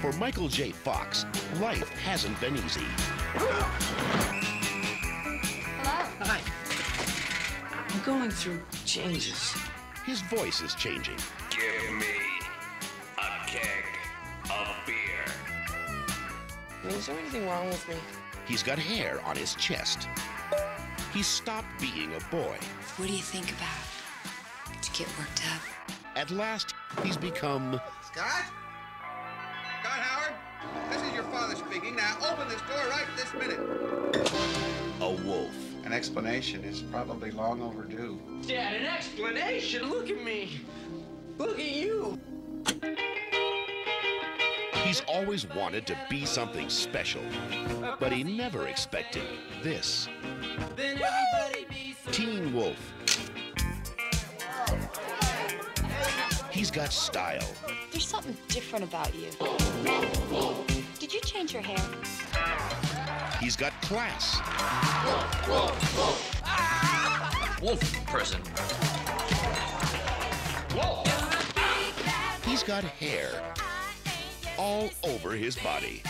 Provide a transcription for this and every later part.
For Michael J. Fox, life hasn't been easy. Hello. Hi. I'm going through changes. His voice is changing. Give me a keg of beer. I mean, is there anything wrong with me? He's got hair on his chest. He's stopped being a boy. What do you think about? To get worked up. At last, he's become door right this minute. a wolf. An explanation is probably long overdue. Dad, an explanation? Look at me. Look at you. He's always wanted to be something special, but he never expected this. Then everybody be Teen Wolf. He's got style. There's something different about you. Did you change your hair? He's got class. wolf person. Wolf. He's got hair all over his body.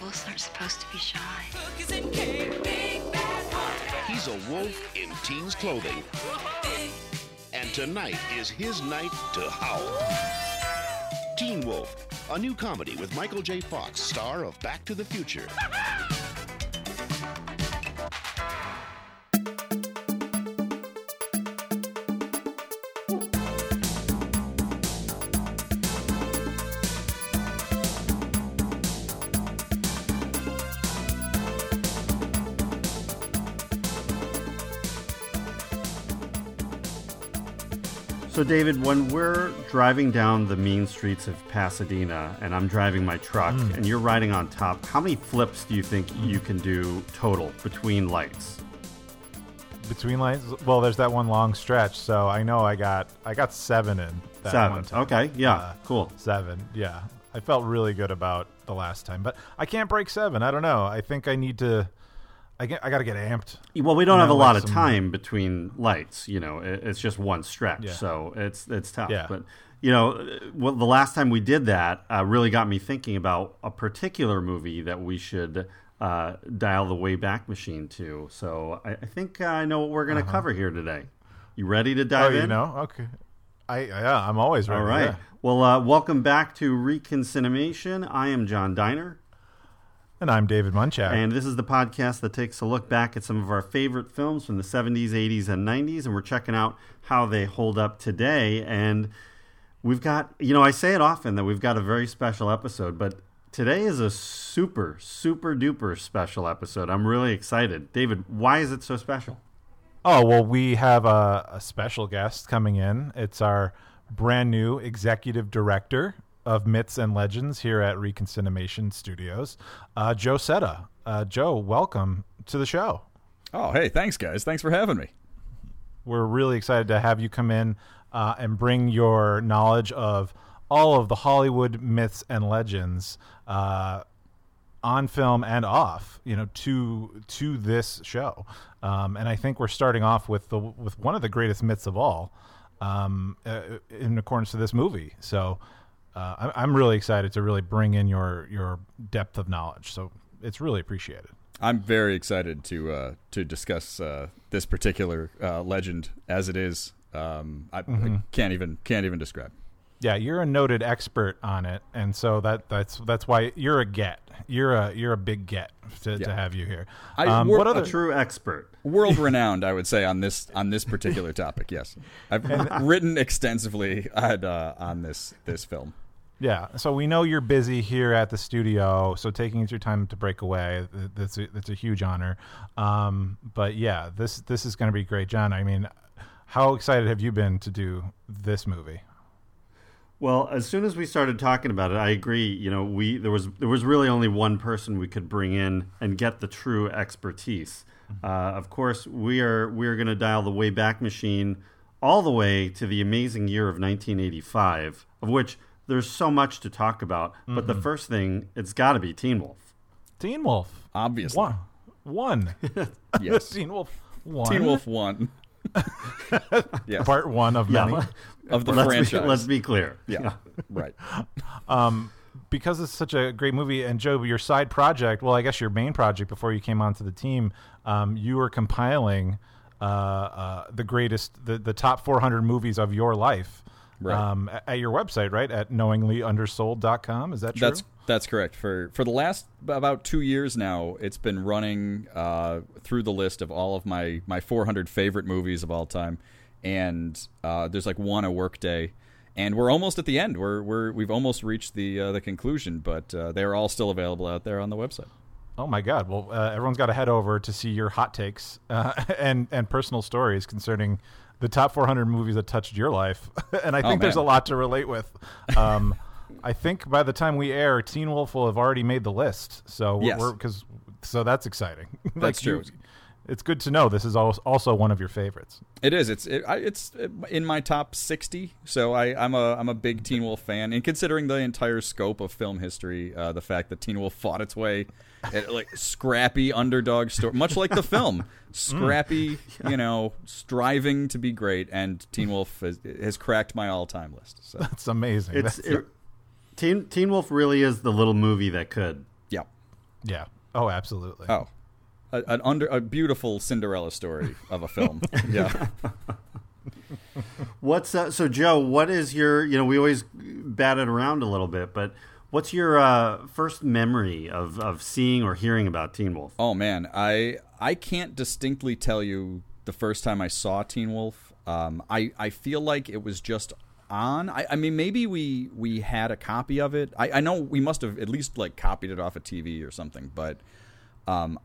Wolves aren't supposed to be shy. He's a wolf in teen's clothing. And tonight is his night to howl. Teen Wolf, a new comedy with Michael J. Fox, star of Back to the Future. So, David, when we're driving down the mean streets of Pasadena and I'm driving my truck and you're riding on top, how many flips do you think you can do total between lights? Between lights, well, there's that one long stretch, so I know I got I got seven in that Seven. one time. Okay, yeah, Uh, cool. Seven, yeah. I felt really good about the last time, but I can't break seven. I don't know. I think I need to. I get. I got to get amped. Well, we don't You have a lot like of some- time between lights. You know, it, it's just one stretch, Yeah. so it's it's tough. Yeah. But you know, well, the last time we did that uh, really got me thinking about a particular movie that we should uh, dial the Wayback Machine to. So I, I think I know what we're going to cover here today. You ready to Uh-huh. Oh, dive in? you know, okay. I yeah, I'm always ready. All right. yeah. Well, uh, welcome back to Reconcinimation. I am John Diner. And I'm David Munchak. And this is the podcast that takes a look back at some of our favorite films from the 70s, 80s, and 90s. And we're checking out how they hold up today. And we've got, you know, I say it often that we've got a very special episode, but today is a super, super duper special episode. I'm really excited. David, why is it so special? Oh, well, we have a, a special guest coming in. It's our brand new executive director of Myths and Legends here at Reconcinimation Studios, uh, Joe Setta. Uh, Joe, welcome to the show. Oh, hey, thanks, guys. Thanks for having me. We're really excited to have you come in uh, and bring your knowledge of all of the Hollywood myths and legends uh, on film and off, you know, to to this show. Um, and I think we're starting off with the with one of the greatest myths of all, um, uh, in accordance to this movie. So uh, I'm, I'm really excited to really bring in your your depth of knowledge. So it's really appreciated. I'm very excited to uh, to discuss uh, this particular uh, legend as it is. Um, I, I can't even can't even describe. Yeah, you're a noted expert on it, and so that that's that's why you're a get. You're a you're a big get to, to have you here. I Um, wor- what A other? true expert. World renowned, I would say on this on this particular topic. Yes, I've written extensively on, uh, on this this film. Yeah, so we know you're busy here at the studio, so taking your time to break away, that's a, that's a huge honor. Um, but yeah, this this is going to be great, John. I mean, how excited have you been to do this movie? Well, as soon as we started talking about it, I agree. You know, we there was there was really only one person we could bring in and get the true expertise. Uh, of course, we are we are going to dial the way back machine all the way to the amazing year of 1985, of which there's so much to talk about. But the first thing, it's got to be Teen Wolf. Teen Wolf, Obviously, one, one. yes. Teen Wolf, one. Teen Wolf one. yes, part one of many. of the let's franchise. Be, let's be clear. yeah, right. because it's such a great movie, and Joe, your side project, well, I guess your main project before you came onto the team, um, you were compiling uh, uh, the greatest, the, the top 400 movies of your life Right. um, at your website, right? At knowinglyundersold.com. Is that true? That's that's correct. For for the last about two years now, it's been running uh, through the list of all of my my 400 favorite movies of all time, and uh, there's like one a work day, and we're almost at the end. We're we're we've almost reached the uh, the conclusion, but uh, they are all still available out there on the website. Oh my God! Well, uh, everyone's got to head over to see your hot takes uh, and and personal stories concerning the top 400 movies that touched your life, and I think there's a lot to relate with. Um, I think by the time we air, Teen Wolf will have already made the list. So Yes. we're because so that's exciting. That's you- true. It's good to know this is also one of your favorites. It is. It's it, I, it's in my top sixty. So I, I'm a I'm a big Teen Wolf fan, and considering the entire scope of film history, uh, the fact that Teen Wolf fought its way, at, like scrappy underdog story, much like the film, scrappy, you know, striving to be great, and Teen Wolf has, has cracked my all time list. So That's amazing. It's That's- it, Teen Teen Wolf really is the little movie that could. yeah. yeah. Oh, absolutely. Oh. A, an under a beautiful Cinderella story of a film. yeah. What's uh, so Joe? What is your you know we always bat it around a little bit, but what's your uh, first memory of of seeing or hearing about Teen Wolf? Oh man, I I can't distinctly tell you the first time I saw Teen Wolf. Um, I I feel like it was just on. I, I mean, maybe we we had a copy of it. I, I know we must have at least like copied it off a TV or something. But um,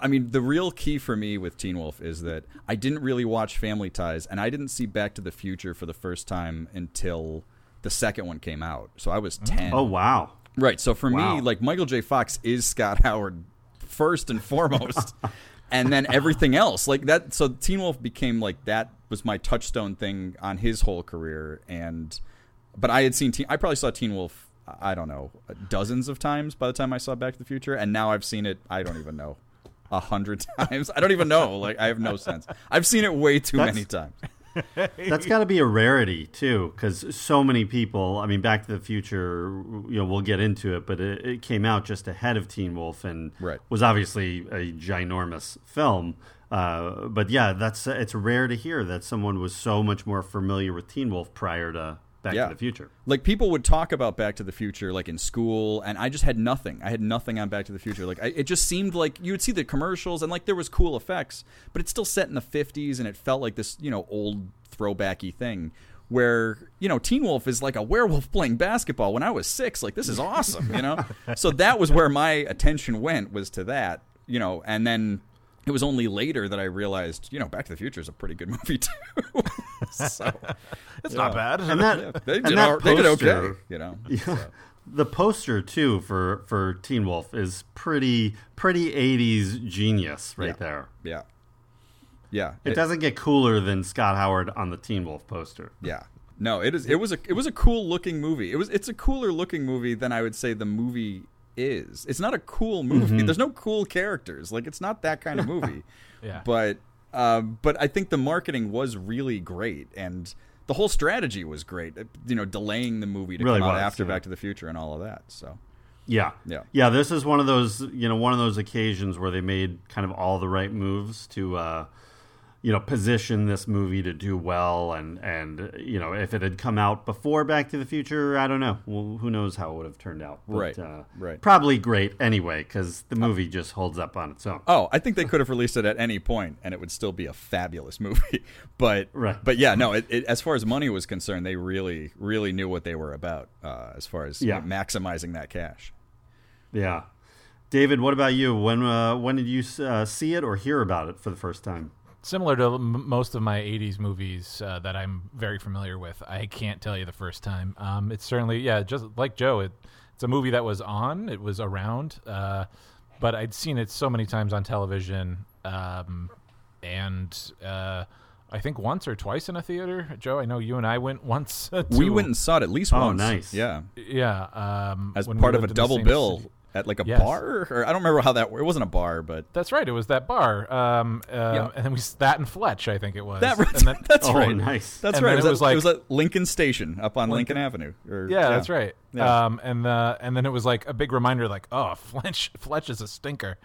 I mean, the real key for me with Teen Wolf is that I didn't really watch Family Ties, and I didn't see Back to the Future for the first time until the second one came out. So I was mm. ten. Oh wow! Right. So for Wow. me, like Michael J. Fox is Scott Howard first and foremost, and then everything else like that. So Teen Wolf became like that was my touchstone thing on his whole career. And but I had seen Teen, I probably saw Teen Wolf. I don't know dozens of times by the time I saw Back to the Future, and now I've seen it. I don't even know a hundred times. I don't even know. Like I have no sense. I've seen it way too That's- many times. That's got to be a rarity too, because so many people. I mean, Back to the Future. You know, we'll get into it, but it, it came out just ahead of Teen Wolf and Right. was obviously a ginormous film. Uh, but yeah, that's it's rare to hear that someone was so much more familiar with Teen Wolf prior to Back Yeah. to the Future. like people would talk about Back to the Future like in school, and I just had nothing. I had nothing on Back to the Future. Like I, it just seemed like you would see the commercials and like there was cool effects, but it's still set in the '50s, and it felt like this you know old throwbacky thing. Where you know Teen Wolf is like a werewolf playing basketball. When I was six, like this is awesome, you know. so that was where my attention went was to that, you know, and then it was only later that I realized, you know, Back to the Future is a pretty good movie too. so It's not bad. And that they and did, that all, they did okay, you know. so. The poster too for for Teen Wolf is pretty pretty 80s genius right Yeah. there. Yeah. Yeah. It, doesn't get cooler than Scott Howard on the Teen Wolf poster. Yeah. No, it is it was a it was a cool looking movie. It was it's a cooler looking movie than I would say the movie is. It's not a cool movie. Mm-hmm. There's no cool characters. Like it's not that kind of movie. Yeah. But um, but I think the marketing was really great and the whole strategy was great. uh, You know, delaying the movie to Really come out was, after yeah. Back to the Future and all of that. So Yeah. Yeah. Yeah, this is one of those, you know, one of those occasions where they made kind of all the right moves to uh you know, position this movie to do well and and you know, if it had come out before Back to the Future, I don't know. Well, who knows how it would have turned out. But, Right, Uh, right. Probably great anyway cuz the movie just holds up on its own. Oh, I think they could have released it at any point, and it would still be a fabulous movie. But Right. but yeah, no. It, it, as far as money was concerned, they really really knew what they were about uh, as far as Yeah. maximizing that cash. Yeah. David, what about you? When uh, when did you uh, see it or hear about it for the first time? Similar to m- most of my '80s movies uh, that I'm very familiar with, I can't tell you the first time. Um, it's certainly, yeah, just like Joe. It, it's a movie that was on, it was around, uh, but I'd seen it so many times on television, um, and uh, I think once or twice in a theater. Joe, I know you and I went once. To, We went and saw it at least Oh, once. nice. Yeah, yeah, um, as when we part of a lived in the double bill. city. At like a Yes. bar, or I don't remember how that. It wasn't a bar, but That's right. It was that bar. Um, uh, Yeah. And then we that and Fletch, I think it was. that, And then- that's Oh, right. nice. That's And right. It was, it at, was like- it was at Lincoln Station up on Lincoln, Lincoln- Avenue. Or, yeah, that's right. Yeah. Um, and the and then it was like a big reminder, like, oh, Fletch, Fletch is a stinker.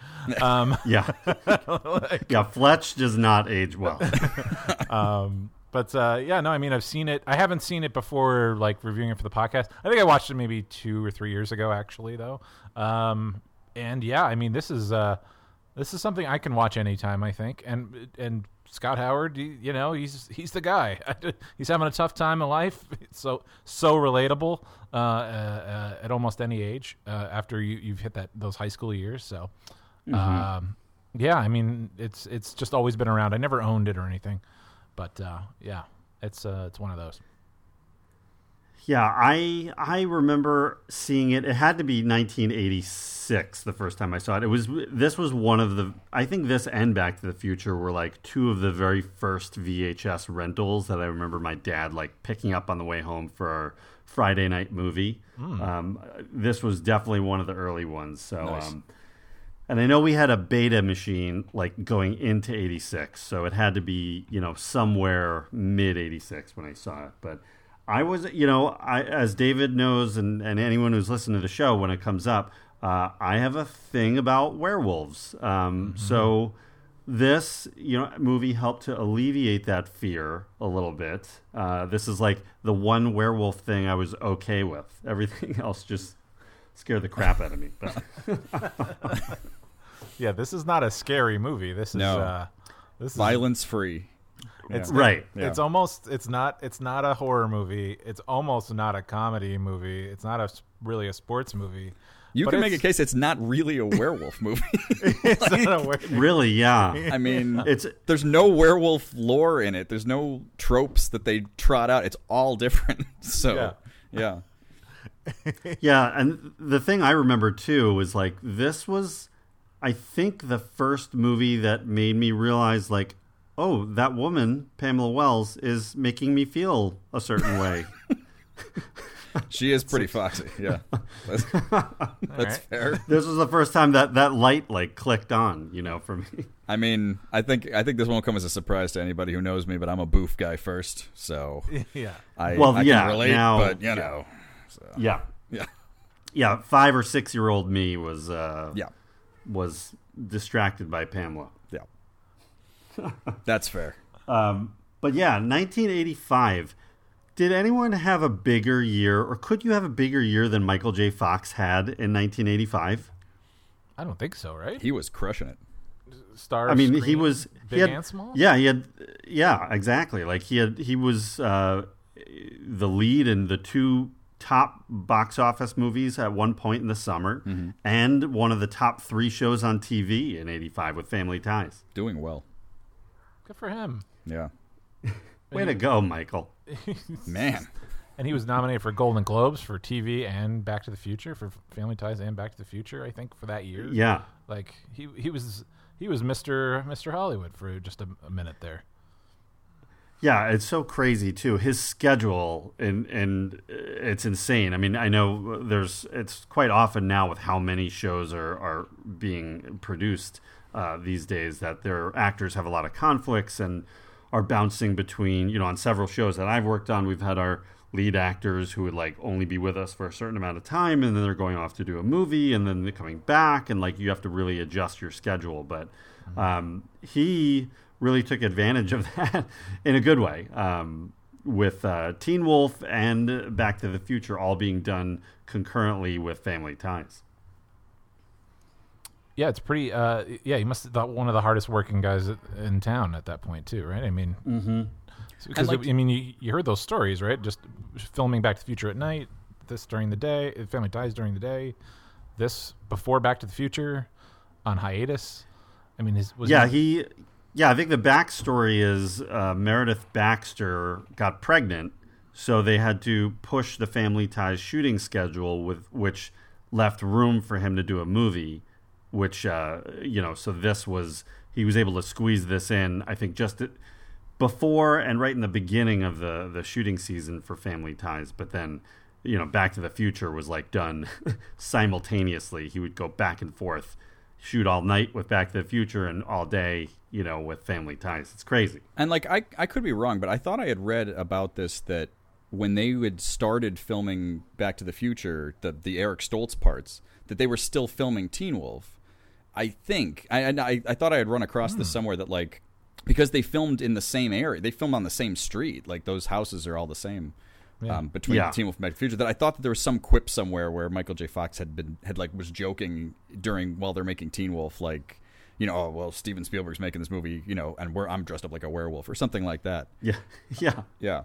Um, Yeah. yeah, Fletch does not age well. um, but uh, yeah, no, I mean, I've seen it. I haven't seen it before, like reviewing it for the podcast. I think I watched it maybe two or three years ago, actually, though. Um, and yeah, I mean, this is uh, this is something I can watch anytime. I think, and and Scott Howard, you, you know, he's he's the guy. he's having a tough time in life. It's so so relatable uh, uh, uh, at almost any age uh, after you you've hit that those high school years. So. Um, yeah, I mean, it's it's just always been around. I never owned it or anything, but uh, yeah, it's uh, it's one of those. Yeah, I I remember seeing it. It had to be 1986 the first time I saw it. It was this was one of the I think this and Back to the Future were like two of the very first VHS rentals that I remember my dad like picking up on the way home for our Friday night movie. Um, this was definitely one of the early ones. So Nice. um, and I know we had a beta machine like going into 86, so it had to be, you know, somewhere mid 86 when I saw it. But I was, you know, I as David knows and, and anyone who's listened to the show when it comes up, uh, I have a thing about werewolves. Um, So this, you know, movie helped to alleviate that fear a little bit. Uh, this is like the one werewolf thing I was okay with. Everything else just scared the crap out of me. But Yeah, this is not a scary movie. This is No. uh, this is violence free. It's Right. It's almost. It's not. It's not a horror movie. It's almost not a comedy movie. It's not a really a sports movie. You But can make a case it's not really a werewolf movie. It's not a wor- really, yeah. I mean, It's there's no werewolf lore in it. There's no tropes that they trot out. It's all different. So, yeah. Yeah, and the thing I remember too was like this was I think the first movie that made me realize like oh, that woman, Pamela Wells is making me feel a certain way. She is pretty foxy. Yeah. That's, that's fair. this was the first time that that light like clicked on, you know, for me. I mean, I think I think this won't come as a surprise to anybody who knows me, but I'm a boof guy first, so yeah. I, Well, I yeah, can relate. now- but you yeah. Know, Yeah. yeah, Yeah, 5 or 6 year old me was uh yeah, was distracted by Pamela. yeah. That's fair. But yeah, 1985. Did anyone have a bigger year, or could you have a bigger year than Michael J. Fox had in 1985? I don't think so. Right? He was crushing it. Star. I mean, he was big he had, and small. Yeah, he had. Yeah, exactly. Like he had. He was uh, the lead in the two top box office movies at one point in the summer, Mm-hmm. and one of the top three shows on TV in '85 with Family Ties. Doing well. Good for him. Yeah. Way to go, Michael! Man. And he was nominated for Golden Globes for TV and Back to the Future for Family Ties and Back to the Future. I think for that year. Yeah. Like he he was he was Mister Mister Hollywood for just a, a minute there. Yeah, it's so crazy too. His schedule and and it's insane. I mean, I know there's it's quite often now with how many shows are are being produced uh, these days that their actors have a lot of conflicts and are bouncing between you know on several shows that I've worked on. We've had our lead actors who would like only be with us for a certain amount of time and then they're going off to do a movie and then they're coming back and like you have to really adjust your schedule but um, he really took advantage of that in a good way um, with uh, teen wolf and back to the future all being done concurrently with family ties Yeah, it's pretty. Uh, yeah, he must have thought one of the hardest working guys in town at that point too, right? I mean, mm-hmm. because like- I mean, you, you heard those stories, right? Just filming Back to the Future at night, this during the day, Family Ties during the day, this before Back to the Future, on hiatus. I mean, his, was yeah he yeah i think the backstory is uh, meredith baxter got pregnant so they had to push the family ties shooting schedule with which left room for him to do a movie which uh, you know so this was he was able to squeeze this in i think just before and right in the beginning of the the shooting season for family ties but then you know, Back to the Future was like done simultaneously. He would go back and forth, shoot all night with Back to the Future and all day, you know, with Family Ties. It's crazy. And like I, I could be wrong, but I thought I had read about this that when they had started filming Back to the Future, the the Eric Stoltz parts, that they were still filming Teen Wolf. I think I I, I thought I had run across this hmm. somewhere that like because they filmed in the same area, they filmed on the same street, like those houses are all the same. Um, between Yeah. Teen Wolf and Back to the Future, that I thought that there was some quip somewhere where Michael J. Fox had been had like was joking during while they're making Teen Wolf, like you know, oh well, Steven Spielberg's making this movie, you know, and we're I'm dressed up like a werewolf or something like that. Yeah. Yeah. Yeah,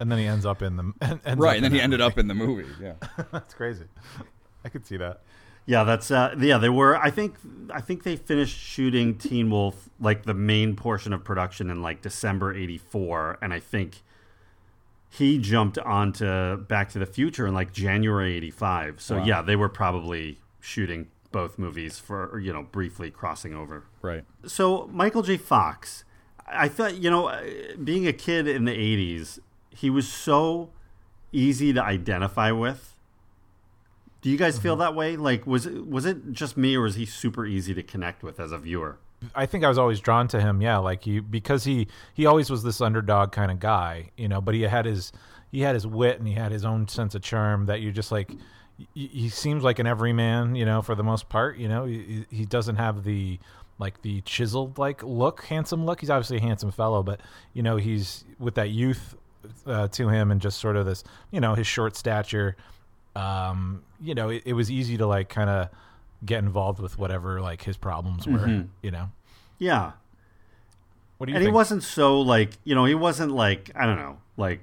And then he ends up in the ends up right. And then he ended movie. up in the movie. Yeah, That's crazy. I could see that. Yeah, that's uh, yeah. They were. I think. I think they finished shooting Teen Wolf like the main portion of production in like December '84, and I think he jumped onto Back to the Future in like January '85. So Wow. yeah, they were probably shooting both movies for you know briefly crossing over. right. So Michael J. Fox, I thought you know, being a kid in the '80s, he was so easy to identify with. Do you guys feel mm-hmm. that way? Like, was it was it just me, or was he super easy to connect with as a viewer? I think I was always drawn to him. Yeah, like he because he he always was this underdog kind of guy, you know. But he had his he had his wit and he had his own sense of charm that you just like. He, seems like an everyman, you know, for the most part. You know, he, he doesn't have the like the chiseled like look, handsome look. He's obviously a handsome fellow, but you know, he's with that youth uh, to him and just sort of this, you know, his short stature. Um, you know, it, it was easy to like kind of get involved with whatever like his problems were. Mm-hmm. You know. Yeah, What do you and he wasn't so like you know he wasn't like I don't know like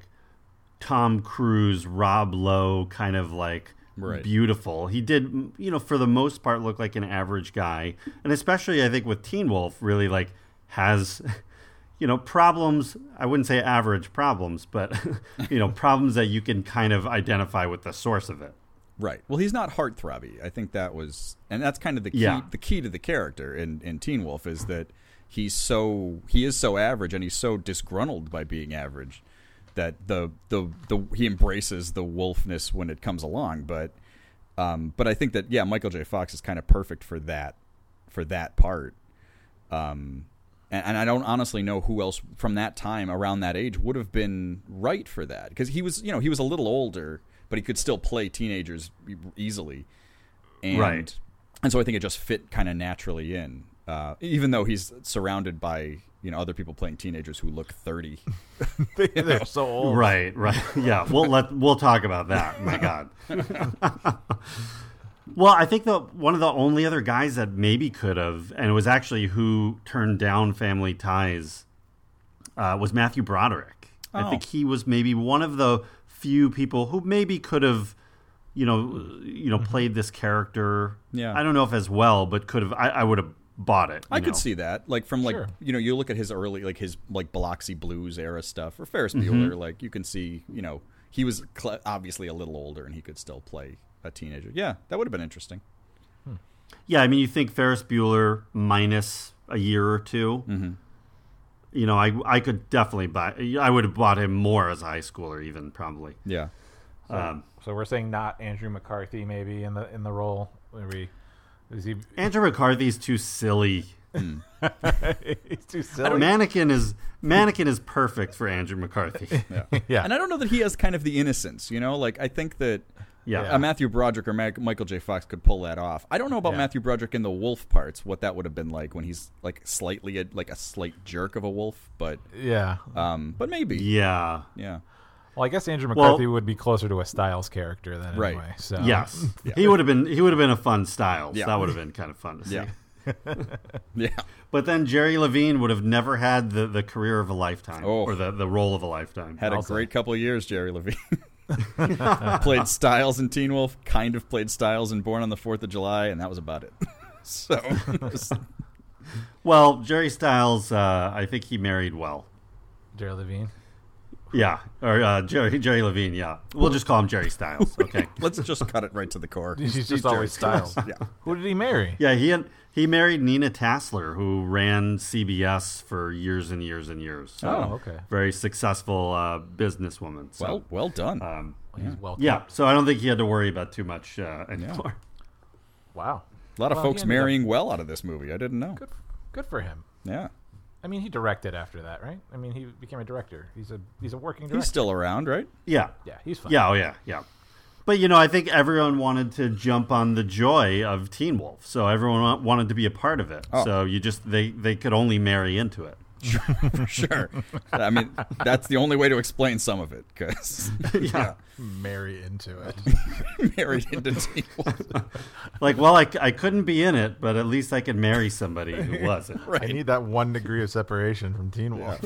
Tom Cruise, Rob Lowe kind of like Right. beautiful. He did you know for the most part look like an average guy, and especially I think with Teen Wolf really like has you know problems. I wouldn't say average problems, but you know problems that you can kind of identify with the source of it. Right. Well, he's not heartthrobby. I think that was, and that's kind of the key. Yeah. The key to the character in in Teen Wolf is that he's so he is so average, and he's so disgruntled by being average that the the the he embraces the wolfness when it comes along. But um, but I think that yeah, Michael J. Fox is kind of perfect for that for that part. Um, and, and I don't honestly know who else from that time around that age would have been right for that because he was you know he was a little older, but he could still play teenagers easily, and Right. and so I think it just fit kind of naturally in, uh, even though he's surrounded by you know other people playing teenagers who look thirty. They're so old. Right, right. Yeah, we'll let we'll talk about that. My God. well, I think the one of the only other guys that maybe could have, and it was actually who turned down Family Ties, uh, was Matthew Broderick. I Oh. think he was maybe one of the few people who maybe could have, you know, you know, played this character. Yeah. I don't know if as well, but could have. I, I would have bought it. I you could see that, like from like Sure. you know you look at his early like his like Biloxi Blues era stuff or Ferris Mm-hmm. Bueller, like you can see you know he was cl- obviously a little older and he could still play a teenager. Yeah, that would have been interesting. Yeah, I mean, you think Ferris Bueller minus a year or 2 Mm-hmm. You know, I I could definitely buy. I would have bought him more as a high schooler, even probably. Yeah, Um, So we're saying not Andrew McCarthy maybe in the in the role. Maybe is he? Andrew McCarthy's too silly. He's too silly. Mannequin is Mannequin is perfect for Andrew McCarthy. yeah, Yeah. And I don't know that he has kind of the innocence, you know. Like I think that Yeah. a Matthew Broderick or Ma- Michael J. Fox could pull that off. I don't know about Yeah. Matthew Broderick in the wolf parts, what that would have been like when he's like slightly a, like a slight jerk of a wolf, but Yeah. um, but maybe Yeah. yeah. Well, I guess Andrew Well- McCarthy would be closer to a Stiles character than Right. anyway. So Yes, he would have been. He would have been a fun style. Yeah. That would have been kind of fun to see. Yeah. yeah. But then Jerry Levine would have never had the, the career of a lifetime Oh. or the, the role of a lifetime. Had a I'll say. great couple of years, Jerry Levine. played Stiles in Teen Wolf, kind of played Stiles in Born on the Fourth of July, and that was about it. so, just- well, Jerry Stiles, uh, I think he married well. Jerry Levine. Yeah, or uh, Jerry Jerry Levine. Yeah, we'll just call him Jerry Stiles. Okay. let's just cut it right to the core. He's He's just Jerry always Stiles. Yeah. Who did he marry? Yeah, he had, he married Nina Tassler, who ran CBS for years and years and years. So Oh, okay. Very successful uh, businesswoman. So, Well, well done. um, He's well. Yeah, so I don't think he had to worry about too much uh, anymore. Wow. A lot of Well, folks ended up- marrying well out of this movie. I didn't know. Good, good for him. Yeah. I mean, he directed after that, right? I mean, he became a director. He's a he's a working director. He's still around, right? Yeah. Yeah, he's fine. Yeah, oh yeah, yeah. But you know, I think everyone wanted to jump on the joy of Teen Wolf, so everyone wanted to be a part of it. Oh. So you just they they could only marry into it. For sure. I mean, that's the only way to explain some of it, because yeah. Marry into it. married into Teen Wolf. Like, well, I, I couldn't be in it, but at least I could marry somebody who wasn't. I need that one degree of separation from Teen Wolf.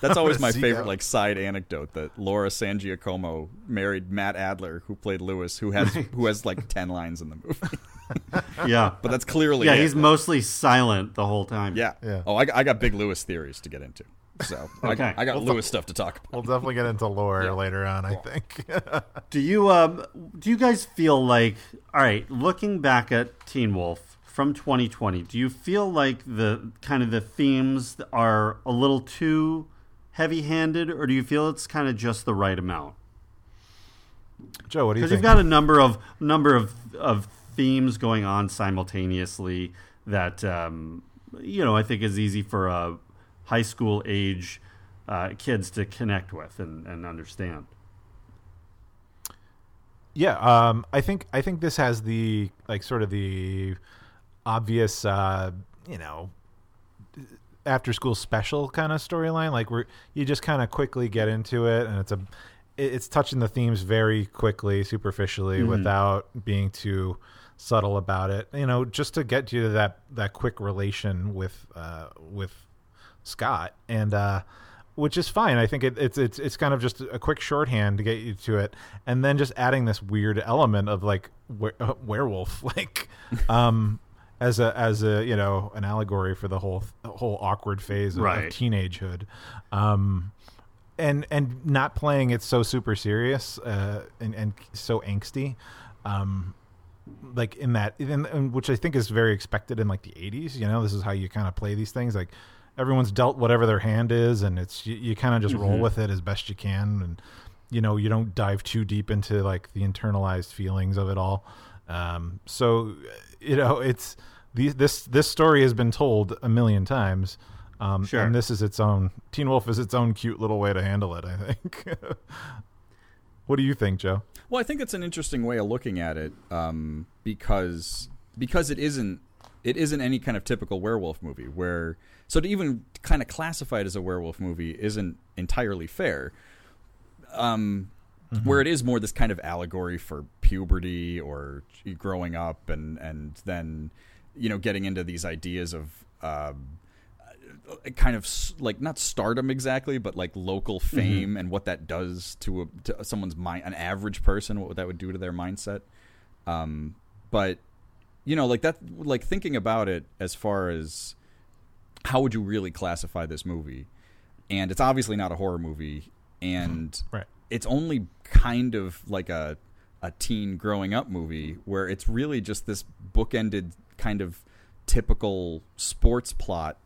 That's always my favorite, out. like side anecdote that Laura San Giacomo married Matt Adler, who played Lewis, who has who has like ten lines in the movie. Yeah. but that's clearly Yeah, it. he's mostly silent the whole time. yeah. Yeah. Oh, I, got- I got big Lewis theories to get into, so Okay. I, I got We'll Lewis stuff to talk about. We'll definitely get into lore later on, I think. Do you um do you guys feel like all right, looking back at Teen Wolf from 2020, do you feel like the kind of the themes are a little too heavy-handed or do you feel it's kind of just the right amount? Joe, what do you think? Because you've got a number of number of of themes going on simultaneously that um, you know I think is easy for a high school age uh, kids to connect with and, and understand. Yeah, um, I think I think this has the like sort of the obvious, uh, you know, after school special kind of storyline. Like where you just kind of quickly get into it, and it's a it's touching the themes very quickly, superficially, Mhm. without being too subtle about it. You know, just to get you to that that quick relation with uh, with Scott and. uh which is fine. I think it, it's it's it's kind of just a quick shorthand to get you to it, and then just adding this weird element of like were, uh, werewolf, like um, as a as a you know an allegory for the whole whole awkward phase of, of teenagehood, um, and and not playing it so super serious uh, and and so angsty. Um, like in that in, in, which i think is very expected in like the 80s you know this is how you kind of play these things like everyone's dealt whatever their hand is and it's you, you kind of just roll Mhm. with it as best you can and you know you don't dive too deep into like the internalized feelings of it all um, so you know it's these this this story has been told a million times um, Sure. and this is its own teen wolf is its own cute little way to handle it i think what do you think joe Well, I think it's an interesting way of looking at it um, because because it isn't it isn't any kind of typical werewolf movie where so to even kind of classify it as a werewolf movie isn't entirely fair. Um, Where it is more this kind of allegory for puberty or growing up and and then you know getting into these ideas of. Um, kind of like not stardom exactly, but like local fame and what that does to a, to someone's mind, an average person, what that would do to their mindset. Um, but you know, like that, like thinking about it as far as how would you really classify this movie? And it's obviously not a horror movie, and Right. it's only kind of like a a teen growing up movie where it's really just this bookended kind of typical sports plot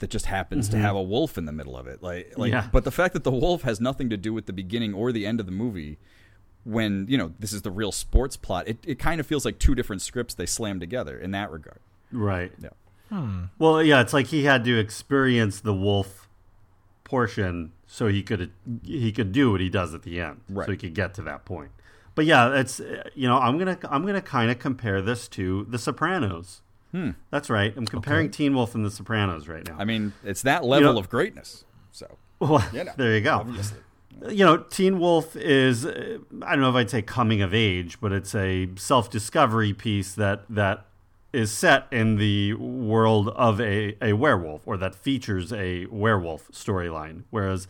that just happens to Mhm. have a wolf in the middle of it. Like like Yeah. but the fact that the wolf has nothing to do with the beginning or the end of the movie when, you know, this is the real sports plot, it, it kind of feels like two different scripts they slammed together in that regard. Right. Yeah. Well, yeah, it's like he had to experience the wolf portion so he could he could do what he does at the end, Right. so he could get to that point. But yeah, it's uh, you know I'm gonna I'm gonna kind of compare this to The Sopranos. Hmm. That's right. I'm comparing Teen Wolf and The Sopranos right now. I mean, it's that level know- of greatness. So, Well, you know, there you go. obviously. You know, Teen Wolf is uh, I don't know if I'd say coming of age, but it's a self discovery piece that that is set in the world of a, a werewolf or that features a werewolf storyline. Whereas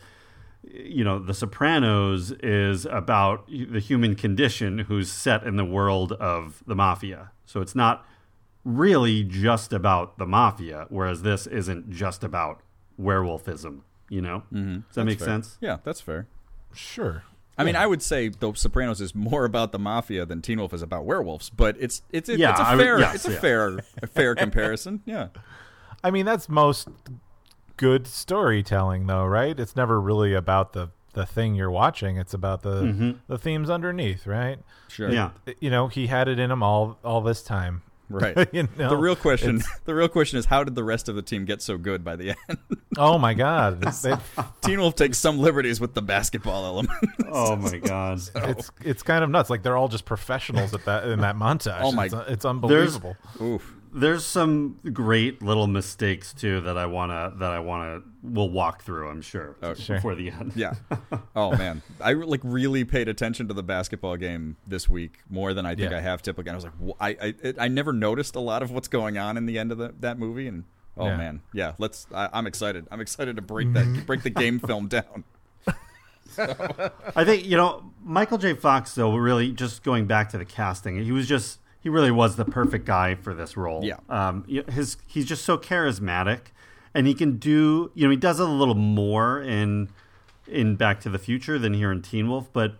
you know, The Sopranos is about the human condition who's set in the world of the mafia. So it's not really just about the mafia, whereas this isn't just about werewolfism, you know? Mm-hmm. Does that That's make fair. sense? Yeah, that's fair. sure I mean, I would say The Sopranos is more about the mafia than Teen Wolf is about werewolves, but it's it's it's, Yeah, it's a I would- fair yes, it's a yeah. fair a fair comparison. Yeah. I mean, that's most good storytelling, though, right? It's never really about the the thing you're watching. It's about the Mm-hmm. the themes underneath, right? Sure. Yeah. You know, he had it in him all all this time. Right. You know, the real question it's- the real question is how did the rest of the team get so good by the end? Oh my God! They- Teen Wolf takes some liberties with the basketball element. Oh my god. it's it's kind of nuts. Like they're all just professionals at that in that montage. Oh my- It's, it's unbelievable. Oof. There's some great little mistakes too that I wanna that I wanna we'll walk through. I'm sure oh, sure. before the end. Yeah. Oh man, I like really paid attention to the basketball game this week more than I think Yeah. I have typically. I was like, I I, it, I never noticed a lot of what's going on in the end of the, that movie, and oh Yeah. man, yeah. Let's. I, I'm excited. I'm excited to break that break the game film down. I think you know Michael J. Fox though. Really, just going back to the casting, he was just he really was the perfect guy for this role. Yeah. Um. His he's just so charismatic, and he can do you know he does a little more in in Back to the Future than here in Teen Wolf, but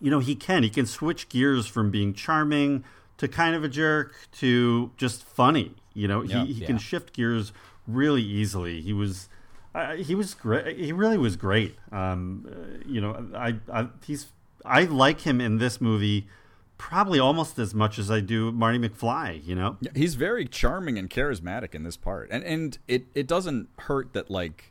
you know he can he can switch gears from being charming to kind of a jerk to just funny. You know Yeah. he he can shift gears really easily. He was. Uh, he was great. He really was great. Um, uh, you know, I, I he's I like him in this movie probably almost as much as I do Marty McFly. You know, he's very charming and charismatic in this part, and and it it doesn't hurt that like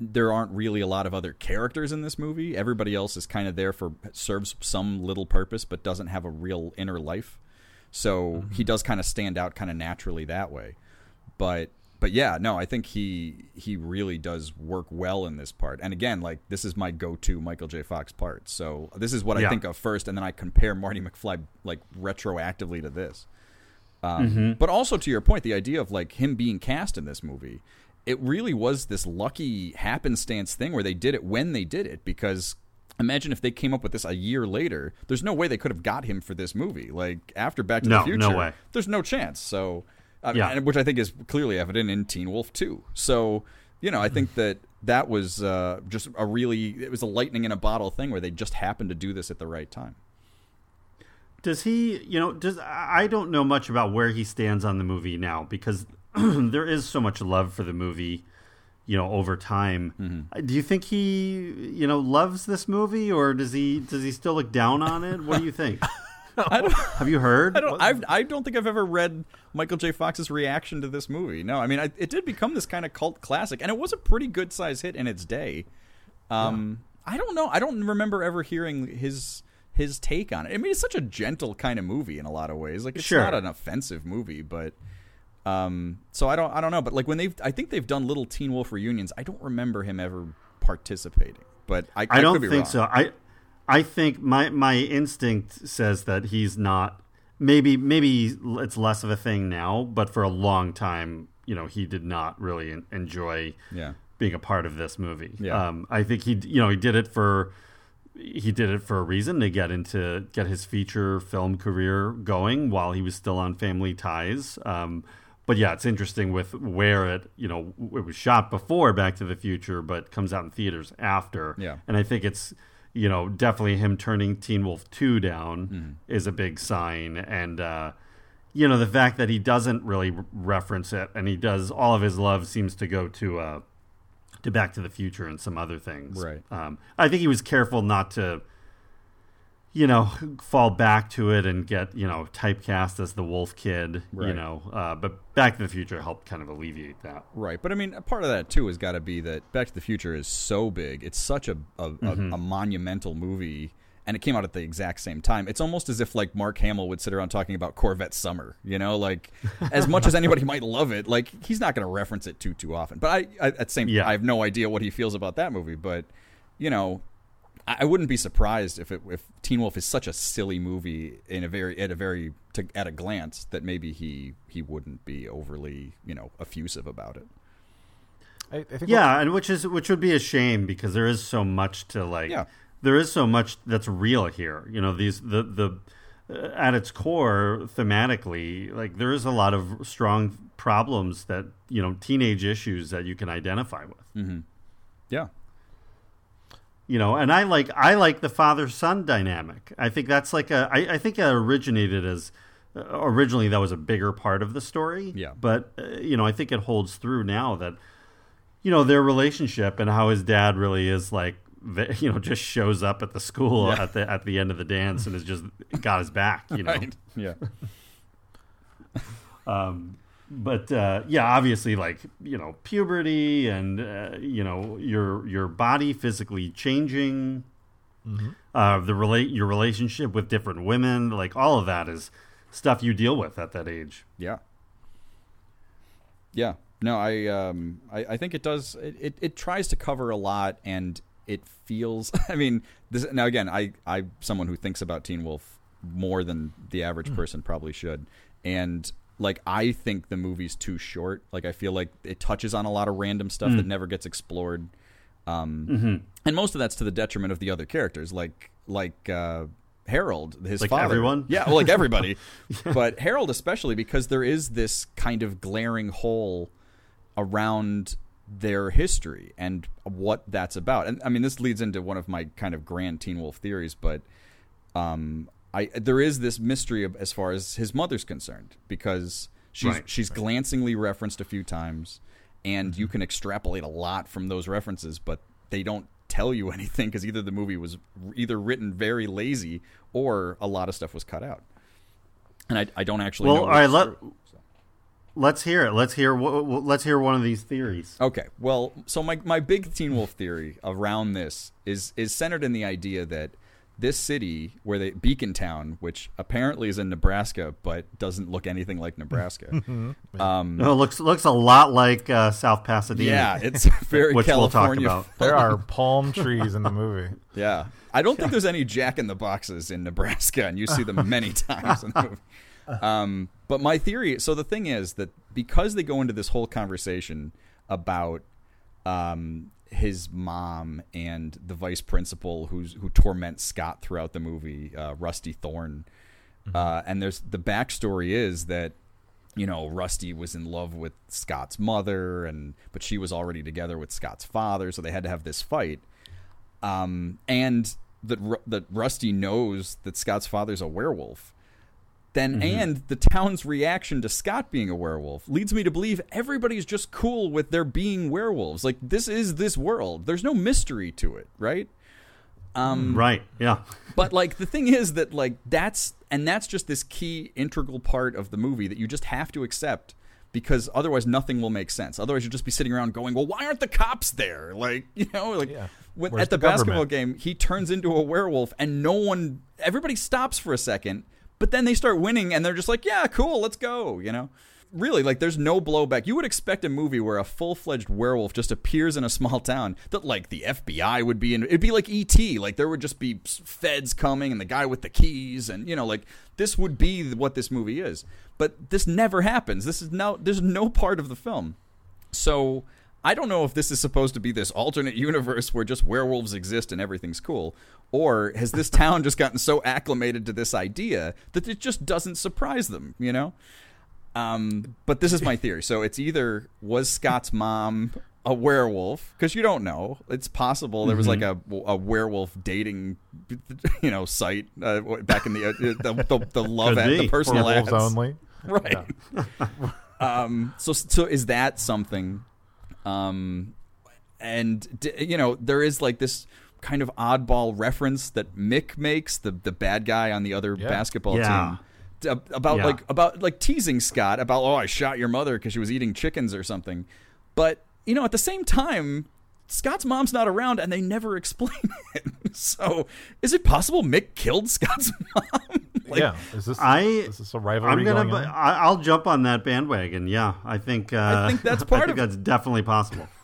there aren't really a lot of other characters in this movie. Everybody else is kind of there for serves some little purpose, but doesn't have a real inner life. So mm-hmm. he does kind of stand out kind of naturally that way. But but yeah, no, I think he he really does work well in this part. And again, like this is my go-to Michael J. Fox part. So this is what I think of first, and then I compare Marty McFly like retroactively to this. Um, But also to your point, the idea of like him being cast in this movie, it really was this lucky happenstance thing where they did it when they did it. Because imagine if they came up with this a year later, there's no way they could have got him for this movie. Like after Back to No, the Future, no way. there's no chance. So, uh, Yeah. and- which I think is clearly evident in Teen Wolf 2. So, you know, I think that that was uh, just a really it was a lightning in a bottle thing where they just happened to do this at the right time. does he? You know, does I don't know much about where he stands on the movie now because there is so much love for the movie. You know, over time, Mm-hmm. Do you think he, you know, loves this movie, or does he does he still look down on it? What do you think? I don't, Have you heard? I don't. I've, I don't think I've ever read Michael J. Fox's reaction to this movie. No, I mean, I, it did become this kind of cult classic, and it was a pretty good size hit in its day. Um, I don't know. I don't remember ever hearing his his take on it. I mean, it's such a gentle kind of movie in a lot of ways. Like, it's Sure. not an offensive movie, but um, so I don't. I don't know. But like when they've, I think they've done little Teen Wolf reunions. I don't remember him ever participating. But I, I don't could be think wrong. so. I I think my my instinct says that he's not. Maybe maybe it's less of a thing now, but for a long time, you know, he did not really enjoy Yeah. being a part of this movie. Yeah. Um, I think he you know he did it for he did it for a reason to get into get his feature film career going while he was still on Family Ties. Um, but yeah, it's interesting with where it you know it was shot before Back to the Future, but comes out in theaters after. Yeah. and I think it's you know definitely him turning Teen Wolf two down Mm-hmm. is a big sign, and uh, you know the fact that he doesn't really re- reference it, and he does all of his love seems to go to. Uh, to Back to the Future and some other things. Right. Um, I think he was careful not to, you know, fall back to it and get you know typecast as the Wolf Kid. You know, uh, but Back to the Future helped kind of alleviate that. Right, but I mean, a part of that too has got to be that Back to the Future is so big; it's such a a, Mm-hmm. a a monumental movie, and it came out at the exact same time. It's almost as if like Mark Hamill would sit around talking about Corvette Summer. You know, like as much as anybody might love it, like he's not going to reference it too too often. But I, I at the same, Yeah. I have no idea what he feels about that movie. But you know, I I wouldn't be surprised if it, if Teen Wolf is such a silly movie in a very at a very to, at a glance that maybe he he wouldn't be overly you know effusive about it. I, I think Yeah, and which is which would be a shame because there is so much to like. Yeah. There is so much that's real here. You know, these the the uh, at its core thematically, like there is a lot of strong problems that you know teenage issues that you can identify with. Yeah. You know and i like i like the father son dynamic i think that's like a i, I think it originated as uh, originally that was a bigger part of the story Yeah. but uh, you know i think it holds through now that you know their relationship and how his dad really is like you know just shows up at the school Yeah. at the at the end of the dance and has just got his back. You know. Right. Yeah. Um, but uh, yeah, obviously, like you know, puberty and uh, you know your your body physically changing, uh, the relate your relationship with different women, like all of that is stuff you deal with at that age. Yeah. Yeah. No, I um I, I think it does it, it, it tries to cover a lot and it feels I mean this now again I I someone who thinks about Teen Wolf more than the average person probably should. And like I think the movie's too short. Like I feel like it touches on a lot of random stuff that never gets explored. Um and most of that's to the detriment of the other characters like like uh Harold, his Like father. everyone? Yeah, well, like everybody. But Harold especially because there is this kind of glaring hole around their history and what that's about. And I mean this leads into one of my kind of grand Teen Wolf theories, but um I there is this mystery of, as far as his mother's concerned because she's Right. she's glancingly referenced a few times and you mm-hmm. can extrapolate a lot from those references, but they don't tell you anything because either the movie was either written very lazy or a lot of stuff was cut out. And I, I don't actually Well, know. all right, let true. let's hear it. Let's hear let's hear one of these theories. Okay. Well, so my my big Teen Wolf theory around this is is centered in the idea that this city where they Beacon Town, which apparently is in Nebraska but doesn't look anything like Nebraska. um, No, it looks looks a lot like uh, South Pasadena. yeah, it's very which we'll talk California. about. There are palm trees in the movie. Yeah. I don't think there's any Jack in the Boxes in Nebraska, and you see them many times in the movie. Um, but my theory so the thing is that because they go into this whole conversation about um, his mom and the vice principal who's who torments Scott throughout the movie, uh, Rusty Thorne. Uh, and there's the backstory is that you know Rusty was in love with Scott's mother, and but she was already together with Scott's father, so they had to have this fight. Um, and that that Rusty knows that Scott's father's a werewolf. Then and the town's reaction to Scott being a werewolf leads me to believe everybody's just cool with there being werewolves. Like this is this world. There's no mystery to it, right? Um, Right. Yeah. but like the thing is that like that's and that's just this key integral part of the movie that you just have to accept because otherwise nothing will make sense. Otherwise you'll just be sitting around going, "Well, why aren't the cops there?" Like, you know, like Yeah. when, at the, the basketball game, he turns into a werewolf and no one everybody stops for a second, but then they start winning and they're just like, "Yeah, cool, let's go," you know? Really, like there's no blowback. You would expect a movie where a full-fledged werewolf just appears in a small town that like the FBI would be in. It'd be like ET. Like there would just be feds coming and the guy with the keys and you know like this would be what this movie is. But this never happens. This is no there's no part of the film. So I don't know if this is supposed to be this alternate universe where just werewolves exist and everything's cool, or has this town just gotten so acclimated to this idea that it just doesn't surprise them, you know? Um, but this is my theory. So it's either was Scott's mom a werewolf because you don't know. It's possible there was like a, a werewolf dating, you know, site uh, back in the uh, the, the, the love ad, the personal Werewolves ads. only. right? um, so so is that something? Um, and d- you know there is like this kind of oddball reference that Mick makes the the bad guy on the other Yeah. basketball Yeah. team d- about Yeah. like about like teasing Scott about oh I shot your mother because she was eating chickens or something, but you know at the same time. Scott's mom's not around, and they never explain it. So, is it possible Mick killed Scott's mom? Like, yeah. Is this I is this a rivalry I'm gonna. going on? I, I'll jump on that bandwagon. Yeah, I think. Uh, I think that's I part think of it. that's definitely possible.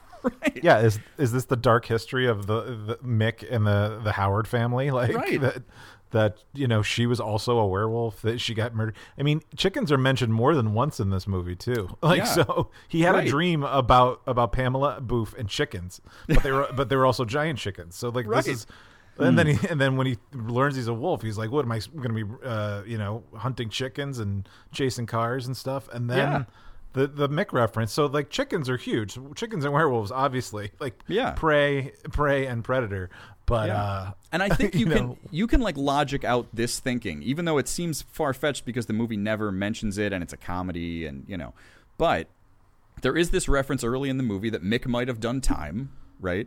Yeah, is is this the dark history of the, the Mick and the the Howard family? Like Right. that that you know she was also a werewolf that she got murdered. I mean, chickens are mentioned more than once in this movie too. Like Yeah. so, he had Right. a dream about about Pamela Booth and chickens, but they were but they were also giant chickens. So like Right. this is. And then he, and then when he learns he's a wolf, he's like, "What am I going to be, uh, you know, hunting chickens and chasing cars and stuff?" And then Yeah. the the Mick reference. So like chickens are huge. Chickens and werewolves, obviously, like Yeah. prey, prey and predator. But Yeah. uh, and I think you, can know, you can like logic out this thinking, even though it seems far fetched because the movie never mentions it and it's a comedy and you know. But there is this reference early in the movie that Mick might have done time, right?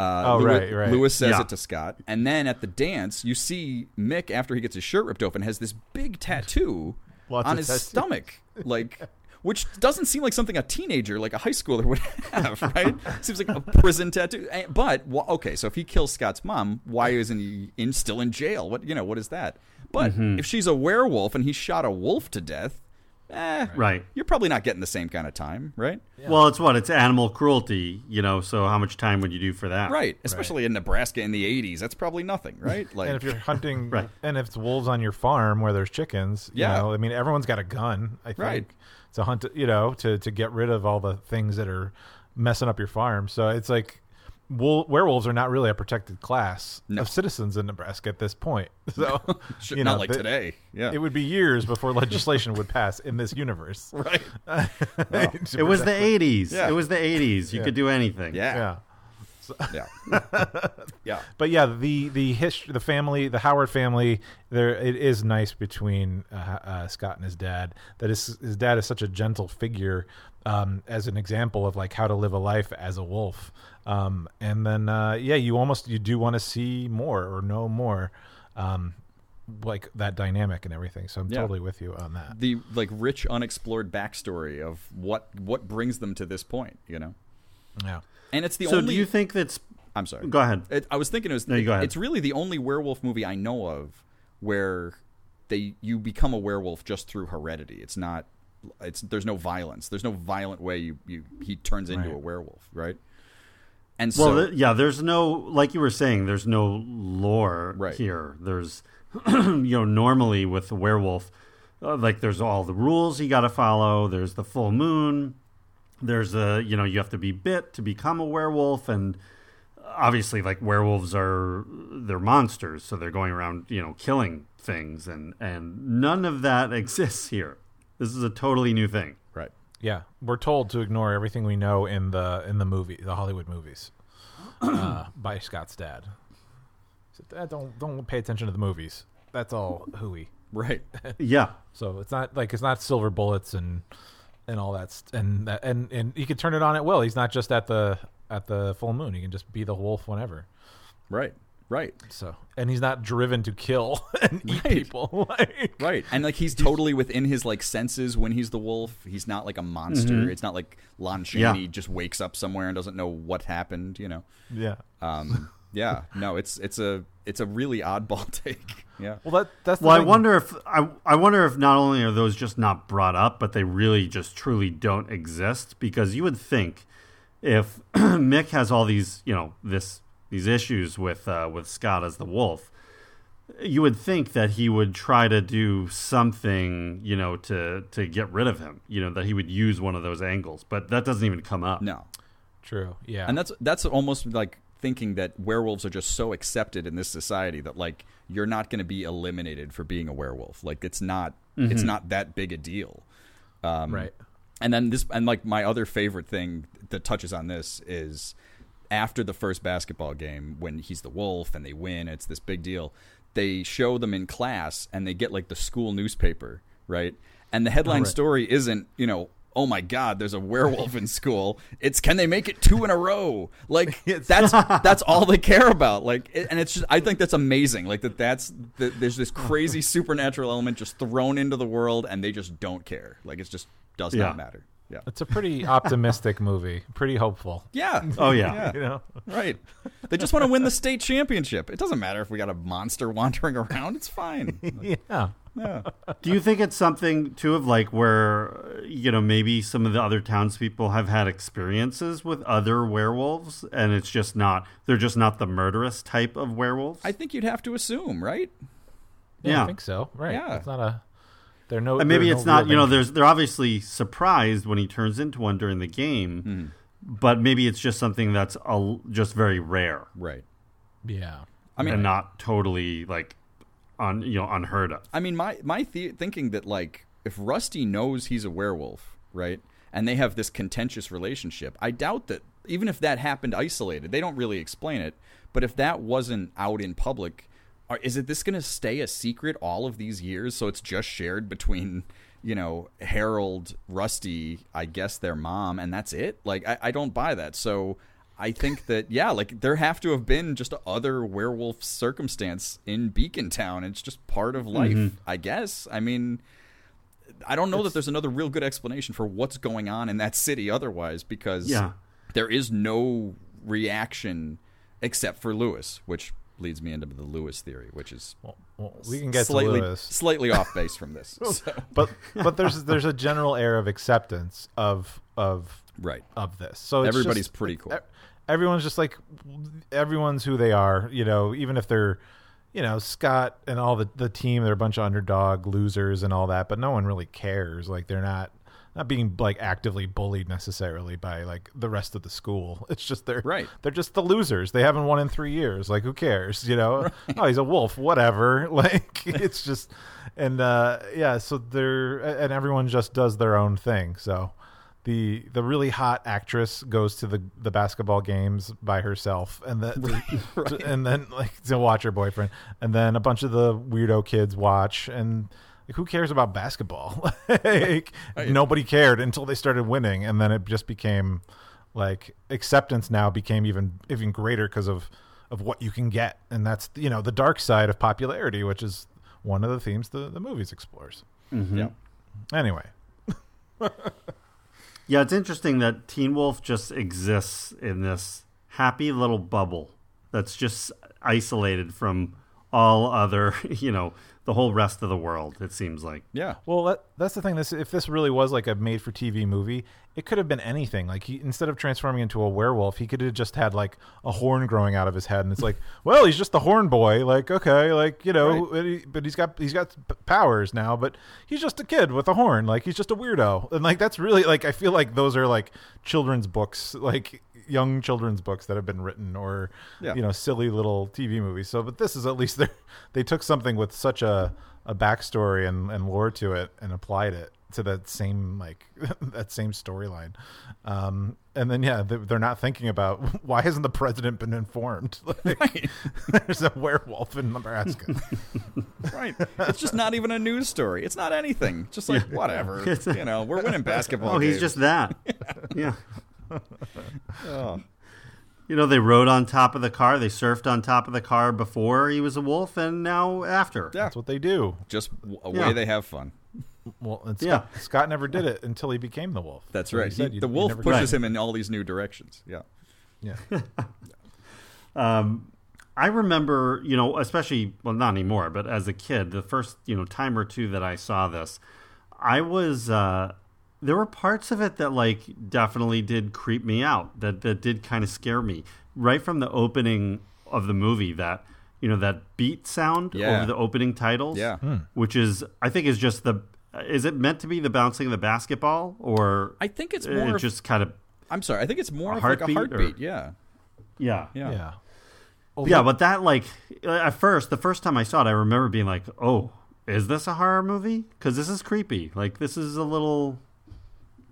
Uh, Oh, Lewi- right, right. Lewis says Yeah. it to Scott, and then at the dance, you see Mick after he gets his shirt ripped open has this big tattoo Lots on his tattoos. stomach, like. Which doesn't seem like something a teenager, like a high schooler, would have, right? Seems like a prison tattoo. Eh, But okay, so if he kills Scott's mom, why isn't he in, still in jail? What you know? What is that? But Mm-hmm. if she's a werewolf and he shot a wolf to death, eh, Right. You're probably not getting the same kind of time, right? Well, it's what? It's animal cruelty, you know, so how much time would you do for that? Right. Especially in Nebraska in the '80s, that's probably nothing, right? Like, and if you're hunting, Right. and if it's wolves on your farm where there's chickens, you Yeah. know, I mean, everyone's got a gun. I think Right. to hunt, you know, to to get rid of all the things that are messing up your farm. So it's like. Wool, werewolves are not really a protected class No. of citizens in Nebraska at this point. So, Sure, you not know, like the- today. Yeah. It would be years before legislation would pass in this universe. right. It was the 80s. Yeah. It was the 80s. You Yeah. could do anything. Yeah. Yeah. Yeah. yeah. But yeah, the the history, the family, the Howard family, there it is nice between uh, uh, Scott and his dad. That his his dad is such a gentle figure um, as an example of like how to live a life as a wolf. Um, and then uh, yeah, you almost you do want to see more or know more, um, like that dynamic and everything. So I'm Yeah. totally with you on that. The like rich unexplored backstory of what what brings them to this point, you know. Yeah. And it's the so only do you think that's. I'm sorry. Go ahead. It, I was thinking it was. No, you go ahead. It's really the only werewolf movie I know of where they you become a werewolf just through heredity. It's not. It's there's no violence. There's no violent way you, you he turns into Right. a werewolf, right? And Well, so th- yeah, there's no, like you were saying, there's no lore Right. here. There's, you know, normally with the werewolf, uh, like there's all the rules you got to follow. There's the full moon. There's a, you know, you have to be bit to become a werewolf. And obviously, like werewolves are, they're monsters. So they're going around, you know, killing things. And, and none of that exists here. This is a totally new thing. right. Yeah, we're told to ignore everything we know in the in the movie, the Hollywood movies, uh, by Scott's dad. He said, don't don't pay attention to the movies. That's all hooey. Right. Yeah. So it's not like it's not silver bullets and and all that st- and that and and he could turn it on at will. He's not just at the at the full moon. He can just be the wolf whenever. Right. Right. So and he's not driven to kill and eat Right. people. like, Right. And like he's totally within his like senses when he's the wolf. He's not like a monster. It's not like Lon Chaney Yeah. just wakes up somewhere and doesn't know what happened, you know. Yeah. Um yeah, no, it's it's a it's a really oddball take. Yeah. Well, that that's the Well, I wonder if I, I wonder if not only are those just not brought up, but they really just truly don't exist. Because you would think if Mick has all these, you know, this these issues with uh, with Scott as the wolf, you would think that he would try to do something, you know, to to get rid of him. You know, that he would use one of those angles, but that doesn't even come up. No. True. Yeah. And that's that's almost like thinking that werewolves are just so accepted in this society that like you're not going to be eliminated for being a werewolf. Like it's not it's not that big a deal. Um, right. And then this, and like my other favorite thing that touches on this is after the first basketball game when he's the wolf and they win, it's this big deal. They show them in class and they get like the school newspaper, right? And the headline right. story isn't, you know, oh my god, there's a werewolf in school. It's can they make it two in a row? Like that's that's all they care about. Like, and it's just I think that's amazing. Like that that's that there's this crazy supernatural element just thrown into the world and they just don't care. Like it just does Yeah. not matter. Yeah. It's a pretty optimistic movie. Pretty hopeful. Yeah. Oh yeah. You know. Right. They just want to win the state championship. It doesn't matter if we got a monster wandering around. It's fine. Yeah. Yeah. Do you think it's something too of like where you know maybe some of the other townspeople have had experiences with other werewolves, and it's just not they're just not the murderous type of werewolves? I think you'd have to assume, right? Yeah, Yeah. I think so. Right. Yeah. It's not a. They're no. and maybe it's no not you know danger. there's they're obviously surprised when he turns into one during the game, Hmm. but maybe it's just something that's a, just very rare Right. Yeah. I mean, and not totally like on you know unheard of. I mean, my my the- thinking that like if Rusty knows he's a werewolf, right, and they have this contentious relationship, I doubt that even if that happened isolated, they don't really explain it. But if that wasn't out in public, are, is it this going to stay a secret all of these years? So it's just shared between you know Harold, Rusty, I guess their mom, and that's it. Like I, I don't buy that. So I think that yeah, like there have to have been just other werewolf circumstance in Beacon Town. It's just part of life, Mhm. I guess. I mean, I don't know that there's another real good explanation for what's going on in that city otherwise, because Yeah. there is no reaction except for Lewis, which leads me into the Lewis theory, which is well, we can get to slightly Lewis. slightly off base from this. So. but but there's there's a general air of acceptance of of right of this. So it's Everybody's just- pretty cool. Everyone's just like everyone's who they are. You know, even if they're you know Scott and all the the team, they're a bunch of underdog losers and all that, but no one really cares. Like they're not. Not being like actively bullied necessarily by like the rest of the school. It's just they're right. They're just the losers. They haven't won in three years. Like who cares? You know? Oh, he's a wolf. Whatever. Like it's just and uh yeah. So they're and everyone just does their own thing. So the the really hot actress goes to the the basketball games by herself and the, Right. and then like to watch her boyfriend. And then a bunch of the weirdo kids watch and like, who cares about basketball? Like, nobody cared until they started winning. And then it just became like acceptance now became even even greater because of of what you can get. And that's you know the dark side of popularity which is one of the themes the the movies explores. Mhm. Yeah. anyway Yeah, it's interesting that Teen Wolf just exists in this happy little bubble that's just isolated from all other, you know, the whole rest of the world. It seems like. Yeah. Well, that, that's the thing. This if this really was like a made-for-TV movie, it could have been anything. Like he instead of transforming into a werewolf, he could have just had like a horn growing out of his head, and it's like, well, he's just the horn boy. Like okay, like you know, but, he, but he's got he's got powers now, but he's just a kid with a horn. Like he's just a weirdo, and like that's really like I feel like those are like children's books, like young children's books that have been written, or Yeah. you know, silly little TV movies. So, but this is at least they they took something with such a a backstory and, and lore to it and applied it to that same like that same storyline. Um, and then yeah, they- they're not thinking about why hasn't the president been informed? Like, There's a werewolf in Nebraska. right. It's just not even a news story. It's not anything. Just like Yeah. whatever. A- you know, we're winning basketball. Oh, he's just that. yeah. Oh. You know, they rode on top of the car. They surfed on top of the car before he was a wolf, and now after. Yeah. That's what they do. Just w- a Yeah. way they have fun. Well, and Yeah. Scott, Scott never did it until he became the wolf. That's So right. He- you- the wolf pushes got him in all these new directions. Yeah. Yeah. Um, I remember, you know, especially well, not anymore, but as a kid, the first you know time or two that I saw this, I was uh, there were parts of it that like definitely did creep me out. That that did kind of scare me right from the opening of the movie. That you know that beat sound Yeah. over the opening titles, Yeah. Hmm. which is I think is just the. Is it meant to be the bouncing of the basketball, or I think it's it more of- just kind of I'm sorry. I think it's more A of like a heartbeat or- heartbeat. Yeah. yeah, Yeah. Yeah. yeah, but that like at first, the first time I saw it, I remember being like, "Oh, is this a horror movie? Because this is creepy. Like this is a little,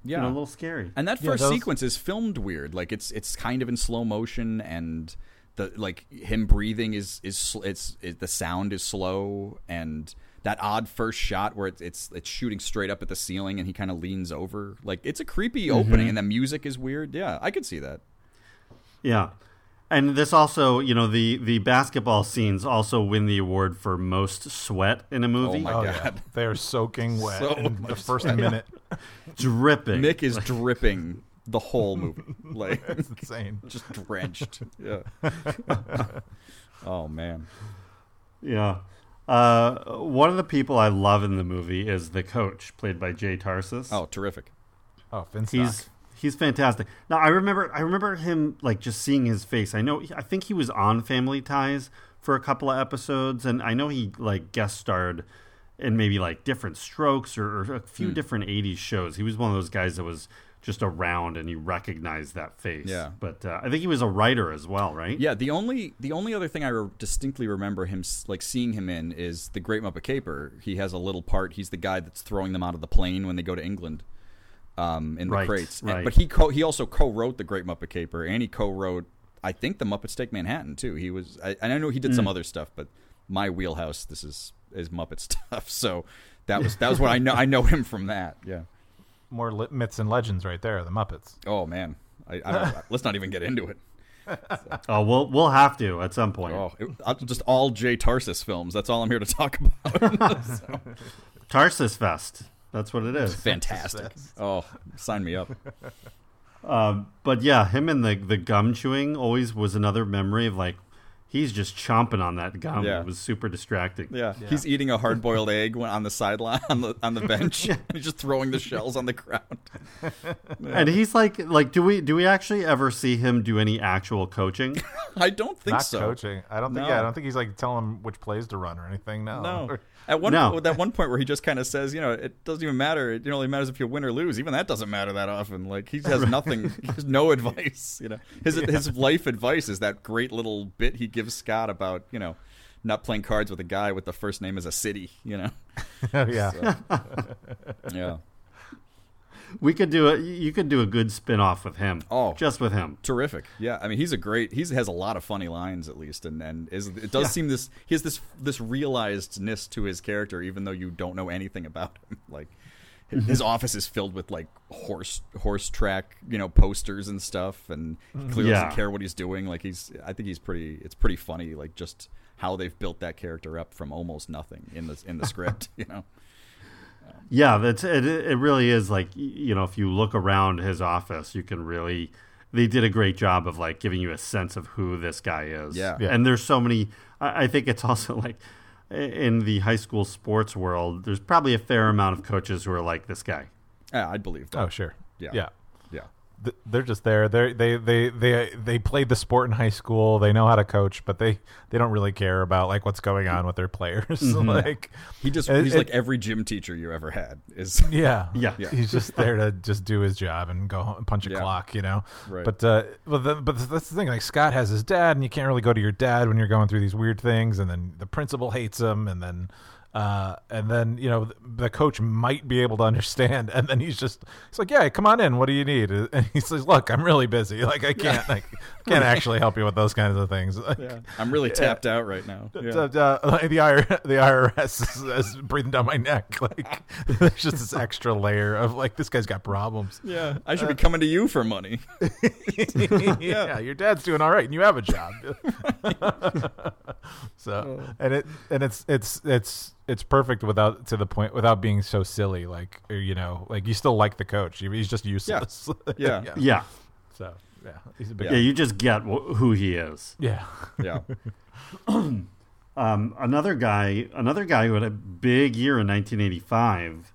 Yeah. you know, a little scary." And that Yeah, first those- sequence is filmed weird. Like it's it's kind of in slow motion, and the like him breathing is is sl- it's it, the sound is slow, and that odd first shot where it's it's it's shooting straight up at the ceiling, and he kind of leans over. Like it's a creepy mm-hmm. opening, and the music is weird. Yeah, I could see that. Yeah, and this also, you know, the the basketball scenes also win the award for most sweat in a movie. Oh my Oh, God. yeah. They are soaking wet So in the first sweat. minute. dripping. Nick is dripping the whole movie, like It's insane. just drenched. Yeah. oh man. Yeah. Uh, one of the people I love in the movie is the coach, played by Jay Tarses. Oh, terrific. Oh, Finstock. He's he's fantastic. Now I remember I remember him like just seeing his face. I know I think he was on Family Ties for a couple of episodes, and I know he like guest starred in maybe like Diff'rent Strokes or, or a few Hmm. different '80s shows. He was one of those guys that was just around and you recognized that face. Yeah. but uh, I think he was a writer as well, right? Yeah, the only the only other thing I re- distinctly remember him like seeing him in is the Great Muppet Caper. He has a little part. He's the guy that's throwing them out of the plane when they go to England, um, in the Right, crates. And- but he co- he also co-wrote the Great Muppet Caper, and he co-wrote I think the Muppets Take Manhattan too. He was I, and I know he did some Mm. other stuff, but my wheelhouse this is is Muppet stuff. So that was that was what I know. I know him from that. Yeah. more li- myths and legends right there. The Muppets. Oh man, I, I don't, let's not even get into it. Oh, we'll we'll have to at some point. Oh, it, just all Jay Tarses films. That's all I'm here to talk about. So, Tarses Fest. That's what it is. fantastic. Oh, sign me up. Um, but yeah, him and the the gum chewing always was another memory of like he's just chomping on that gum. Yeah. It was super distracting. Yeah. he's eating a hard boiled egg on the sideline on the on the bench. He's just throwing the shells on the ground. And he's like like do we do we actually ever see him do any actual coaching? I don't think Not so. coaching. I don't think. No. Yeah, I don't think he's like telling them which plays to run or anything. No. No. At one No. that one point where he just kind of says, you know, it doesn't even matter. It only matters if you win or lose. Even that doesn't matter that often. Like he has nothing. He has no advice. You know, his his life advice is that great little bit he gives Scott about you know not playing cards with a guy with the first name as a city. You know. Oh, yeah. Yeah. We could do a you could do a good spin off with him. Oh. just with him. Terrific. Yeah, I mean he's a great. He has a lot of funny lines at least, and and is it does seem this he has this this realizedness to his character, even though you don't know anything about him. Like his mm-hmm. office is filled with like horse horse track you know posters and stuff, and he mm-hmm. clearly Yeah. doesn't care what he's doing. Like he's I think he's pretty. It's pretty funny. Like just how they've built that character up from almost nothing in the in the script. You know. Yeah, that's it. It really is like you know, if you look around his office, you can really. They did a great job of like giving you a sense of who this guy is. Yeah. Yeah. and there's so many. I, I think it's also like in the high school sports world, there's probably a fair amount of coaches who are like this guy. Yeah, I'd believe. That. Oh, sure. Yeah. Yeah. They're just there. They they they they they played the sport in high school. They know how to coach, but they they don't really care about like what's going on with their players. like He just It- he's it- like every gym teacher you ever had is yeah, Yeah. Yeah. He's just there to just do his job and go home, punch a Yeah. clock, you know. Right. But uh, but the, but that's the thing. Like Scott has his dad, and you can't really go to your dad when you're going through these weird things. And then the principal hates him, and then uh, and then you know the, coach might be able to understand, and then he's just he's like, yeah, come on in. What do you need? And he says, look, I'm really busy. Like I can't like can't actually help you with those kinds of things. Like, I'm really tapped out right now. Yeah. uh, uh, the IR, the IRS is, is breathing down my neck. Like there's just this extra layer of like this guy's got problems. Yeah, I should be coming to you for money. yeah. your dad's doing all right, and you have a job. so, and it and it's it's it's it's perfect without to the point without being so silly. Like you know, like you still like the coach. He's just useless. Yeah. Yeah, yeah So yeah, he's a big yeah. You just get wh- who he is. yeah. Yeah, Um, another guy, another guy who had a big year in 1985,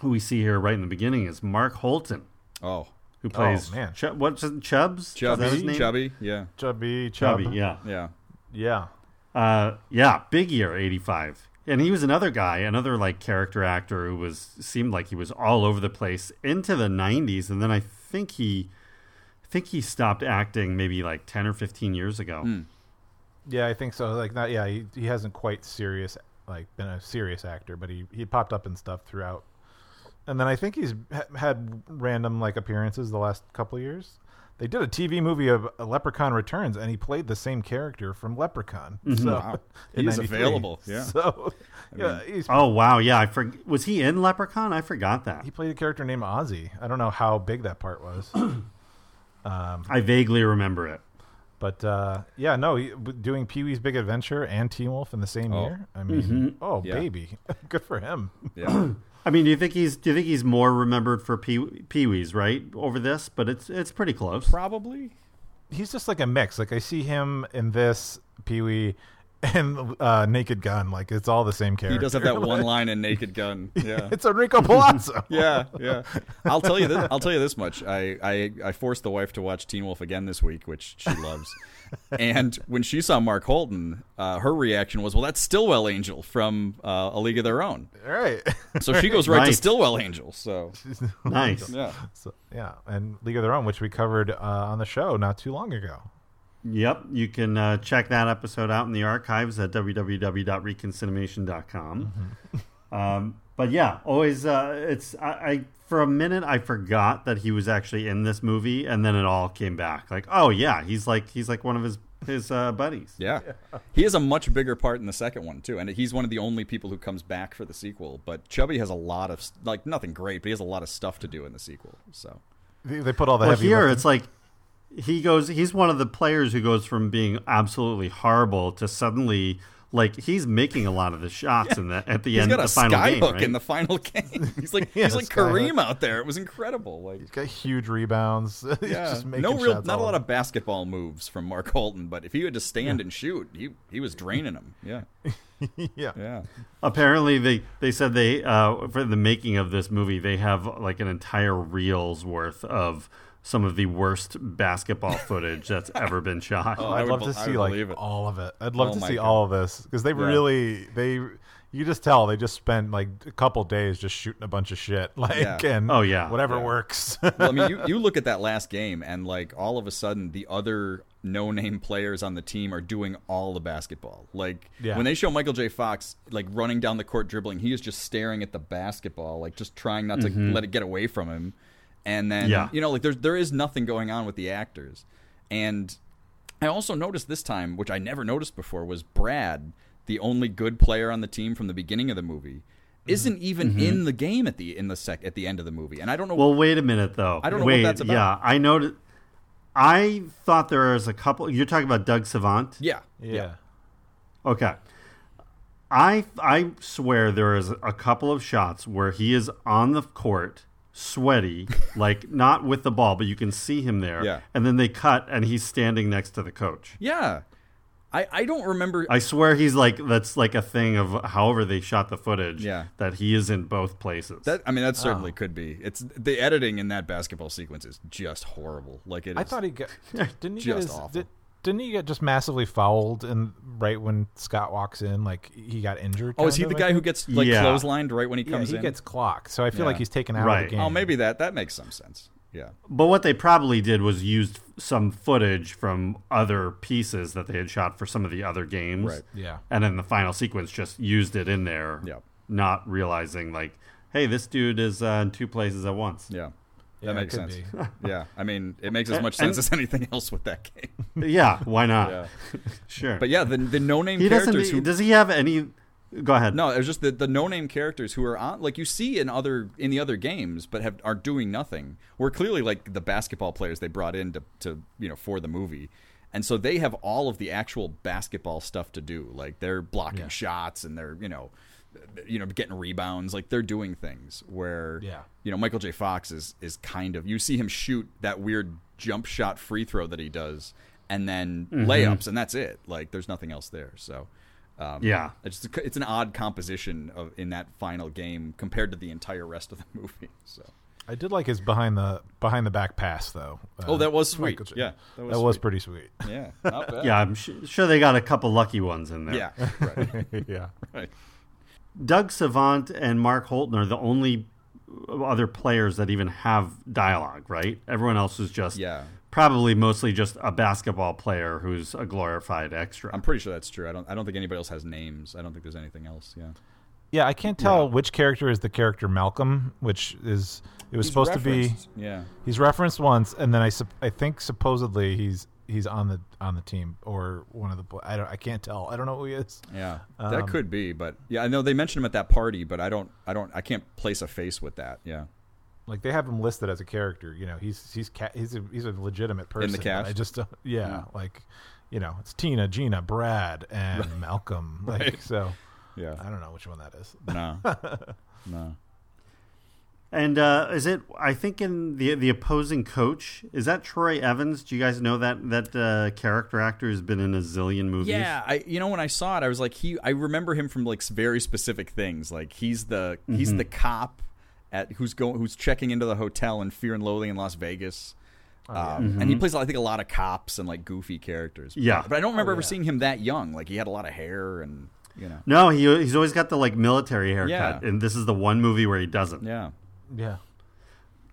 who we see here right in the beginning, is Mark Holton, oh, who plays man. Chu- what's his, Chubbs? Is his chubby, name? chubby. Yeah, Chubby, chub. Chubby. Yeah, yeah, yeah. uh, yeah. Big year, 85, and he was another guy, another like character actor who was seemed like he was all over the place into the 90s, and then I think he, I think he stopped acting maybe like 10 or 15 years ago. Hmm. Yeah, I think so. Like not yeah, he, he hasn't quite serious like been a serious actor, but he he popped up in stuff throughout. And then I think he's ha- had random like appearances the last couple of years. They did a TV movie of uh, Leprechaun Returns, and he played the same character from Leprechaun. Mm-hmm. So Wow. in He is 93. available, yeah. So yeah, he's Oh wow, yeah. I for- was he in Leprechaun? I forgot that. he played a character named Ozzy. I don't know how big that part was. Um, I vaguely remember it. But uh, yeah, no, doing Pee Wee's Big Adventure and Teen Wolf in the same Oh. year. I mean, mm-hmm. oh Yeah. baby, good for him. yeah. I mean, do you think he's do you think he's more remembered for Pee Pee Wee's right over this? But it's it's pretty close. Probably. He's just like a mix. Like I see him in this Pee Wee and uh, Naked Gun. Like it's all the same character. He does have that one line in Naked Gun. Yeah. It's Enrico Palazzo. yeah, yeah. I'll tell you this. I'll tell you this much. I, I I forced the wife to watch Teen Wolf again this week, which she loves. And when she saw Mark Holton, uh, her reaction was, "Well, that's Stilwell Angel from uh, A League of Their Own." All right. So she goes right, to Stilwell Angel. So Nice. yeah, So, yeah, and League of Their Own, which we covered uh, on the show not too long ago. Yep. You can uh, check that episode out in the archives at www.reconciliation.com. um, but yeah, always uh, it's I, I for a minute I forgot that he was actually in this movie, and then it all came back. Like, oh yeah, he's like he's like one of his his uh, buddies. yeah. He has a much bigger part in the second one too, and he's one of the only people who comes back for the sequel. But Chubby has a lot of like nothing great, but he has a lot of stuff to do in the sequel. So They, they put all the Well, heavy here lifting- it's like he goes. He's one of the players who goes from being absolutely horrible to suddenly like he's making a lot of the shots in the at the He's end got of a the final game. skyhook right? in the final game. He's like Yeah, he's like skyhook. Kareem out there. It was incredible. Like He's got huge rebounds. He's yeah, just making no real, shots not a lot of basketball moves from Mark Holton, but if he had to stand and shoot, he he was draining them. Yeah, yeah. yeah. Apparently, they they said they uh, for the making of this movie, they have like an entire reel's worth of some of the worst basketball footage that's ever been shot. Oh, I I'd love bel- to see like it. all of it. I'd love Oh to see God. all of this because they Yeah. really they you just tell they just spent like a couple days just shooting a bunch of shit like Yeah. and Oh, yeah. whatever Yeah. works. well, I mean, you, you look at that last game, and like all of a sudden, the other no-name players on the team are doing all the basketball. Like Yeah. when they show Michael J. Fox like running down the court dribbling, he is just staring at the basketball, like just trying not to mm-hmm. let it get away from him. And then Yeah. you know, like there's there is nothing going on with the actors. And I also noticed this time, which I never noticed before, was Brad, the only good player on the team from the beginning of the movie, mm-hmm. isn't even mm-hmm. in the game at the in the sec at the end of the movie. And I don't know Well, wait a minute though. I don't know what that's about. Yeah, I noted. I thought there was a couple. You're talking about Doug Savant. Yeah. yeah. Okay. I I swear there is a couple of shots where he is on the court, sweaty, like not with the ball, but you can see him there. Yeah. And then they cut, and he's standing next to the coach. Yeah. I, I don't remember. I swear he's like that's like a thing of however they shot the footage. Yeah. That he is in both places. that I mean, that certainly oh. could be. It's the editing in that basketball sequence is just horrible. Like it. I thought he got didn't he Just get his, awful. did, didn't he get just massively fouled and right when Scott walks in like he got injured? Oh, is he kind the of, guy I who gets like Yeah. clotheslined right when he comes Yeah, he in? gets clocked. So I feel like he's taken out Right. of the game. oh, maybe that that makes some sense. Yeah. But what they probably did was used some footage from other pieces that they had shot for some of the other games. Right. Yeah. And then the final sequence just used it in there. Yeah. Not realizing like, hey, this dude is uh, in two places at once. Yeah. Yeah, that makes sense. yeah. I mean, it makes as much sense as anything else with that game. yeah. Why not? Yeah. sure. But yeah, the the no name characters who Does he have any? Go ahead. No, it was just the, the no name characters who are on like you see in other in the other games, but have are doing nothing. Were clearly like the basketball players they brought in to, to you know for the movie, and so they have all of the actual basketball stuff to do. Like they're blocking shots and they're you know you know getting rebounds. Like they're doing things where Yeah. you know Michael J. Fox is is kind of you see him shoot that weird jump shot free throw that he does, and then layups, and that's it. Like there's nothing else there. So. Um, Yeah. it's it's an odd composition of in that final game compared to the entire rest of the movie. So I did like his behind the behind the back pass though. Uh, Oh, that was sweet. Michael Yeah, that that was, was pretty sweet. yeah, not bad. Yeah, I'm sh- sure they got a couple lucky ones in there. yeah, right, yeah. right. Doug Savant and Mark Holton are the only other players that even have dialogue, right? Everyone else is just Yeah. probably mostly just a basketball player who's a glorified extra. I'm pretty sure that's true. I don't I don't think anybody else has names. I don't think there's anything else. Yeah, Yeah, I can't tell which character is the character Malcolm, which is it was He's supposed to be. Yeah, he's referenced once, and then I sup- I think supposedly he's he's on the on the team or one of the I don't I can't tell I don't know who he is. yeah, Um, that could be. But yeah, I know they mentioned him at that party, but I don't I don't I can't place a face with that. Yeah, Like they have him listed as a character. You know, he's he's ca- he's a he's a legitimate person. but cast? I just don't, yeah, like you know, it's Tina, Gina, Brad, and Malcolm. Like Right. so, yeah. I don't know which one that is. No, no. And uh, is it? I think in the the opposing coach is that Troy Evans? Do you guys know that that uh, character actor has been in a zillion movies? Yeah, I you know when I saw it, I was like he. I remember him from like very specific things. Like he's the he's Mm-hmm. the cop at who's going who's checking into the hotel in Fear and Loathing in Las Vegas. Um, And he plays, I think, a lot of cops and like goofy characters. Mm-hmm. Yeah. but I don't remember ever seeing him that young. Like he had a lot of hair and you know. No, he he's always got the like military haircut, Yeah. and this is the one movie where he doesn't. Yeah, Yeah,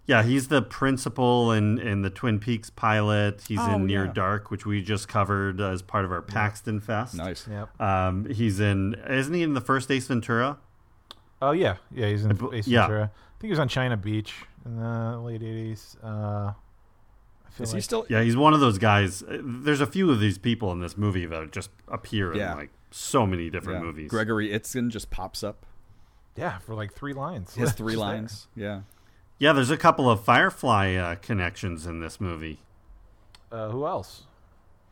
Yeah, he's the principal in, in the Twin Peaks pilot. He's Oh, in Near yeah. Dark, which we just covered as part of our Paxton Fest. nice. yep. Um, he's in, isn't he in the first Ace Ventura? Oh yeah, yeah. He's in bel- Ace yeah. Ventura. I think he was on China Beach in the late eighties. Uh, I feel Is like he still? Yeah, he's one of those guys. uh, There's a few of these people in this movie that just appear Yeah. in like so many different yeah. movies. Gregory Itzin just pops up. Yeah for like three lines. His three Just there. lines. Yeah. Yeah, there's a couple of Firefly uh, connections in this movie. Uh, who else?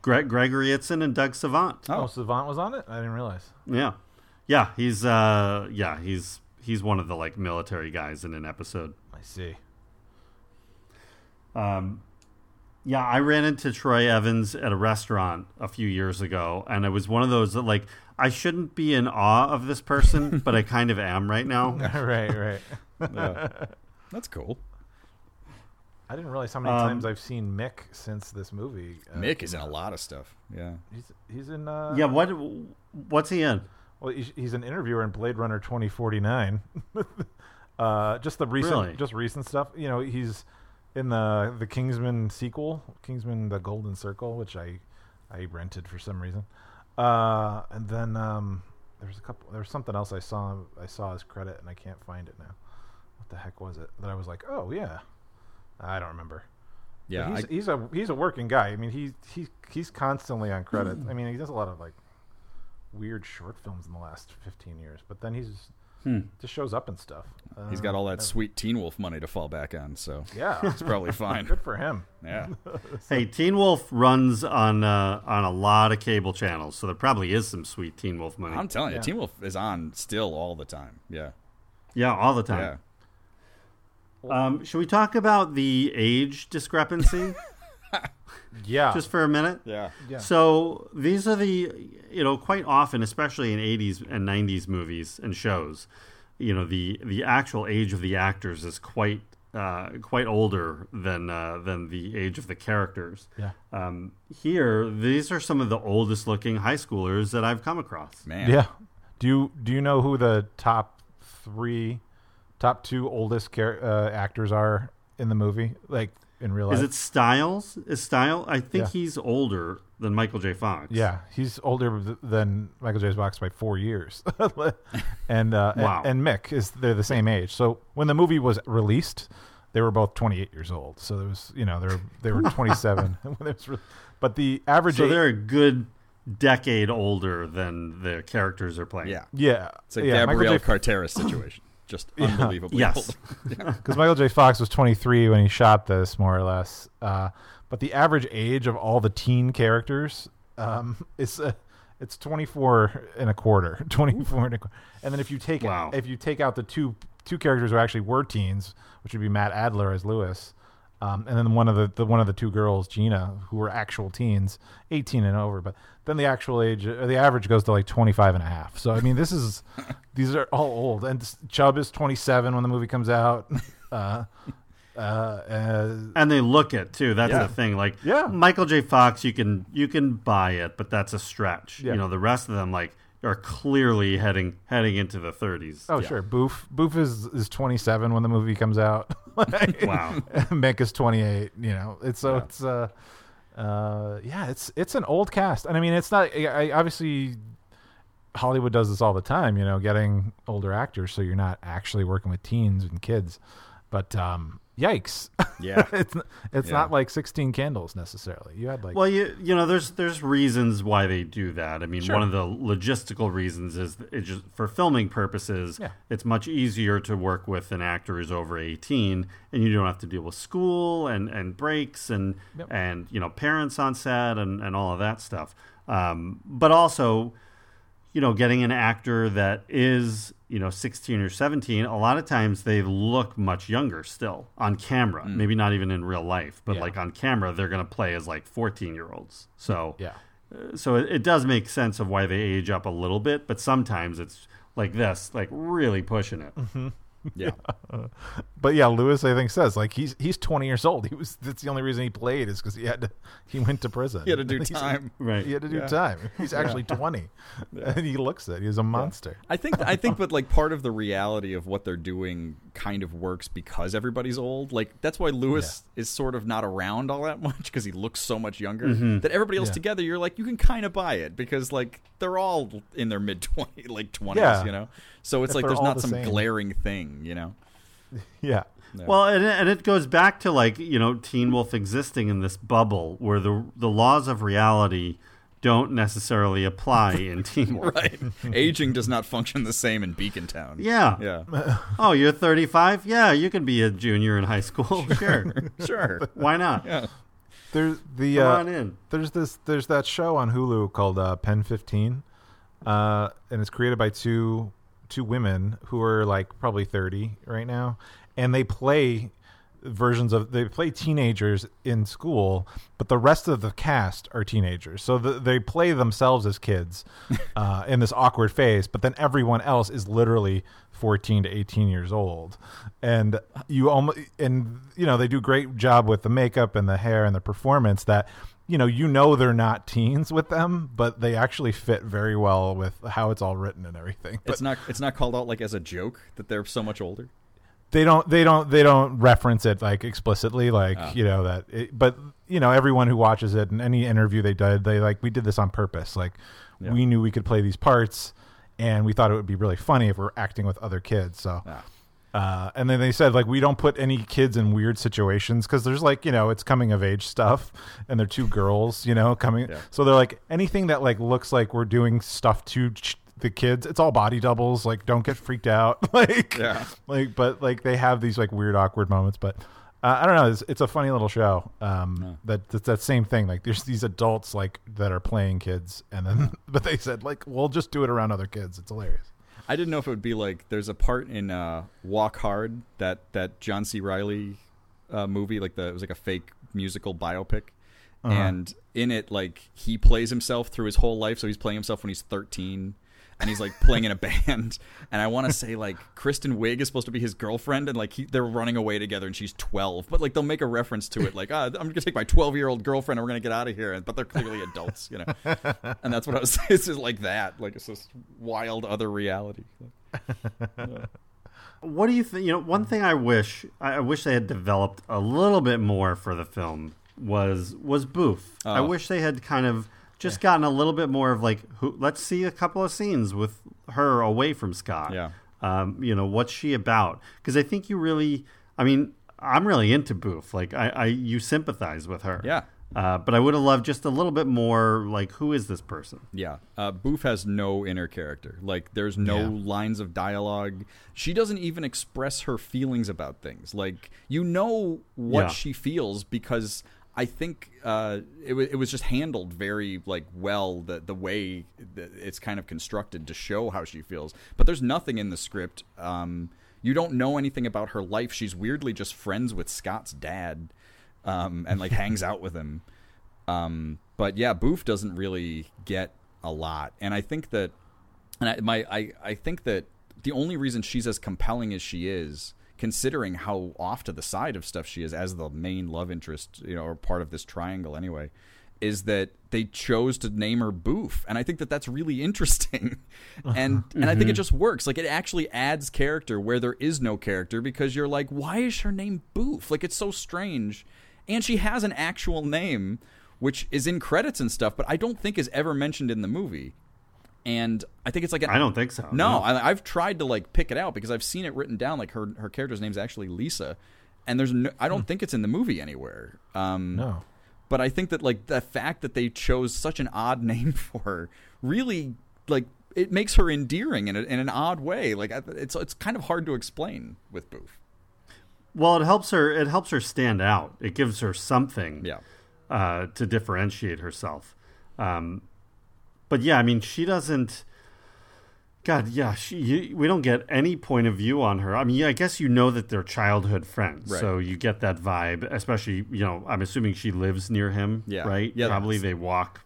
Greg Gregory Itzin and Doug Savant. Oh, Savant was on it. I didn't realize. Yeah, yeah, he's uh, yeah, he's he's one of the like military guys in an episode. I see. Um, yeah, I ran into Troy Evans at a restaurant a few years ago, and it was one of those that like I shouldn't be in awe of this person, but I kind of am right now. right, right. Yeah. That's cool. I didn't realize how many Um, times I've seen Mick since this movie. uh, Mick is in a lot of stuff. Yeah. He's he's in. Uh, Yeah, what what's he in? Well, he's, he's an interviewer in Blade Runner 2049. uh, just the recent, Really? just recent stuff. You know, he's in the the Kingsman sequel, Kingsman: The Golden Circle, which I I rented for some reason. Uh, and then um, there was a couple. There was something else I saw. I saw his credit, and I can't find it now. What the heck was it? That I was like, oh yeah, I don't remember. Yeah. he's, I- he's a he's a working guy. I mean, he he he's constantly on credits. Hmm. I mean, he does a lot of like weird short films in the last fifteen years, but then he's Hmm. just shows up and stuff. He's got all that sweet Teen Wolf money to fall back on, so Yeah, it's probably fine. Good for him. Yeah. Hey, Teen Wolf runs on uh, on a lot of cable channels, so there probably is some sweet Teen Wolf money. I'm telling you, Yeah. Teen Wolf is on still all the time. Yeah. yeah, all the Yeah. time. Um, should we talk about the age discrepancy Yeah, just for a minute? Yeah. Yeah. So these are the, you know, quite often, especially in 80s and 90s movies and shows, you know, the the actual age of the actors is quite uh, quite older than uh, than the age of the characters. Yeah. Um, here, these are some of the oldest looking high schoolers that I've come across. Man. yeah. Do you do you know who the top three, top two oldest char- uh, actors are in the movie? Like in real life? Is it Stiles? Is Style? I think Yeah. he's older than Michael J. Fox. Yeah, he's older than Michael J. Fox by four years, and uh, and- Wow. and, Mick is they're the same age. So when the movie was released, they were both 28 years old. So there was you know they were they were 27 when it was, re- but the average So age, they're a good decade older than the characters are playing. Yeah. yeah, It's a yeah, Gabrielle J. Carteris situation. Just unbelievably Yes. old. because Michael J. Fox was 23 when he shot this, more or less. Uh, but the average age of all the teen characters um, is uh, it's 24 and a quarter, 24 and a quarter. And then if you take Wow. if you take out the two two characters who actually were teens, which would be Matt Adler as Lewis, um, and then one of the, the one of the two girls, Gina, who were actual teens, 18 and over. But then the actual age, uh, the average goes to like 25 and a half. So I mean, this is these are all old. And Chubb is 27 when the movie comes out. Uh, uh, uh, and they look it too. That's Yeah. the thing. Like Yeah. Michael J. Fox, you can you can buy it, but that's a stretch. Yeah. You know, the rest of them like are clearly heading heading into the 30s. oh sure, Boof Boof is is 27 when the movie comes out. Like, Wow. Mick is 28. You know, it's so it's uh, uh, yeah, it's it's an old cast, and I mean, it's not. I, obviously Hollywood does this all the time. You know, getting older actors, so you're not actually working with teens and kids. But um, yikes! Yeah. it's it's Yeah. not like 16 Candles necessarily. You had like Well, you you know, there's there's reasons why they do that. I mean, Sure. one of the logistical reasons is it just for filming purposes, Yeah. it's much easier to work with an actor who's over 18, and you don't have to deal with school and and breaks and Yep. and you know parents on set and and all of that stuff. Um, but also, you know, getting an actor that is, you know, 16 or 17, a lot of times they look much younger still on camera. Mm. Maybe not even in real life, but Yeah. like on camera, they're going to play as like 14 year olds. So, yeah. Uh, so it, it does make sense of why they age up a little bit, but sometimes it's like this, like really pushing it. Mm-hmm. Yeah. But yeah, Lewis, I think says like he's he's 20 years old. He was that's the only reason he played is because he had to he went to prison. He had to do time. Right. He had to do Yeah. time. He's actually 20, and he looks it. He's a monster. I think I think but like part of the reality of what they're doing kind of works because everybody's old. Like that's why Lewis is sort of not around all that much because he looks so much younger. Mm-hmm. That everybody else Yeah. together you're like you can kind of buy it because like they're all in their mid 20 like 20s, Yeah. you know. So it's If like there's not the some same. glaring thing, you know. Yeah. Well, and, and it goes back to like you know Teen Wolf existing in this bubble where the the laws of reality don't necessarily apply in Teen Wolf. Right. Aging does not function the same in Beacon Town. Yeah. Yeah. Oh, you're 35? Yeah, you can be a junior in high school. Sure. Sure. Why not? Yeah. There's the Come uh, on in. There's this. There's that show on Hulu called uh, PEN15, uh, and it's created by two two women who are like probably thirty right now, and they play versions of they play teenagers in school, but the rest of the cast are teenagers. So the, they play themselves as kids uh, in this awkward phase, but then everyone else is literally 14 to 18 years old. And you almost and you know they do great job with the makeup and the hair and the performance that you know you know they're not teens with them, but they actually fit very well with how it's all written and everything. But it's not it's not called out like as a joke that they're so much older. they don't they don't they don't reference it like explicitly like Oh. you know that it, but you know everyone who watches it in any interview they did they like we did this on purpose like Yeah. we knew we could play these parts and we thought it would be really funny if we're acting with other kids so Ah. Uh, and then they said like we don't put any kids in weird situations because there's like you know it's coming of age stuff and they're two girls you know coming Yeah. so they're like anything that like looks like we're doing stuff to ch- the kids it's all body doubles like don't get freaked out like Yeah. like but like they have these like weird awkward moments but uh, i don't know it's, it's a funny little show um that that's that same thing like there's these adults like that are playing kids and then but they said like we'll just do it around other kids it's hilarious I didn't know if it would be like there's a part in uh, Walk Hard that that John C. Reilly uh, movie, like the it was like a fake musical biopic, Uh-huh. and in it like he plays himself through his whole life. So he's playing himself when he's 13. And he's like playing in a band, and I want to say like Kristen Wiig is supposed to be his girlfriend, and like he, they're running away together, and she's twelve. But like they'll make a reference to it, like ah, I'm gonna take my twelve year old girlfriend, and we're gonna get out of here. But they're clearly adults, you know. And that's what I was. It's just like that, like it's this wild other reality. What do you think? You know, one thing I wish I wish they had developed a little bit more for the film was was Boof. I Oh. wish they had kind of just gotten a little bit more of like, who, let's see a couple of scenes with her away from Scott. Yeah. Um, you know, what's she about? Because I think you really, I mean, I'm really into Boof. Like, I, I you sympathize with her. Yeah. Uh, but I would have loved just a little bit more. Like, who is this person? Yeah, uh, Boof has no inner character. Like, there's no Yeah. lines of dialogue. She doesn't even express her feelings about things. Like, you know what Yeah. she feels because I think uh, it, wa it was just handled very like well the the way that it's kind of constructed to show how she feels. But there's nothing in the script. Um, you don't know anything about her life. She's weirdly just friends with Scott's dad, um, and like hangs out with him. Um, but yeah, Boof doesn't really get a lot, and I think that, and I, my I I think that the only reason she's as compelling as she is, considering how off to the side of stuff she is as the main love interest, you know, or part of this triangle anyway, is that they chose to name her Boof, and I think that that's really interesting, uh-huh. and and I think it mm-hmm. just works. Like it actually adds character where there is no character because you're like, why is her name Boof? Like it's so strange, and she has an actual name which is in credits and stuff, but I don't think is ever mentioned in the movie. And I think it's like an, I don't think so. no, I, I've tried to like pick it out because I've seen it written down. Like her her character's name's actually Lisa, and there's no, I don't think it's in the movie anywhere. Um, no but I think that like the fact that they chose such an odd name for her really like it makes her endearing in, a, in an odd way. Like it's it's kind of hard to explain with Boof. Well, it helps her. It helps her stand out. It gives her something. Yeah. uh, to differentiate herself. Um, but yeah, I mean, she doesn't. God, yeah, she. You, we don't get any point of view on her. I mean, yeah, I guess you know that they're childhood friends, Right. so you get that vibe. Especially, you know, I'm assuming she lives near him, Yeah. right? Yeah, probably they walk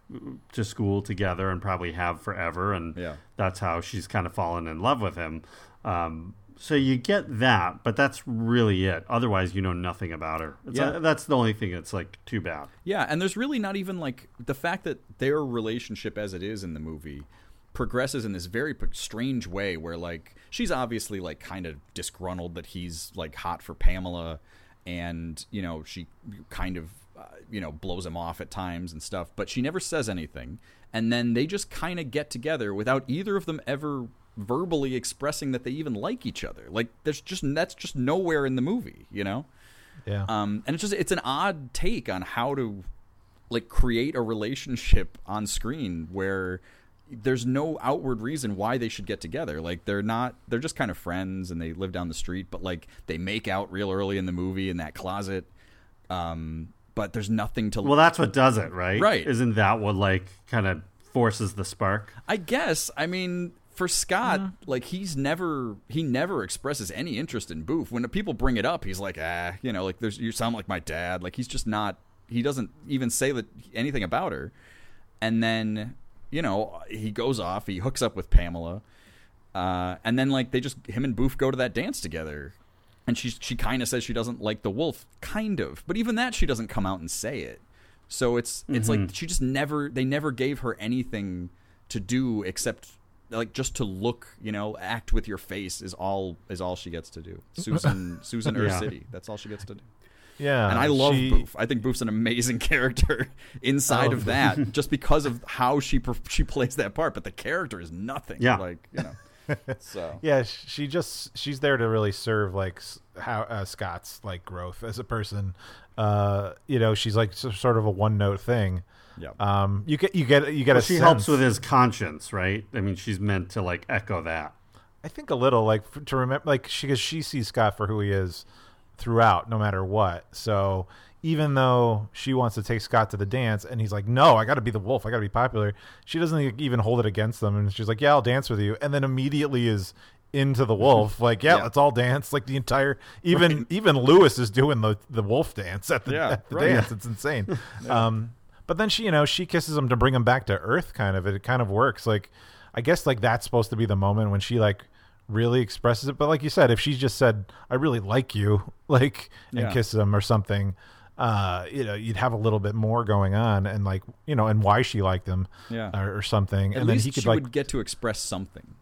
to school together and probably have forever, and Yeah. that's how she's kind of fallen in love with him. Um, so you get that, but that's really it. Otherwise, you know nothing about her. It's Yeah. uh, that's the only thing that's like too bad. Yeah, and there's really not even like the fact that their relationship as it is in the movie progresses in this very strange way where like she's obviously like kind of disgruntled that he's like hot for Pamela and you know she kind of uh, you know blows him off at times and stuff but she never says anything and then they just kind of get together without either of them ever verbally expressing that they even like each other like there's just that's just nowhere in the movie you know yeah um, and it's just it's an odd take on how to like create a relationship on screen where there's no outward reason why they should get together. Like they're not they're just kind of friends and they live down the street, but like they make out real early in the movie in that closet. Um, but there's nothing to. Well, that's what does it, right? Right. Isn't that what like kind of forces the spark? I guess. I mean, for Scott, like he's never he never expresses any interest in Boof. When people bring it up, he's like, ah, you know, like there's you sound like my dad. Like he's just not. He doesn't even say that anything about her. And then you know he goes off. He hooks up with Pamela, uh, and then like they just him and Boof go to that dance together. And she she kind of says she doesn't like the wolf, kind of, but even that she doesn't come out and say it. So it's it's like she just never they never gave her anything to do except like just to look, you know, act with your face is all is all she gets to do. Susan Susan Yeah. City, that's all she gets to do. Yeah, And I love she- Boof. I think Boof's an amazing character inside Oh. of that, just because of how she she plays that part. But the character is nothing. Yeah. like you know. So Yeah, she just she's there to really serve like how uh, Scott's like growth as a person. Uh, you know, she's like sort of a one note thing. Yeah. Um, you get you get you get Well, a she sense, helps with his conscience, right? I mean, she's meant to like echo that. I think a little like f- to remember like she because she sees Scott for who he is throughout, no matter what. So even though she wants to take Scott to the dance, and he's like, "No, I got to be the wolf. I got to be popular." She doesn't even hold it against them, and she's like, "Yeah, I'll dance with you," and then immediately is into the wolf. Like, yeah, Yeah. let's all dance. Like the entire even even Lewis is doing the the wolf dance at the, Yeah, at the right. dance. It's insane. Um, but then she, you know, she kisses him to bring him back to Earth. Kind of, it kind of works. Like, I guess like that's supposed to be the moment when she like really expresses it. But like you said, if she just said, "I really like you," like, and Yeah. kisses him or something, uh, you know, you'd have a little bit more going on, and like, you know, and why she liked him, Yeah. or, or something, At and then least he could she like would get to express something.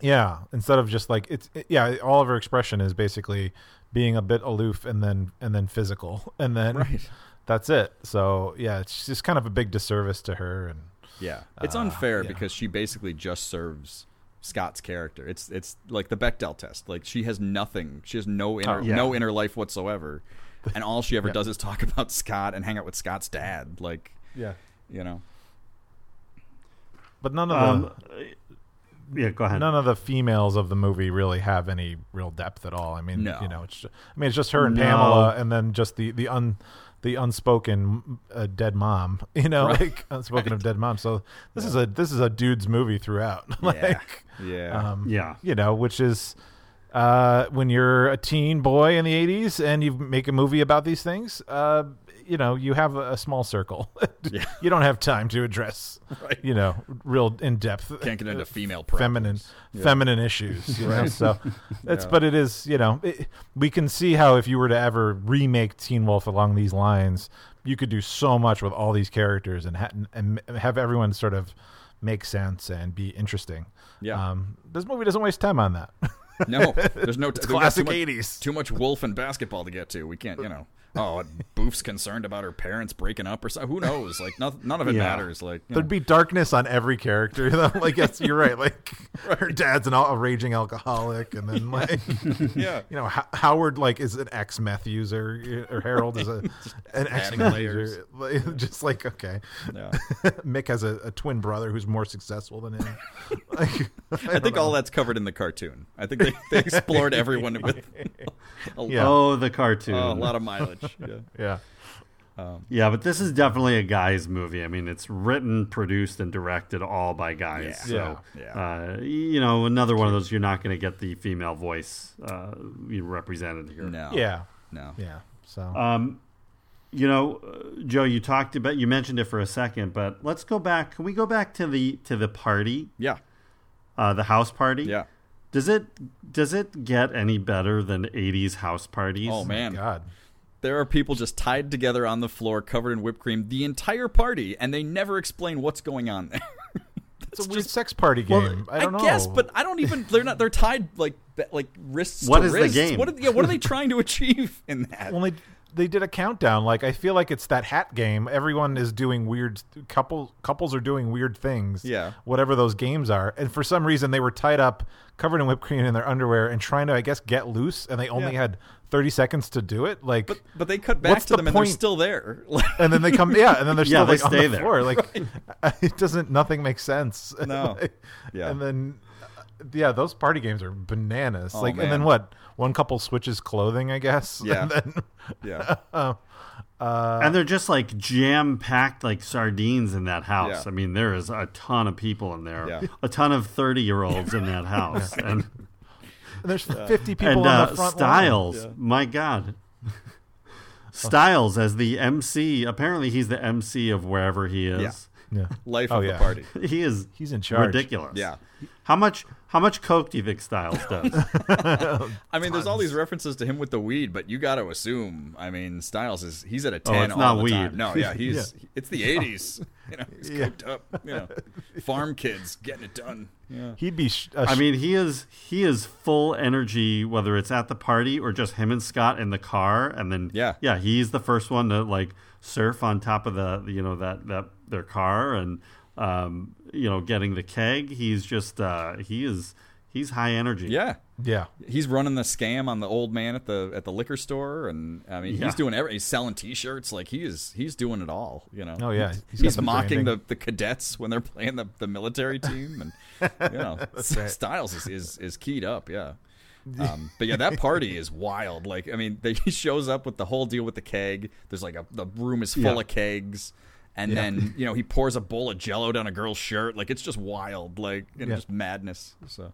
yeah, instead of just like it's it- yeah, all of her expression is basically being a bit aloof and then and then physical and then Right. That's it. So yeah, it's just kind of a big disservice to her and Yeah, it's Uh, unfair yeah. because she basically just serves Scott's character. It's it's like the Bechdel test. Like she has nothing. She has no inner Oh, yeah. no inner life whatsoever, and all she ever Yeah. does is talk about Scott and hang out with Scott's dad. Like yeah. you know, But none of Um, yeah, go the ahead. none of the females of the movie really have any real depth at all. I mean, No. you know, it's just, I mean, it's just her and No. Pamela, and then just the the un the unspoken uh, dead mom. You know, Right. like unspoken of dead mom. So this is a this is a dude's movie throughout. like, yeah, um, Yeah. you know, which is uh, when you're a teen boy in the 80s and you make a movie about these things, uh, you know, you have a, small circle. Yeah. you don't have time to address, Right. you know, real in depth. Can't get into female feminine. Yeah. feminine issues. You know, so it's Yeah. but it is you know it, we can see how if you were to ever remake Teen Wolf along these lines, you could do so much with all these characters and ha- and have everyone sort of make sense and be interesting. Yeah. Um, this movie doesn't waste time on that. No, there's no. It's we've classic too 80s. Too much wolf and basketball to get to. We can't, you know. Oh, Boof's concerned about her parents breaking up or something. Who knows? Like, none, none of it Yeah. matters. Like, There'd know. be darkness on every character. Though. Like, yes, you're right. Like, her dad's an, a raging alcoholic, and then like, Yeah. you know, Ho- Howard like is an ex meth user, or Harold is a an ex adding meth user. Like, Just like okay, Yeah. Mick has a, a twin brother who's more successful than him. Like, I think all that's covered in the cartoon. I think they, they explored everyone with a, Yeah. Oh, the cartoon. Oh, a lot of mileage. Yeah. yeah. Yeah, but this is definitely a guys' movie. I mean, it's written, produced, and directed all by guys. Yeah. So, Yeah. Uh, you know, another one of those you're not going to get the female voice uh, represented here. No. Yeah. No. Yeah. So Um, you know, uh, Joe, you talked about you mentioned it for a second, but let's go back. Can we go back to the to the party, Yeah. uh, the house party? Yeah. Does it does it get any better than '80s house parties? Oh man. God. There are people just tied together on the floor, covered in whipped cream, the entire party, and they never explain what's going on there. It's a weird sex party game. I don't know. guess, but I don't even. They're not. They're tied like like wrists. What to is the wrists. game? What are, yeah, what are they trying to achieve in that? Well, they they did a countdown. Like I feel like it's that hat game. Everyone is doing weird couple couples are doing weird things. Yeah. Whatever those games are, and for some reason they were tied up, covered in whipped cream in their underwear, and trying to I guess get loose, and they only Yeah. had thirty seconds to do it. Like. but but they cut back to the them and they're still there. And then they come, yeah, and then they're Yeah, still they like, on stay the there. floor. Like it doesn't, nothing makes sense. No. Like, Yeah. and then yeah, those party games are bananas. Oh, like, and then what? One couple switches clothing, I guess. Yeah. And then, Yeah. uh, and they're just like jam packed like sardines in that house. Yeah. I mean, there is a ton of people in there, Yeah. a ton of thirty year olds in that house, and and there's 50 people and on uh, the front Stiles, line. my God, Stiles as the MC. Apparently, he's the MC of wherever he is. Yeah. Yeah. Life Oh, of yeah. the party. He is He's in charge. ridiculous. Yeah. How much how much coke do you think Stiles does? I mean, there's all these references to him with the weed, but you got to assume. I mean, Stiles is he's at a Oh, ten it's all not the weed. time. No, yeah, he's it's the '80s. You know, he's Yeah. cooked up. You know, farm kids getting it done. Yeah. He'd be. Sh- a I sh- mean, he is he is full energy, whether it's at the party or just him and Scott in the car, and then Yeah. yeah, he's the first one to like surf on top of the you know that that their car and um, you know getting the keg. He's just uh, he is he's high energy. Yeah. Yeah. He's running the scam on the old man at the at the liquor store, and I mean, Yeah. he's doing every. He's selling T-shirts, like he is. He's doing it all. You know. Oh, yeah. He's, He's the mocking the, branding. the cadets when they're playing the, the military team, and you know, right. Stiles is, is is keyed up. Yeah. Um, but yeah, that party is wild. Like, I mean, they, he shows up with the whole deal with the keg. There's like a the room is full Yeah. of kegs, and then you know he pours a bowl of Jello down a girl's shirt. Like, it's just wild. Like, and Yeah. just madness. So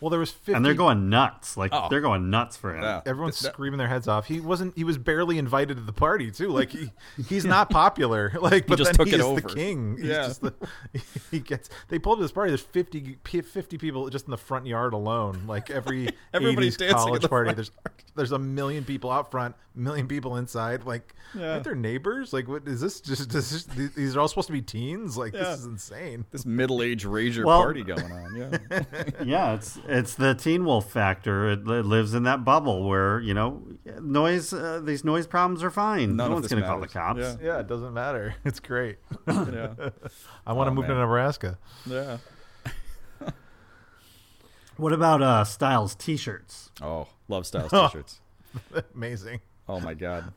Well, there was 50. and they're going nuts. Like Oh. they're going nuts for him. yeah, Everyone's That- screaming their heads off. He wasn't. He was barely invited to the party too. Like he, he's not popular. Like, but just then took it he's over. the king. He's Yeah. just the, he gets. They pulled up this party. There's 50, 50 people just in the front yard alone. Like every Everybody's 80s dancing in college the party. There's there's a million people out front, a million people inside. Like, Yeah. aren't their neighbors? Like, what is this? Just is this, these- these are all supposed to be teens? Like, Yeah. this is insane. this middle-aged rager Well- party going on. Yeah. yeah, it's it's the Teen Wolf factor. It, li- lives in that bubble where you know noise. Uh, these noise problems are fine. None no one's going to call the cops. Yeah. Yeah, it doesn't matter. It's great. yeah. I want to Oh, move to. Nebraska. Yeah. What about uh, Stiles T-shirts? Oh, love Stiles t-shirts. Amazing. Oh my god.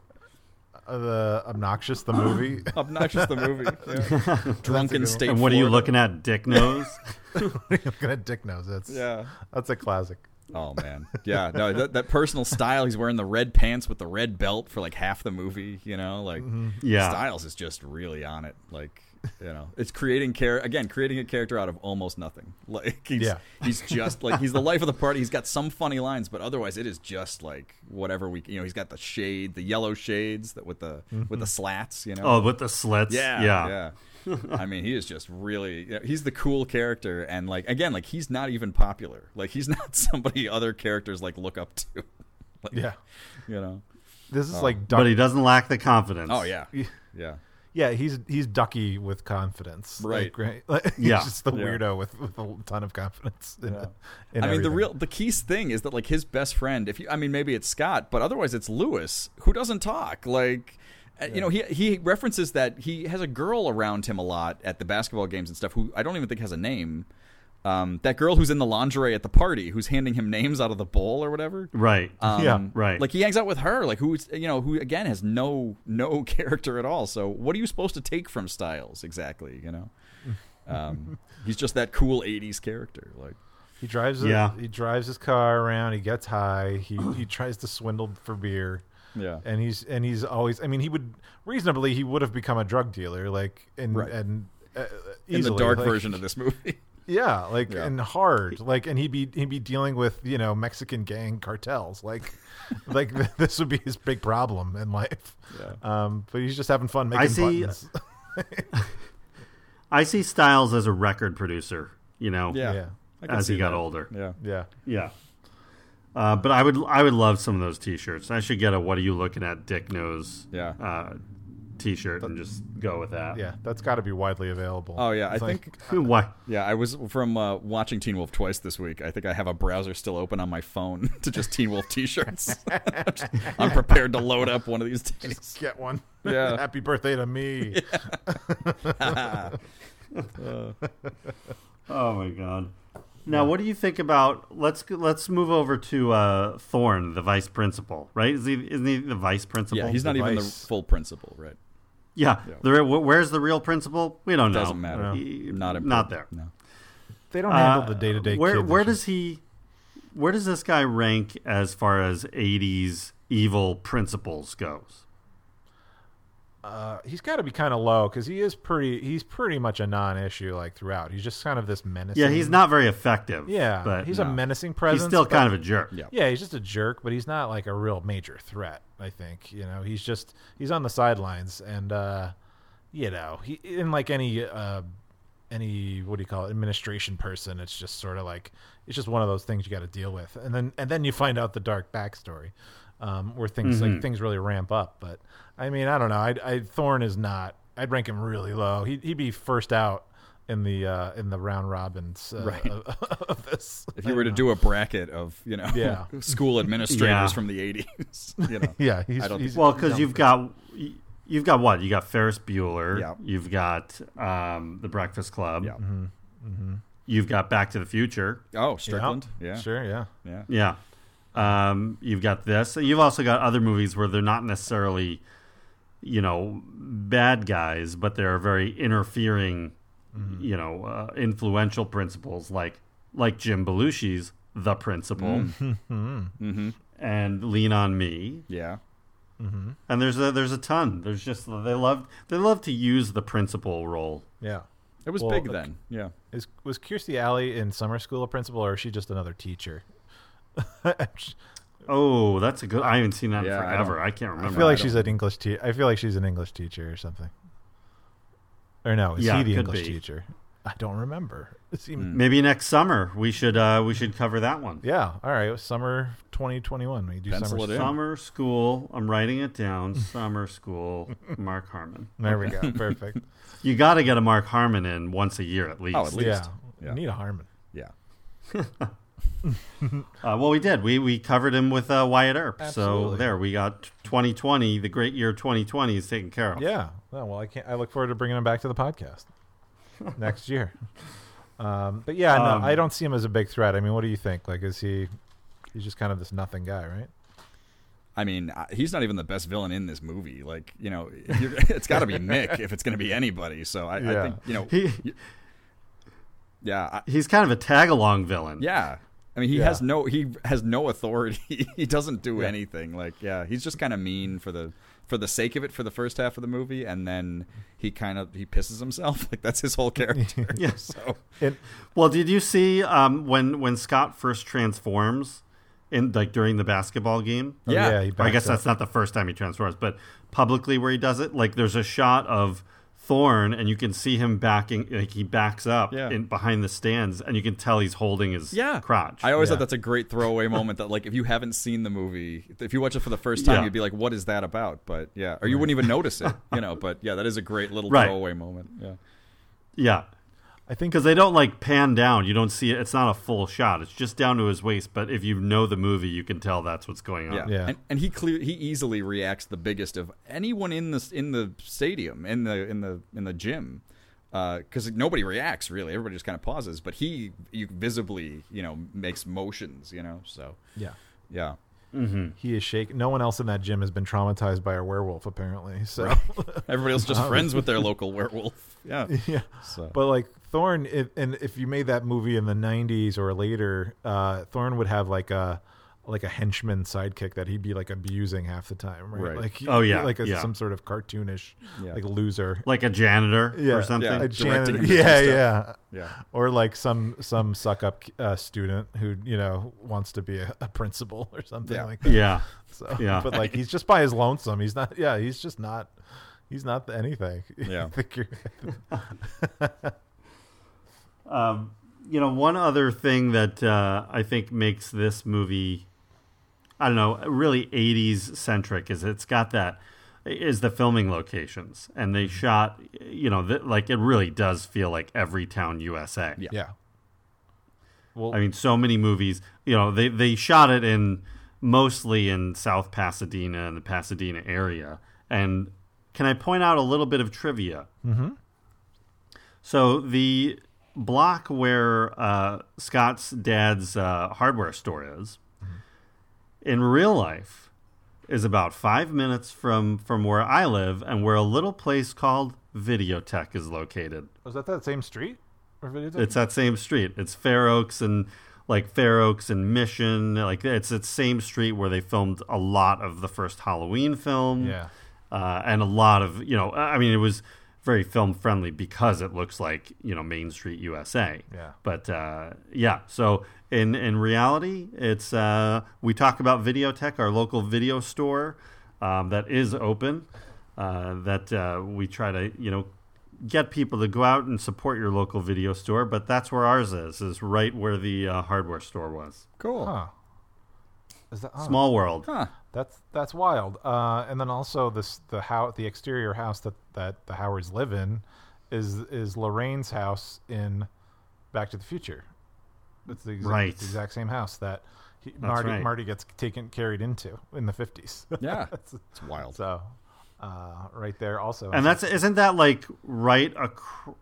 Uh, the obnoxious the movie. Obnoxious the movie. Yeah. Drunken state. and what are you looking at, Dick Nose? Looking at Dick Nose. That's Yeah. That's a classic. Oh man. Yeah. No, that, that personal style. He's wearing the red pants with the red belt for like half the movie. You know, like Yeah. Stiles is just really on it. Like. You know, it's creating care again, creating a character out of almost nothing. Like he's Yeah. he's just like he's the life of the party. He's got some funny lines, but otherwise it is just like whatever we. You know, he's got the shade, the yellow shades that with the with the mm-hmm. slats. You know, oh, with the slits. Yeah, yeah. yeah. I mean, he is just really. yeah, He's the cool character, and like again, like he's not even popular. Like he's not somebody other characters like look up to. Like, Yeah. you know. This is um, like duck- But he doesn't lack the confidence. Oh yeah, yeah. Yeah, he's he's ducky with confidence. Right. Like, right? Like, he's Yeah. just the Yeah. weirdo with, with a ton of confidence. In, Yeah. in I mean, the real the key thing is that like his best friend. If you, I mean, maybe it's Scott, but otherwise it's Lewis who doesn't talk. Like, uh, you know, he he references that he has a girl around him a lot at the basketball games and stuff. Who I don't even think has a name. Um, that girl who's in the lingerie at the party, who's handing him names out of the bowl or whatever. Right. Um, Yeah, right. Like he hangs out with her, like who's you know who again has no no character at all. So what are you supposed to take from Stiles exactly? You know, um, he's just that cool '80s character. Like he drives. Yeah. he drives his car around. He gets high. He he tries to swindle for beer. yeah, and he's and he's always. I mean, he would reasonably he would have become a drug dealer, like and Right. and uh, in the dark like- version of this movie. Yeah, like Yeah. and hard, like, and he'd be he'd be dealing with you know Mexican gang cartels, like, like th- this would be his big problem in life. Yeah. Um, but he's just having fun making I see- buttons. I see Stiles as a record producer. You know. yeah, Yeah. As he got that. older. Yeah, Yeah, Yeah. Uh, but I would I would love some of those T-shirts. I should get a "What are you looking at, Dick Nose" Yeah. uh, T-shirt and just go with that. yeah, that's got to be widely available. Oh yeah, I like- think Why? yeah. I was from uh, watching Teen Wolf twice this week. I think I have a browser still open on my phone to just Teen Wolf T-shirts. I'm prepared to load up one of these days. get one. Yeah. Happy birthday to me. Yeah. Oh my god. Now, what do you think about? Let's let's move over to uh, Thorne, the vice principal. Right? Is he isn't he the vice principal? Yeah, he's not even the full principal, right? Yeah. Yeah. The, where's the real principal? We don't know. Doesn't matter. He- Not not there. No. They don't handle Uh, the day to day. Where where does he? Where does this guy rank as far as '80s evil principals goes? Uh, he's got to be kind of low because he is pretty. He's pretty much a non-issue like throughout. He's just kind of this menacing. Yeah, he's not very effective. Yeah, but he's a menacing presence. He's still but- kind of a jerk. Yeah. Yeah, he's just a jerk, but he's not like a real major threat. I think you know he's just he's on the sidelines, and uh, you know he in like any uh, any what do you call it administration person. It's just sort of like it's just one of those things you got to deal with, and then and then you find out the dark backstory um, where things like things really ramp up. But I mean, I don't know. I, I Thorne is not. I'd rank him really low. He, he'd be first out in the uh, in the round robins uh, Right. of, of this. If you were to do a bracket of you know Yeah. school administrators Yeah. from the eighties, you know, Yeah, he's, I don't he's Well, because you've got you've got what? You got Ferris Bueller. Yeah. You've got um, the Breakfast Club. yeah. You've got Back to the Future. Oh, Strickland, yeah, sure, yeah. yeah. Yeah. Um, you've got this. You've also got other movies where they're not necessarily, you know, bad guys, but they're very interfering, you know, uh, influential principals like like Jim Belushi's The Principal and Lean on Me. yeah. And there's a there's a ton. There's just they love they love to use the principal role. Yeah. It was Well, big then, yeah. Is was Kirstie Alley in summer school a principal, or is she just another teacher? I Oh, that's a good. I haven't seen that Yeah, in I forever. don't- I, can't remember. I feel like I she's an English teacher. I feel like she's an English teacher or something. Or no, is Yeah, he the English be. teacher? I don't remember. He- Maybe next summer we should uh, we should cover that one. Yeah. All right. Summer 2021. We do Pencil summer. it. Summer school. I'm writing it down. Summer school. Mark Harmon. There we go. Perfect. You got to get a Mark Harmon in once a year at least. Oh, at least. yeah. Yeah. Need a Harmon. Yeah. Uh, well, we did. We we covered him with uh, Wyatt Earp. So there we got 2020. The great year 2020 is taken care of. Yeah. Well, I can't. I look forward to bringing him back to the podcast next year. Um, but yeah, no, Um, I don't see him as a big threat. I mean, what do you think? Like, is he? He's just kind of this nothing guy, right? I mean, uh, he's not even the best villain in this movie. Like, you know, you're, it's got to be Mick if it's going to be anybody. So I, I think, you know, He yeah, I, he's kind of a tag along villain. yeah. I mean, he Yeah. has no he has no authority. he doesn't do Yeah. anything. Like, yeah, he's just kind of mean for the for the sake of it for the first half of the movie, and then he kind of he pisses himself. Like that's his whole character. Yeah. So It, Well, did you see um, when when Scott first transforms in like during the basketball game? oh, Yeah. yeah. He I guess up. that's not the first time he transforms, but publicly where he does it, like there's a shot of Thorne, and you can see him backing, like he backs up Yeah. in behind the stands, and you can tell he's holding his yeah, crotch. I always Yeah. thought that's a great throwaway moment. That like if you haven't seen the movie, if you watch it for the first time, Yeah. you'd be like, "What is that about?" But yeah, or you wouldn't even notice it. You know. But yeah, that is a great little Right. throwaway moment. Yeah. yeah, I think because they don't like pan down. You don't see it. It's not a full shot. It's just down to his waist. But if you know the movie, you can tell that's what's going on. Yeah, Yeah. And, and he clear he easily reacts the biggest of anyone in the in the stadium in the in the in the gym uh, because nobody reacts really. Everybody just kind of pauses, but he you visibly you know makes motions. You know, so yeah. yeah. Mm-hmm. He is shaking. No one else in that gym has been traumatized by a werewolf, apparently. So, Everybody else just um, friends with their local werewolf. Yeah, yeah. So But like Thorne, if, and if you made that movie in the '90s or later, uh, Thorne would have like a like a henchman sidekick that he'd be like abusing half the time, right? Right. Like Oh, yeah, like a, yeah. some sort of cartoonish Yeah. like loser. Like a janitor Yeah, or something. yeah. A janitor. him to do Yeah, yeah. yeah. Or like some some suck up uh, student who you know wants to be a, a principal or something Yeah. like that. Yeah. So, Yeah. but like he's just by his lonesome. He's not. Yeah, he's just not. He's not anything. Yeah. I think you're, Um, you know, one other thing that uh, I think makes this movie, I don't know, really 80s centric is it's got that is the filming locations and they shot you know th- like it really does feel like every town USA. Yeah. yeah. Well, I mean so many movies, you know, they they shot it in mostly in South Pasadena and the Pasadena area. And can I point out a little bit of trivia? Mm-hmm. So the block where uh, Scott's dad's uh, hardware store is, in real life, is about five minutes from from where I live and where a little place called Videotech is located. was that that same street? It's that same street. It's Fair Oaks and like Fair Oaks and Mission. Like it's that same street where they filmed a lot of the first Halloween film. Yeah. Uh, and a lot of you know, I mean, it was very film friendly because it looks like you know Main Street USA. Yeah. But uh, yeah, so in in reality, it's uh, we talk about Videotech, our local video store um, that is open. Uh, that uh, we try to you know get people to go out and support your local video store, but that's where ours is, is right where the uh, hardware store was. Cool. Huh. Is that oh, Small world. Huh. That's that's wild. Uh, and then also this the how the exterior house that that the Howards live in is is Lorraine's house in Back to the Future. It's the exact, Right. the exact same house that he, Marty right. Marty gets taken carried into in the fifties. Yeah. It's wild. so uh, right there also. And that's isn't that like right ac-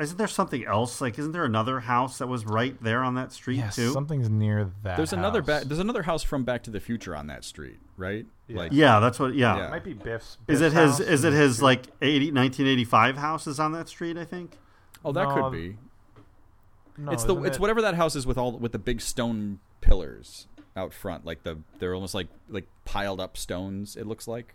isn't there something else? Like isn't there another house that was right there on that street yes, too? something's near that. There's another house. ba- there's another house from Back to the Future on that street, right? Yeah. Like Yeah, that's what yeah. Yeah. Might be Biff's. Is it his house is it his like 80, 1985 house is on that street, I think? Oh, that No, could be. No, it's the it's it- whatever that house is with all with the big stone pillars out front, like the they're almost like like piled up stones. It looks like.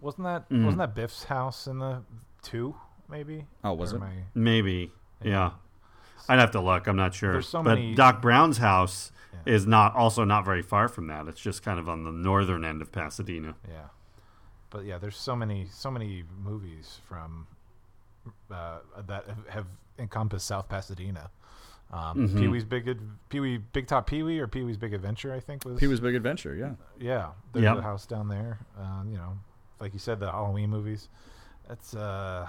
Wasn't that Mm. wasn't that Biff's house in the two? Maybe. Oh, was Or it? I- Maybe. Yeah. I'd have to look, I'm not sure. There's so but many- Doc Brown's house is not also not very far from that. It's just kind of on the northern end of Pasadena. Yeah, but yeah, there's so many so many movies from uh, that have, have encompassed South Pasadena. Um, Mhm. Pee Wee's Big Ad- Pee Wee Big Top Pee Wee or Pee Wee's Big Adventure, I think was Pee Wee's Big Adventure, yeah. yeah. There's Yep. a house down there. Uh, you know, like you said, the Halloween movies. That's uh,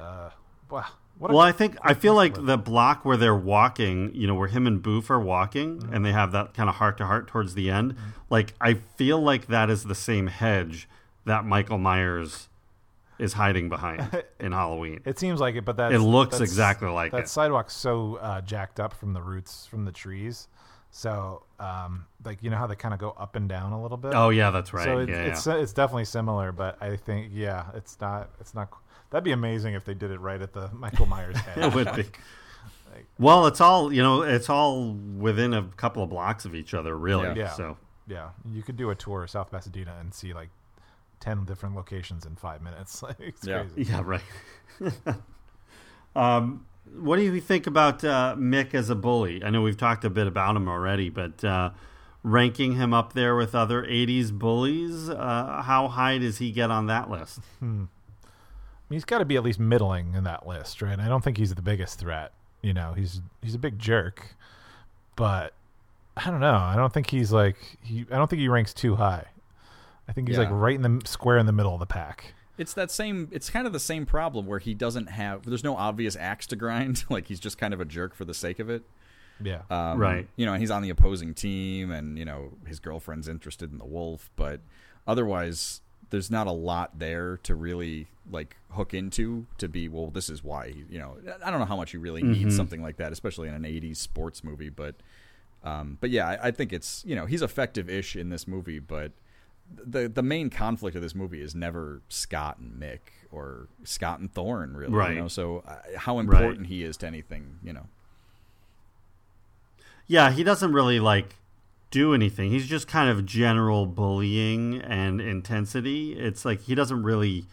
uh, wow. What well, I think I feel like the block where they're walking, you know, where him and Boof are walking, Mm-hmm. and they have that kind of heart to heart towards the end. Like I feel like that is the same hedge that Michael Myers is hiding behind in Halloween. It seems like it, but that It looks exactly like that it. sidewalk's so uh, jacked up from the roots from the trees. So, um, like you know how they kind of go up and down a little bit. Oh, yeah, that's right. So it, Yeah, it's it's definitely similar, but I think yeah, it's not it's not. That'd be amazing if they did it right at the Michael Myers head. it would be. Well, it's all you know. It's all within a couple of blocks of each other, really. Yeah. So Yeah, you could do a tour of South Pasadena and see like ten different locations in five minutes. Like it's Yeah. crazy. yeah, right. um, what do you think about uh, Mick as a bully? I know we've talked a bit about him already, but uh, ranking him up there with other '80s bullies, uh, how high does he get on that list? I mean, he's got to be at least middling in that list, right? I don't think he's the biggest threat. You know, he's he's a big jerk, but I don't know. I don't think he's like he. I don't think he ranks too high. I think he's like right in the square in the middle of the pack. It's that same. It's kind of the same problem where he doesn't have. There's no obvious axe to grind. like he's just kind of a jerk for the sake of it. Yeah. Um, Right. You know, and he's on the opposing team, and you know his girlfriend's interested in the wolf, but otherwise, there's not a lot there to really like hook into to be. Well, this is why. You know, I don't know how much you really need something like that, especially in an '80s sports movie. But, um, but yeah, I, I think it's you know he's effective-ish in this movie, but the the main conflict of this movie is never Scott and Mick or Scott and Thorne really. Right. You know, so uh, how important he is to anything, you know. Yeah, he doesn't really like do anything. He's just kind of general bullying and intensity. It's like he doesn't really,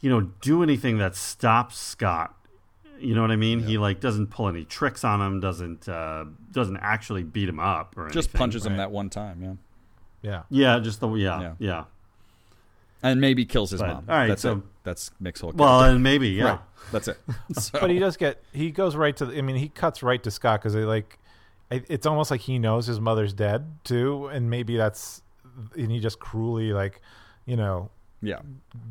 you know, do anything that stops Scott. You know what I mean? He like doesn't pull any tricks on him. Doesn't uh, doesn't actually beat him up or Just anything. punches him that one time, yeah. Yeah. Yeah, just the yeah Yeah. yeah. And maybe kills his But, mom. all right, that's so- it. That's Mick's whole Well, character. and maybe yeah. Right. That's it. So- but he does get he goes right to the, i mean he cuts right to scott because they like it- it's almost like he knows his mother's dead too and maybe that's and he just cruelly like you know yeah.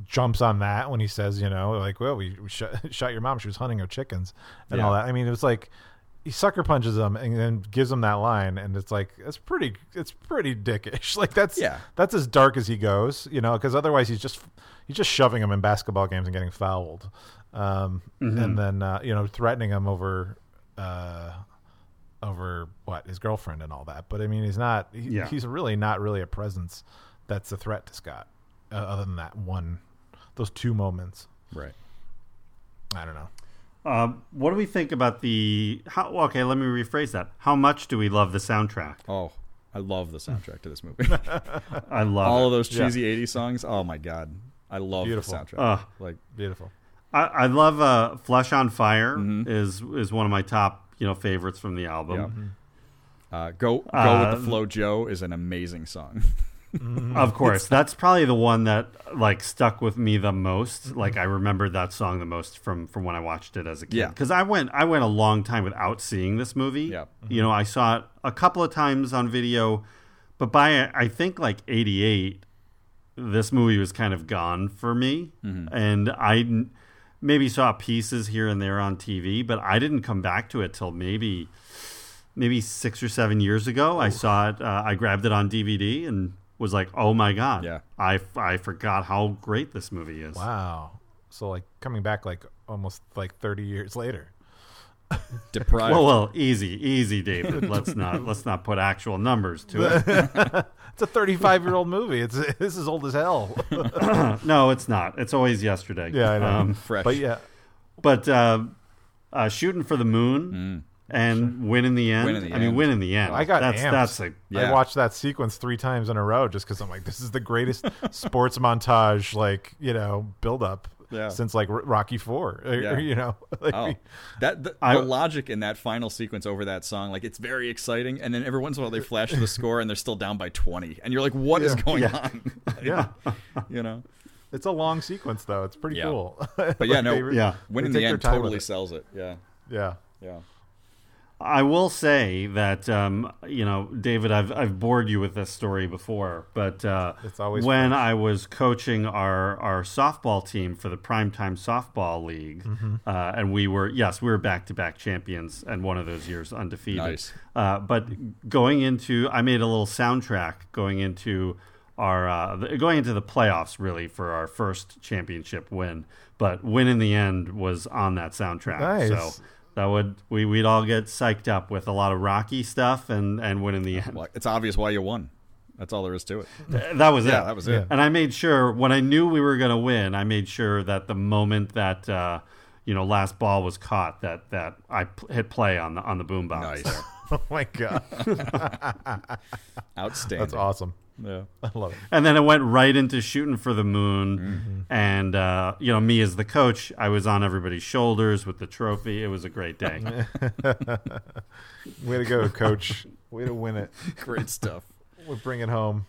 jumps on that when he says you know like well we, we shot, shot your mom. She was hunting her chickens and all that. I mean it was like he sucker punches him and then gives him that line and it's like it's pretty it's pretty dickish. Like that's Yeah. that's as dark as he goes you know because otherwise he's just he's just shoving him in basketball games and getting fouled. Um, and then uh, you know threatening him over uh, over what his girlfriend and all that but i mean he's not he, Yeah. he's really not really a presence that's a threat to scott uh, other than that one those two moments Right. i don't know Uh, what do we think about the? How, okay, let me rephrase that. How much do we love the soundtrack? Oh, I love the soundtrack to this movie. I love all it. of those Yeah. cheesy '80s songs. Oh my god, I love Beautiful. the soundtrack. Ugh. like Beautiful. I, I love uh, "Flesh on Fire" Mm-hmm. is is one of my top you know favorites from the album. uh, "Go Go Uh, with the Flow, Joe" is an amazing song. Of course, that's probably the one that like stuck with me the most. Like I remembered that song the most from from when I watched it as a kid. Yeah. because I went I went a long time without seeing this movie. Yeah. you know I saw it a couple of times on video, but by I think like '88, this movie was kind of gone for me, and I n- maybe saw pieces here and there on TV, but I didn't come back to it till maybe maybe six or seven years ago. I saw it. Uh, I grabbed it on DVD and was like, "Oh my god!" Yeah. I I forgot how great this movie is. Wow. So like coming back like almost like 30 years later. Deprived. Well, well, easy, easy, David. Let's not let's not put actual numbers to it. It's a 35 year old movie. It's this is old as hell. no, it's not. It's always yesterday. yeah, I know. Um, Fresh. But yeah, but uh, uh, shooting for the moon and win in the end. Win in the I mean, win in the end. I got that's amped. that's a I Yeah. watched that sequence three times in a row just because I'm like, this is the greatest sports montage, like you know, build up Yeah. since like Rocky Four. Yeah. you know, like, Oh, that the, I- the logic in that final sequence over that song, like it's very exciting, and then every once in a while they flash to the score and they're still down by twenty, and you're like, "What is Yeah. going Yeah. on?" yeah, you know. it's a long sequence though. It's pretty cool. But yeah, no, They Yeah. winning the end their time with totally sells it. Yeah, Yeah, yeah. I will say that um, you know, David, I've I've bored you with this story before, but uh, It's always when I was coaching our our softball team for the primetime softball league, Mm-hmm. uh, and we were yes, we were back to back champions, and one of those years undefeated. Nice. Uh, but going into, I made a little soundtrack going into our uh, going into the playoffs really for our first championship win. But win in the end was on that soundtrack. Nice. So that would we we'd all get psyched up with a lot of Rocky stuff and and win in the end. It's obvious why you won. That's all there is to it. That was Yeah, it. that was it. And I made sure when I knew we were going to win, I made sure that the moment that uh, you know last ball was caught, that that I p- hit play on the on the boombox. Nice, oh my god, outstanding. that's awesome. Yeah. I love it. And then it went right into shooting for the moon. Mm-hmm. And uh, you know, me as the coach, I was on everybody's shoulders with the trophy. It was a great day. Way to go, coach. Way to win it. Great stuff. We bring it home.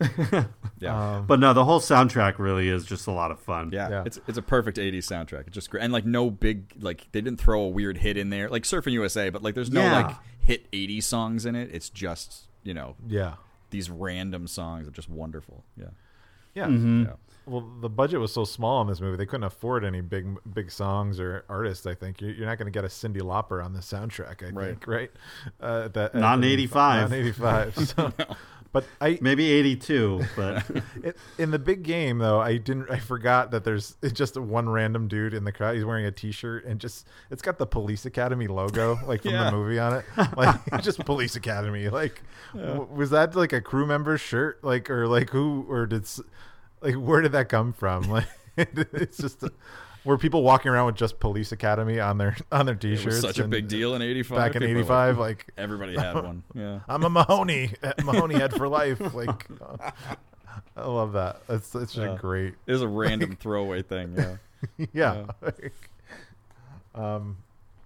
Yeah. Um, but no, the whole soundtrack really is just a lot of fun. Yeah, Yeah. it's it's a perfect '80s soundtrack. It's just great, and like no big like they didn't throw a weird hit in there, like Surfing USA, but like there's no Yeah. like hit '80s songs in it. It's just you know yeah, these random songs are just wonderful. Yeah, yeah. Mm-hmm. yeah. Well, the budget was so small in this movie; they couldn't afford any big, big songs or artists. I think you're, you're not going to get a Cyndi Lauper on the soundtrack. I Right. think, right? Uh, that, Not in 85. Not in '85. So, But I, Maybe 82, but it, in the big game though, I didn't. I forgot that there's just one random dude in the crowd. He's wearing a T-shirt and just it's got the Police Academy logo like from Yeah. the movie on it. Like just Police Academy. Like w- was that like a crew member's shirt? Like or like who or did like where did that come from? Like it's just. Were people walking around with just Police Academy on their on their T-shirts? It was such a big deal in '85. back in '85. Like everybody had one. Yeah. I'm a Mahoney, Mahoney head for life. Like, I love that. It's it's just Yeah. great. It was a random throwaway thing. Yeah. Yeah. um,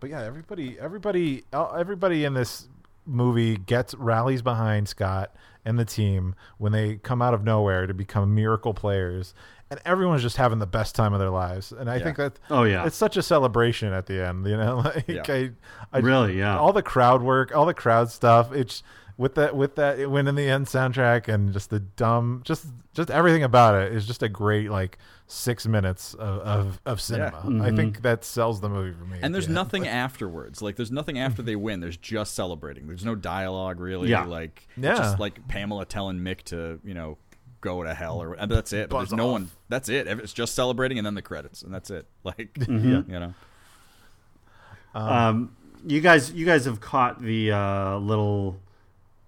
but yeah, everybody, everybody, uh, everybody in this movie gets rallies behind Scott and the team when they come out of nowhere to become miracle players, and everyone's just having the best time of their lives. And I Yeah. think that Oh, yeah. it's such a celebration at the end. You know, like Yeah. I, I Really, yeah. all the crowd work, all the crowd stuff. It's with that with that win in the end soundtrack and just the dumb, just just everything about it is just a great like six minutes of of, of cinema. I Mm-hmm. think that sells the movie for me. And there's the end. nothing afterwards. Like there's nothing after they win. There's just celebrating. There's no dialogue really. Yeah. Like Yeah. just like Pamela telling Mick to you know go to hell or and that's it. But Buzz there's no off. one. That's it. It's just celebrating and then the credits and that's it. Like Mm-hmm. you know. um, you guys, you guys have caught the uh, little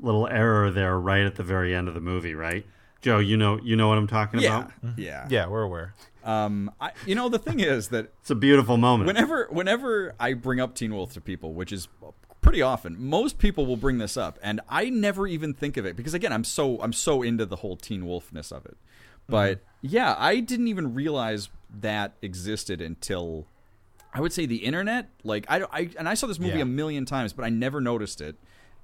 little error there right at the very end of the movie, right? Joe, you know, you know what I'm talking Yeah. about. Yeah. Yeah, we're aware. Um, I, you know, the thing is that It's a beautiful moment. whenever whenever I bring up Teen Wolf to people, which is pretty often, most people will bring this up, and I never even think of it because again, I'm so I'm so into the whole Teen Wolfness of it. But yeah, I didn't even realize that existed until I would say the internet. Like I, I and I saw this movie Yeah. a million times, but I never noticed it.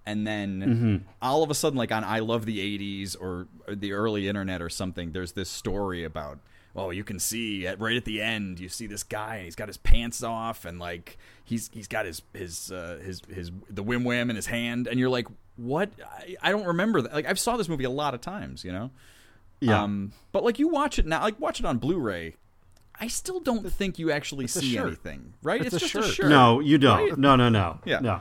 And then all of a sudden, like on I Love the '80s or the early internet or something, there's this story about oh, you can see at, right at the end, you see this guy and he's got his pants off and like he's he's got his his uh, his his the whim wham in his hand, and you're like, what? I, I don't remember that. Like I've saw this movie a lot of times, you know. yeah. Um, but like you watch it now, like watch it on Blu-ray. I still don't think you actually a see anything, right? It's a just shirt. a shirt. No, you don't. Right? No, no, no. Yeah. No.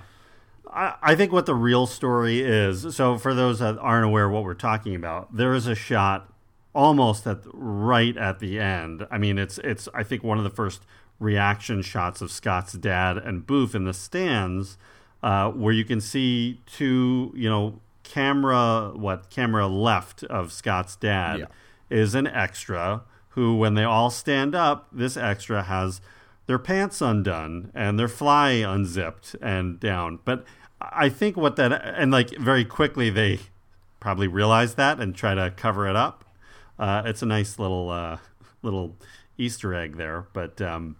I, I think what the real story is. So, for those that aren't aware of what we're talking about, there is a shot almost at right at the end. I mean, it's it's. I think one of the first reaction shots of Scott's dad and Booth in the stands, uh, where you can see two, you know, camera what camera left of Scott's dad Yeah. is an extra who, when they all stand up, this extra has their pants undone and their fly unzipped and down. But I think what that and like very quickly they probably realize that and try to cover it up. Uh, it's a nice little uh, little Easter egg there, but um,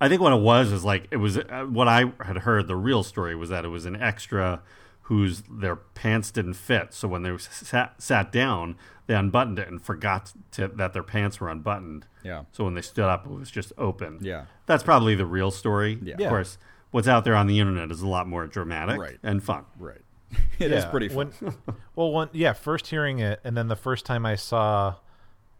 I think what it was is like it was uh, what I had heard. The real story was that it was an extra whose their pants didn't fit, so when they sat sat down, they unbuttoned it and forgot to, that their pants were unbuttoned. Yeah. So when they stood up, it was just open. Yeah. That's probably the real story. Yeah. Of course, what's out there on the internet is a lot more dramatic Right. and fun. Right. It is Yeah, pretty fun. When, well, one yeah, first hearing it, and then the first time I saw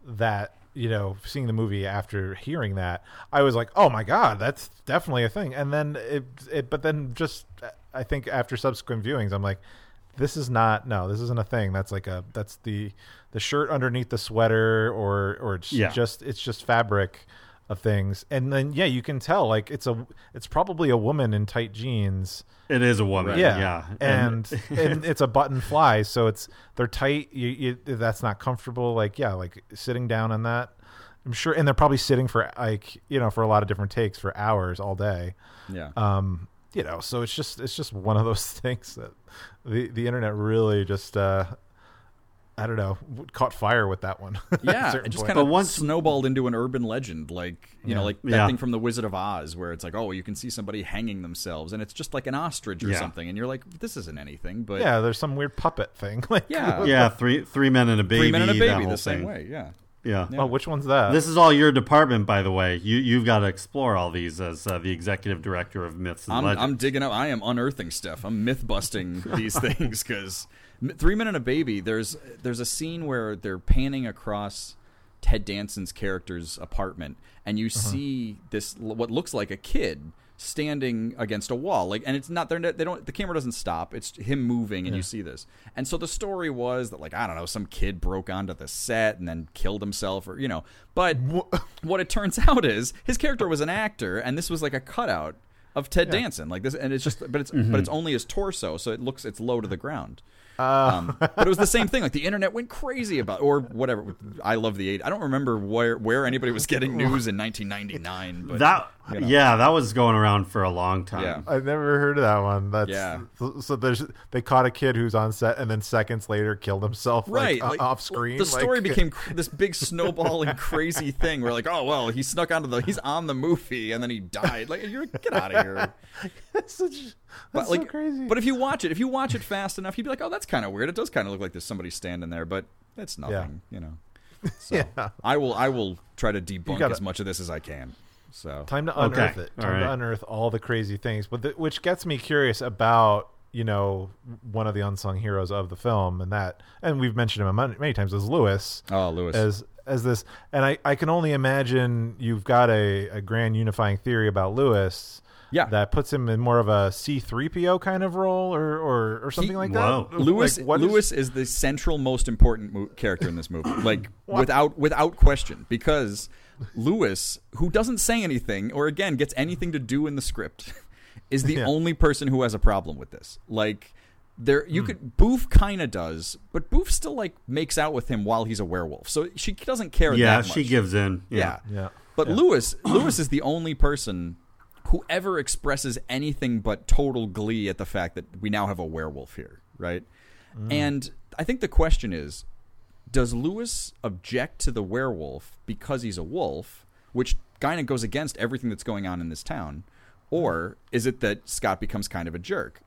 that, you know, seeing the movie after hearing that, I was like, oh my god, that's definitely a thing. And then it, it but then just I think after subsequent viewings, I'm like, this is not no, this isn't a thing. That's like a that's the the shirt underneath the sweater, or or it's Yeah. just it's just fabric of things and then yeah you can tell like it's a it's probably a woman in tight jeans It is a woman. yeah, Yeah. and and it's a button fly, so it's they're tight. You, you that's not comfortable. Like yeah, like sitting down on that. I'm sure, and they're probably sitting for like you know for a lot of different takes for hours all day. Yeah. Um, you know, so it's just it's just one of those things that the the internet really just uh, I don't know caught fire with that one. yeah, it just point. kind of once- snowballed into an urban legend, like you know, like that Yeah. thing from the Wizard of Oz, where it's like, oh, you can see somebody hanging themselves, and it's just like an ostrich or Yeah. something, and you're like, this isn't anything, but yeah, there's some weird puppet thing. like Yeah. yeah, three three men and a baby. three men and a baby the same thing. way, yeah. Yeah. Oh, which one's that? This is all your department, by the way. You you've got to explore all these as uh, the executive director of Myths and I'm, Legends. I'm digging up. I am unearthing stuff. I'm myth busting these things because Three Men and a Baby. There's there's a scene where they're panning across Ted Danson's character's apartment, and you Uh-huh. see this what looks like a kid standing against a wall like and it's not they're they don't the camera doesn't stop it's him moving and you see this and so the story was that like i don't know some kid broke onto the set and then killed himself or you know but what it turns out is his character was an actor and this was like a cutout of Ted Danson, like this, and it's just, but it's, Mm-hmm. but it's only his torso, so it looks, it's low to the ground. Uh. Um, but it was the same thing. Like the internet went crazy about, or whatever. I love the eight. I don't remember where where anybody was getting news in 1999. But that you know. yeah, that was going around for a long time. Yeah. I've never heard of that one. That's Yeah. So, so there's they caught a kid who's on set and then seconds later killed himself right like, like, off screen. The story like- became this big snowballing crazy thing. Where like, oh well, he snuck onto the, he's on the movie, and then he died. Like, you're get out of here. That's such, But that's like, so crazy. but if you watch it, if you watch it fast enough, you'd be like, oh, that's kind of weird. It does kind of look like there's somebody standing there, but it's nothing, Yeah. you know. So Yeah. I will, I will try to debunk gotta- as much of this as I can. So time to Okay. unearth it. All Time right. to unearth all the crazy things. But the, which gets me curious about you know one of the unsung heroes of the film, and that and we've mentioned him many, many times as Lewis. Oh, Lewis. as as this, and I I can only imagine you've got a a grand unifying theory about Lewis. Yeah. that puts him in more of a C three PO kind of role, or or, or something like Whoa. that. Lewis Like, what is- Lewis is, the central most important mo- character in this movie, like without without question, because Lewis, who doesn't say anything or again gets anything to do in the script, is the Yeah. only person who has a problem with this. Like there you hmm. could Boof kind of does, but Boof still like makes out with him while he's a werewolf, so she doesn't care. Yeah, that much. she gives in. Yeah. Yeah. Yeah. But Lewis, Lewis is the only person who ever expresses anything but total glee at the fact that we now have a werewolf here, right? Hmm. And I think the question is, does Lewis object to the werewolf because he's a wolf, which kind of goes against everything that's going on in this town, or is it that Scott becomes kind of a jerk?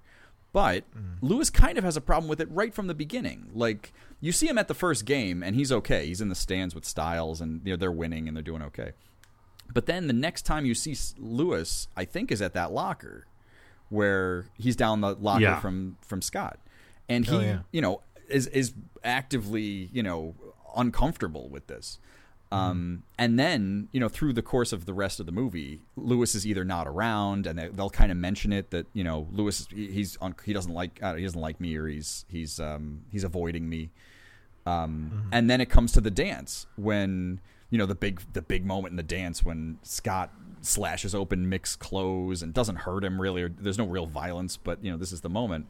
But mm. Lewis kind of has a problem with it right from the beginning. Like you see him at the first game, and he's okay. He's in the stands with Stiles, and you know, they're winning and they're doing okay. But then the next time you see Lewis, I think, is at that locker where he's down the locker Yeah. from from Scott, and oh, he, Oh, yeah. you know, is is actively, you know, uncomfortable with this. Um, and then, you know, through the course of the rest of the movie, Lewis is either not around, and they, they'll kind of mention it that you know Lewis he- he's on, he doesn't like uh, he doesn't like me or he's he's um, he's avoiding me. Um, And then it comes to the dance when you know the big the big moment in the dance when Scott slashes open Mick's clothes and doesn't hurt him really. Or there's no real violence, but you know this is the moment.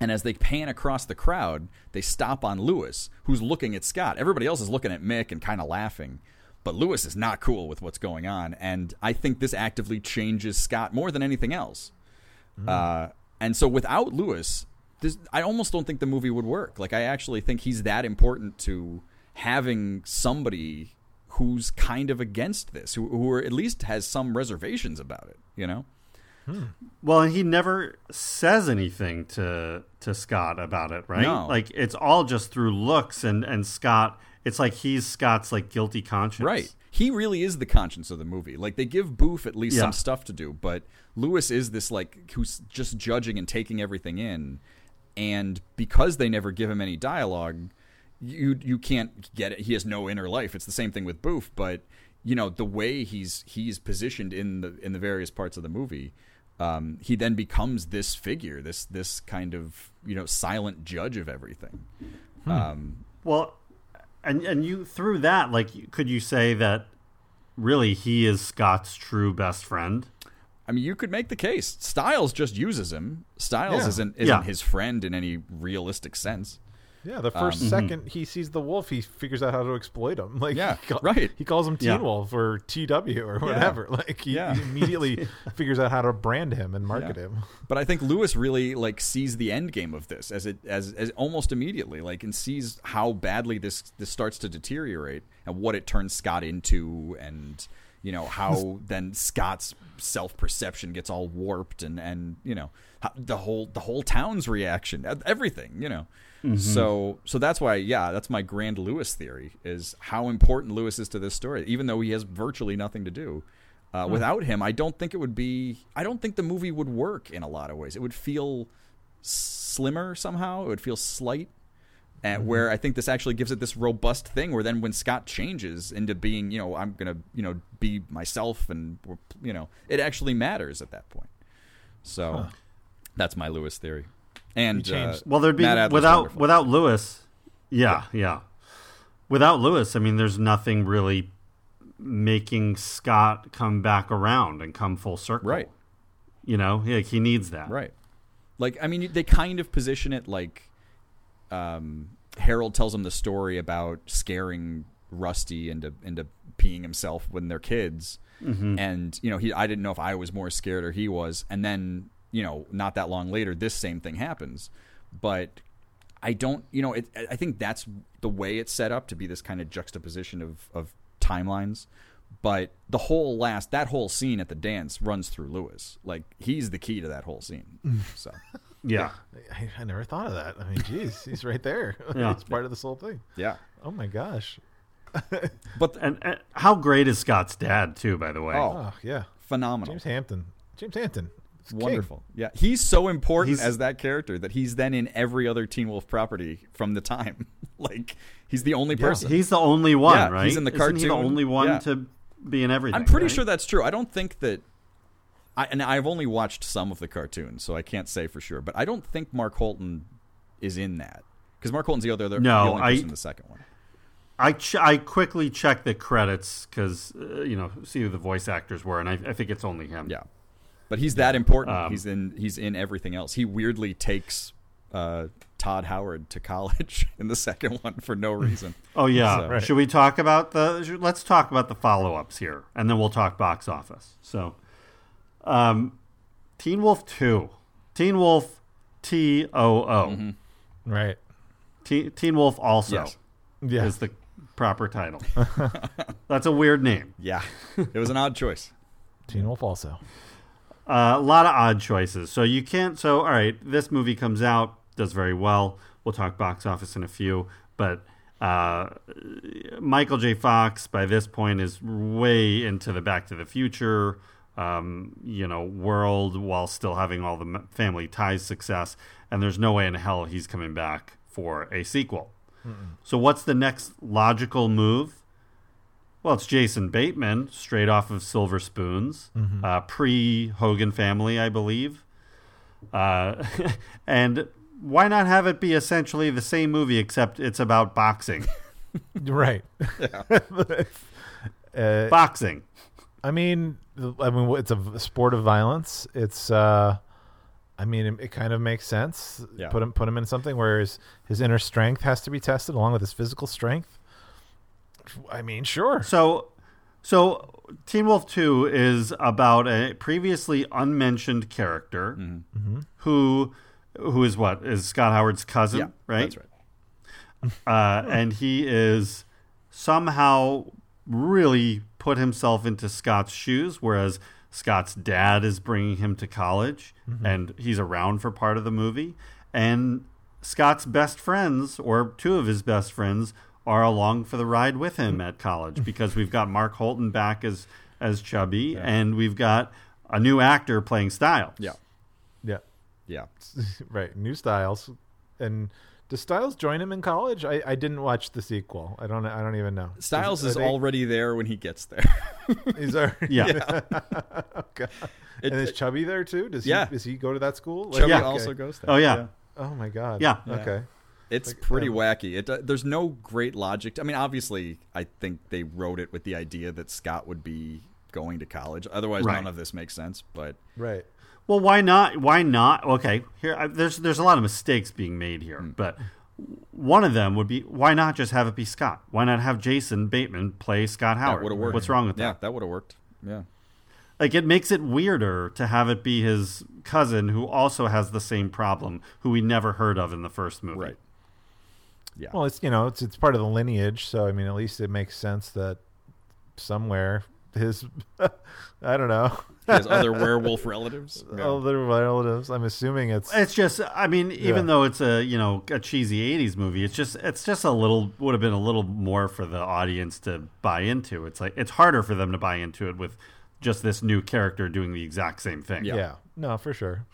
And as they pan across the crowd, they stop on Lewis, who's looking at Scott. Everybody else is looking at Mick and kind of laughing. But Lewis is not cool with what's going on. And I think this actively changes Scott more than anything else. Uh, and so without Lewis, this, I almost don't think the movie would work. Like, I actually think he's that important to having somebody who's kind of against this, who, who at least has some reservations about it, you know? Hmm. Well, and he never says anything to to Scott about it, right? No. Like it's all just through looks and and Scott. It's like he's Scott's like guilty conscience, Right. He really is the conscience of the movie. Like they give Boof at least Yeah. some stuff to do, but Lewis is this like who's just judging and taking everything in. And because they never give him any dialogue, you you can't get it. He has no inner life. It's the same thing with Boof, but you know the way he's he's positioned in the in the various parts of the movie, um, he then becomes this figure, this this kind of you know silent judge of everything. Um, Well, and and you through that, like, could you say that really he is Scott's true best friend? I mean, you could make the case. Stiles just uses him. Stiles Yeah. isn't isn't Yeah. his friend in any realistic sense. Yeah, the um, 1st mhm. second he sees the wolf, he figures out how to exploit him. Like, Yeah, he right. He calls him Teen Yeah. Wolf or TW or whatever. Like, he, Yeah. he immediately figures out how to brand him and market Yeah. him. But I think Lewis really like sees the end game of this as it as as almost immediately, like and sees how badly this this starts to deteriorate and what it turns Scott into, and you know how then Scott's self perception gets all warped, and and you know how, the whole the whole town's reaction, everything, you know. Mm-hmm. So so that's why yeah, that's my grand Lewis theory is how important Lewis is to this story, even though he has virtually nothing to do. Uh, Without him, I don't think it would be. I don't think the movie would work in a lot of ways. It would feel slimmer somehow. It would feel slight. And where I think this actually gives it this robust thing, where then when Scott changes into being, you know, I'm gonna, you know, be myself, and you know, it actually matters at that point. So that's my Lewis theory. And He uh, Well, there'd be Matt without without Lewis. Yeah, yeah, Without Lewis, I mean, there's nothing really making Scott come back around and come full circle. Right. You know, like he needs that. Right. Like I mean, they kind of position it like um, Harold tells him the story about scaring Rusty into into peeing himself when they're kids, and you know he I didn't know if I was more scared or he was, and then you know not that long later this same thing happens, but I don't you know it, I think that's the way it's set up to be this kind of juxtaposition of of timelines. But the whole last that whole scene at the dance runs through Lewis. Like he's the key to that whole scene. So Yeah. I, I never thought of that. I mean, geez, he's right there. Yeah. it's part of this whole thing. yeah. Oh my gosh. But And, and how great is Scott's dad too? By the way. Oh. Oh yeah. phenomenal. James Hampton. James Hampton. It's king. Wonderful. Yeah. He's so important He's- as that character that he's then in every other Teen Wolf property from the time. like he's the only person. He's the only one, Yeah, right? he's in the Isn't he the only one Yeah. to be in everything? I'm pretty right? sure that's true. I don't think that I and I've only watched some of the cartoons, so I can't say for sure, but I don't think Mark Holton is in that. Because Mark Holton's the other the No, only I- person in the second one. I ch- I quickly checked the credits because uh, you know see who the voice actors were, and I, I think it's only him. Yeah. But he's that important. Um, he's in he's in everything else. He weirdly takes uh, Todd Howard to college in the second one for no reason. Oh yeah. So- Should we talk about the? should- Let's talk about the follow-ups here, and then we'll talk box office. So, um, Teen Wolf Two, Teen Wolf T O O, Right. Teen Teen Wolf also Yes. Yeah. is the proper title. That's a weird name. Yeah, it was an odd choice. Teen Wolf also. Uh, a lot of odd choices. So you can't. So all right, this movie comes out, does very well. We'll talk box office in a few, but uh, Michael J. Fox by this point is way into the Back to the Future, um, you know, world while still having all the family ties success, and there's no way in hell he's coming back for a sequel. So what's the next logical move? Well, it's Jason Bateman, straight off of Silver Spoons, uh, pre Hogan Family, I believe. Uh, and why not have it be essentially the same movie except it's about boxing? Right. uh, boxing. I mean, I mean, it's a sport of violence. It's, uh, I mean, it, it kind of makes sense. Yeah. Put him, put him in something where his, his inner strength has to be tested along with his physical strength. I mean, sure. So, so Teen Wolf Two is about a previously unmentioned character mm-hmm. Mm-hmm. who, who is what is Scott Howard's cousin, Yeah, right? that's right. uh, and he is somehow really put himself into Scott's shoes, whereas Scott's dad is bringing him to college, mm-hmm. and he's around for part of the movie, and Scott's best friends, or two of his best friends, are along for the ride with him at college because we've got Mark Holton back as as Chubby, and we've got a new actor playing Style. Yeah, Yeah. yeah. right. New Stiles. And does Stiles join him in college? I, I didn't watch the sequel. I don't I don't even know. Stiles are is they- already there when he gets there. He's already, Yeah. okay. It- and is it- Chubby there too? Does Yeah. he does he go to that school? Chubby Yeah. also Okay. goes there. Oh yeah. Oh my god. Yeah. Okay. It's pretty wacky. It uh, there's no great logic. I mean, obviously, I think they wrote it with the idea that Scott would be going to college. Otherwise, Right. none of this makes sense. But Right. Well, why not? Why not? Okay, here I, there's there's a lot of mistakes being made here, Hmm. but one of them would be why not just have it be Scott? Why not have Jason Bateman play Scott that Howard? would have worked. What's wrong with that? yeah, that? that would have worked. Yeah. Like it makes it weirder to have it be his cousin who also has the same problem, who we never heard of in the first movie. Right. Yeah. Well, it's you know it's it's part of the lineage, so I mean at least it makes sense that somewhere his I don't know He has other werewolf relatives. Yeah. other relatives. I'm assuming it's It's just, I mean, even Yeah. though it's a you know a cheesy '80s movie, it's just it's just a little would have been a little more for the audience to buy into. It's like it's harder for them to buy into it with just this new character doing the exact same thing. yeah. no for sure.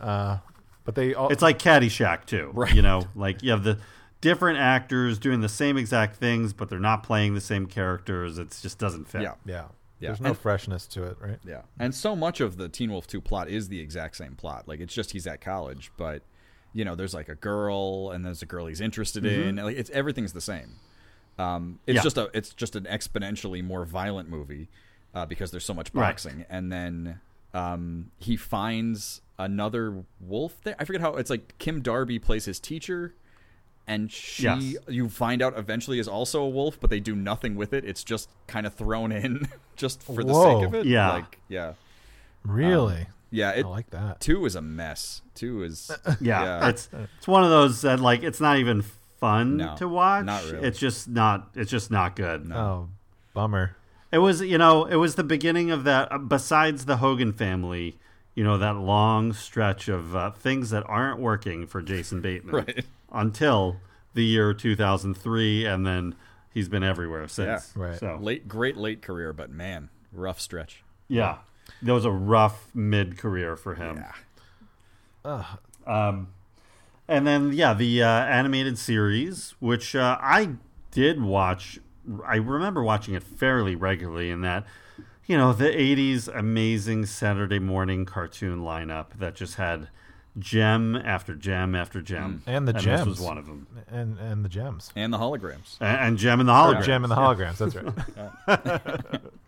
Uh, but they all It's like Caddyshack too, Right. You know, like you have the different actors doing the same exact things, but they're not playing the same characters. It just doesn't fit. Yeah. yeah. Yeah. There's no And- freshness to it, right? Yeah. And so much of the Teen Wolf 2 plot is the exact same plot. Like it's just he's at college, but you know, there's like a girl and there's a girl he's interested in. Like it's everything's the same. Um, it's Yeah. just a it's just an exponentially more violent movie uh, because there's so much Right. boxing. And then um, he finds another wolf there. I forget how it's like Kim Darby plays his teacher and she Yes. you find out eventually is also a wolf, but they do nothing with it. It's just kind of thrown in just for the sake of it. Yeah. Like yeah. Really? Yeah, it, I like that. Two is a mess. Two is Yeah, Yeah. it's it's one of those that like it's not even fun No, to watch. not really. It's just not. It's just not good. Oh, bummer. It was, you know, it was the beginning of that. uh, Besides the Hogan family, you know, that long stretch of uh, things that aren't working for Jason Bateman Right. until the year 2003, and then he's been everywhere since. Right. So late, great late career, but man, rough stretch. yeah, that was a rough mid career for him. Um, and then yeah, the uh, animated series, which uh, I did watch. I remember watching it fairly regularly. In that, you know, the '80s amazing Saturday morning cartoon lineup that just had gem after gem after gem, And the This gems. was one of them, And and the gems. And the holograms. and, and Jem and the hologram. Jem and the holograms. That's right.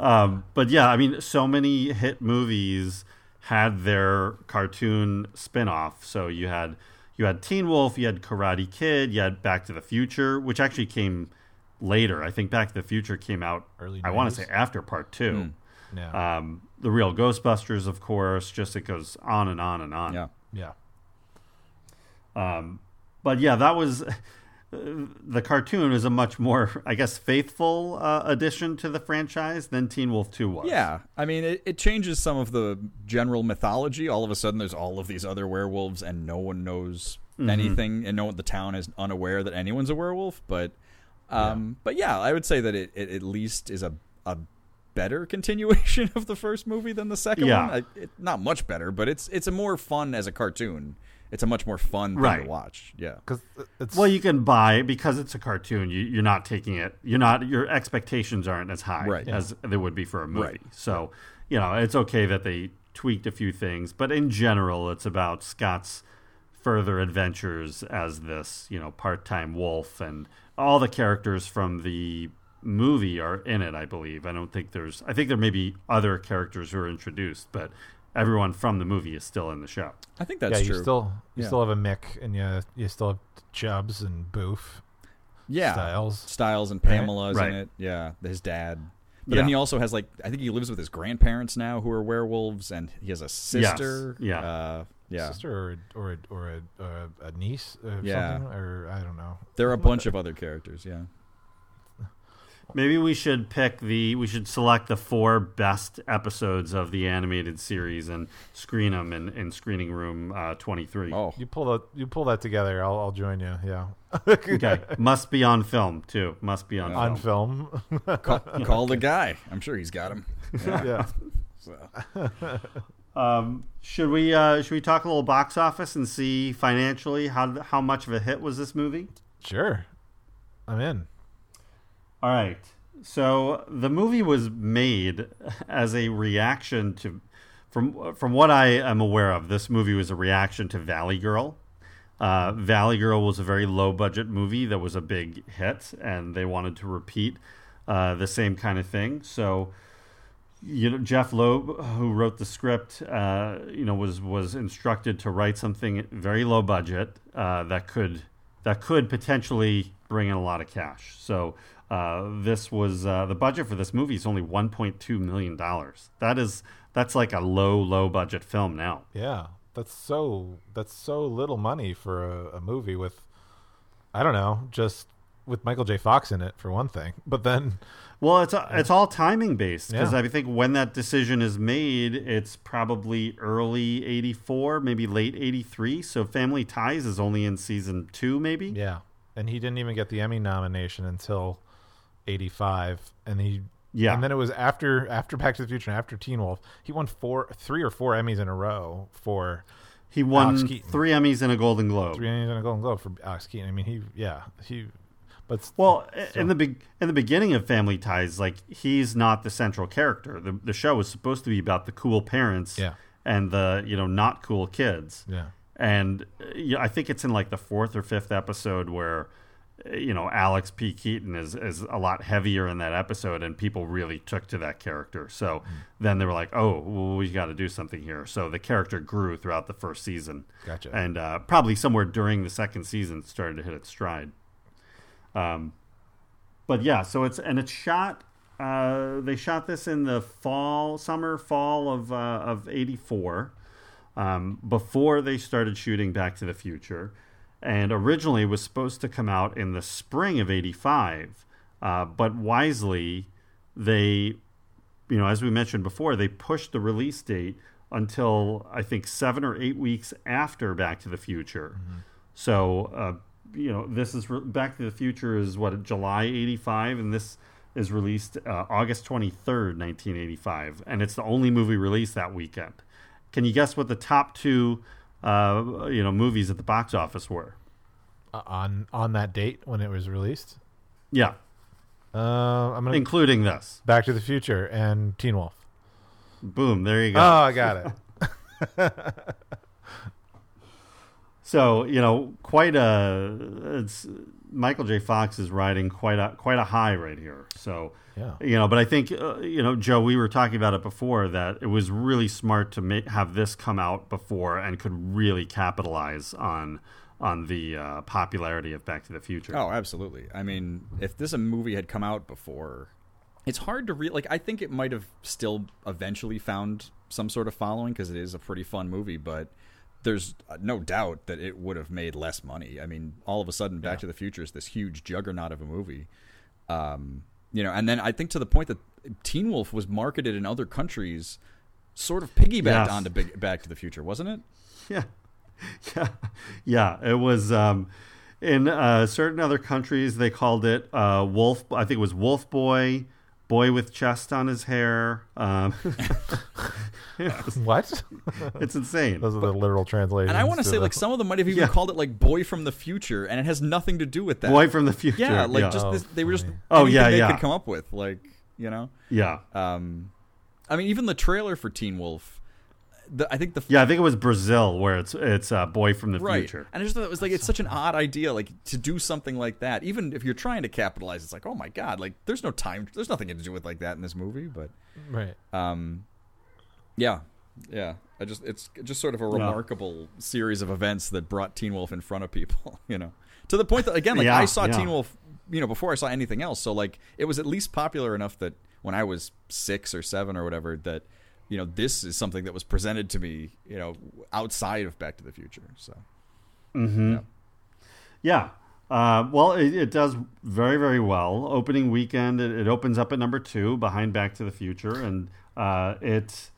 Um, but yeah, I mean, so many hit movies had their cartoon spin-off. So you had you had Teen Wolf, you had Karate Kid, you had Back to the Future, which actually came later. I think Back to the Future came out Early I want to say after part two. Yeah. Um, the real Ghostbusters, of course. Just it goes on and on and on. Yeah. yeah. But yeah, that was the cartoon is a much more, I guess, faithful uh, addition to the franchise than Teen Wolf Two was. Yeah, I mean, it, it changes some of the general mythology. All of a sudden, there's all of these other werewolves, and no one knows Mm-hmm. anything, and no one the town is unaware that anyone's a werewolf. But, um, but yeah, I would say that it, it at least is a a better continuation of the first movie than the second Yeah. one. I, it, not much better, but it's it's a more fun as a cartoon. It's a much more fun thing Right. to watch. Yeah. because it's Well, you can buy because it's a cartoon. You, you're not taking it. You're not. Your expectations aren't as high Right. as they would be for a movie. Right. So, you know, it's okay that they tweaked a few things, but in general, it's about Scott's further adventures as this, you know, part-time wolf, and all the characters from the movie are in it. I believe. I don't think there's. I think there may be other characters who are introduced, but everyone from the movie is still in the show. I think that's yeah, true. you still you Yeah. still have a Mick and you you still have Chubbs and Boof. yeah, Stiles. Stiles and Pamela's Right. in it. Yeah, his dad. But then he also has like I think he lives with his grandparents now who are werewolves, and he has a sister. Yeah. uh, yeah. sister or a, or a, or a, or a, a niece or Yeah. something or I don't know. There are a bunch of other characters. Yeah. Maybe we should pick the we should select the four best episodes of the animated series and screen them in, in screening room uh, 23. Oh, You pull that you pull that together. I'll I'll join you. Yeah, Okay. Must be on film too. Must be on on film. film. call, call the guy. I'm sure he's got him. yeah. So. Um, should we uh, should we talk a little box office and see financially how how much of a hit was this movie? Sure, I'm in. All right. So the movie was made as a reaction to, from from what I am aware of, this movie was a reaction to Valley Girl. Uh, Valley Girl was a very low budget movie that was a big hit, and they wanted to repeat uh, the same kind of thing. So, you know, Jeph Loeb, who wrote the script, uh, you know, was was instructed to write something very low budget uh, that could that could potentially bring in a lot of cash. So uh, this was uh, the budget for this movie is only 1.2 million dollars. That is that's like a low low budget film now. Yeah, that's so that's so little money for a, a movie with, I don't know, just with Michael J. Fox in it for one thing. But then, Well, it's it's all timing based because Yeah. I think when that decision is made, it's probably early '84, maybe late '83. So Family Ties is only in season two, maybe. yeah, and he didn't even get the Emmy nomination until '85, and he. Yeah. and then it was after after Back to the Future and after Teen Wolf. He won four, three or four Emmys in a row for He won three Emmys and a Golden Globe. three Emmys and a Golden Globe for Alex Keaton. I mean, he, yeah, he, but Well, in the be- in the beginning of Family Ties, like he's not the central character. The the show was supposed to be about the cool parents Yeah. and the you know not cool kids. yeah, And uh, yeah, I think it's in like the fourth or fifth episode where you know Alex P. Keaton is is a lot heavier in that episode, and people really took to that character. So Hmm. then they were like, "Oh, well, we got to do something here." So the character grew throughout the first season. Gotcha. And uh, probably somewhere during the second season started to hit its stride. Um, but yeah, so it's and it's shot. Uh, they shot this in the fall, summer, fall of uh, of '84, um, before they started shooting Back to the Future, and originally was supposed to come out in the spring of '85, uh, but wisely they, you know, as we mentioned before, they pushed the release date until I think seven or eight weeks after Back to the Future. So, uh, you know, this is re- Back to the Future is what July '85, and this is released uh, August 23rd, 1985, and it's the only movie released that weekend. Can you guess what the top two, uh, you know, movies at the box office were? Uh, on on that date when it was released. Yeah, Uh, I'm gonna including this. Back to the Future and Teen Wolf. Boom, there you go. Oh, I got it. So you know, quite a it's Michael J. Fox is riding quite a quite a high right here. So Yeah. you know, but I think uh, you know, Joe, we were talking about it before that it was really smart to make, have this come out before and could really capitalize on on the uh, popularity of Back to the Future. Oh, absolutely. I mean, if this a movie had come out before, it's hard to read. like. I think it might have still eventually found some sort of following because it is a pretty fun movie, but there's no doubt that it would have made less money. I mean, all of a sudden, Back to the Future is this huge juggernaut of a movie. Um, you know, and then I think to the point that Teen Wolf was marketed in other countries, sort of piggybacked Yes. onto Big, Back to the Future, wasn't it? Yeah, yeah, yeah. It was um, in uh, certain other countries they called it uh, Wolf. I think it was Wolf Boy, Boy with chest on his hair. Um, What? it's insane. Those are the literal translations. And I want to say, the- like, some of them might have even Yeah. called it like "Boy from the Future," and it has nothing to do with that. Boy from the future. Yeah, like yeah. just Oh, this, they were just. Oh, yeah, they yeah. could come up with, like you know. yeah, Um, I mean, even the trailer for Teen Wolf, the, I think the yeah. I think it was Brazil where it's it's uh, Boy from the right, future. and I just thought it was like it's such an odd idea, like to do something like that. Even if you're trying to capitalize, it's like, oh my god, like there's no time, there's nothing to do with like that in this movie, but right. um, yeah, yeah. I just it's just sort of a remarkable series of events that brought Teen Wolf in front of people, you know, to the point that again, like Yeah, I saw yeah. Teen Wolf, you know, before I saw anything else, so like it was at least popular enough that when I was six or seven or whatever, that you know this is something that was presented to me, you know, outside of Back to the Future. So Hmm. Yeah. Uh, well, it, it does very, very well. Opening weekend, it, it opens up at number two behind Back to the Future, and uh, it,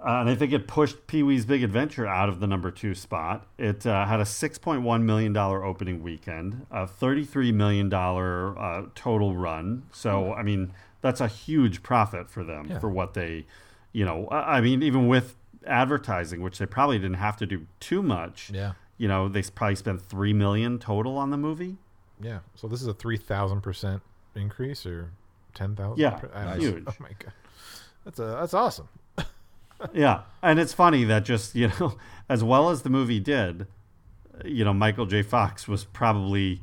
uh, and I think it pushed Pee Wee's Big Adventure out of the number two spot. It uh, had a six point one million dollar opening weekend, a thirty three million dollar uh, total run. So, I mean, that's a huge profit for them Yeah. for what they, you know, I mean, even with advertising, which they probably didn't have to do too much Yeah. you know they probably spent three million total on the movie Yeah. So this is a three thousand percent increase or ten thousand. Yeah, huge. Oh my god, that's a that's awesome. yeah and it's funny that just you know as well as the movie did you know michael j fox was probably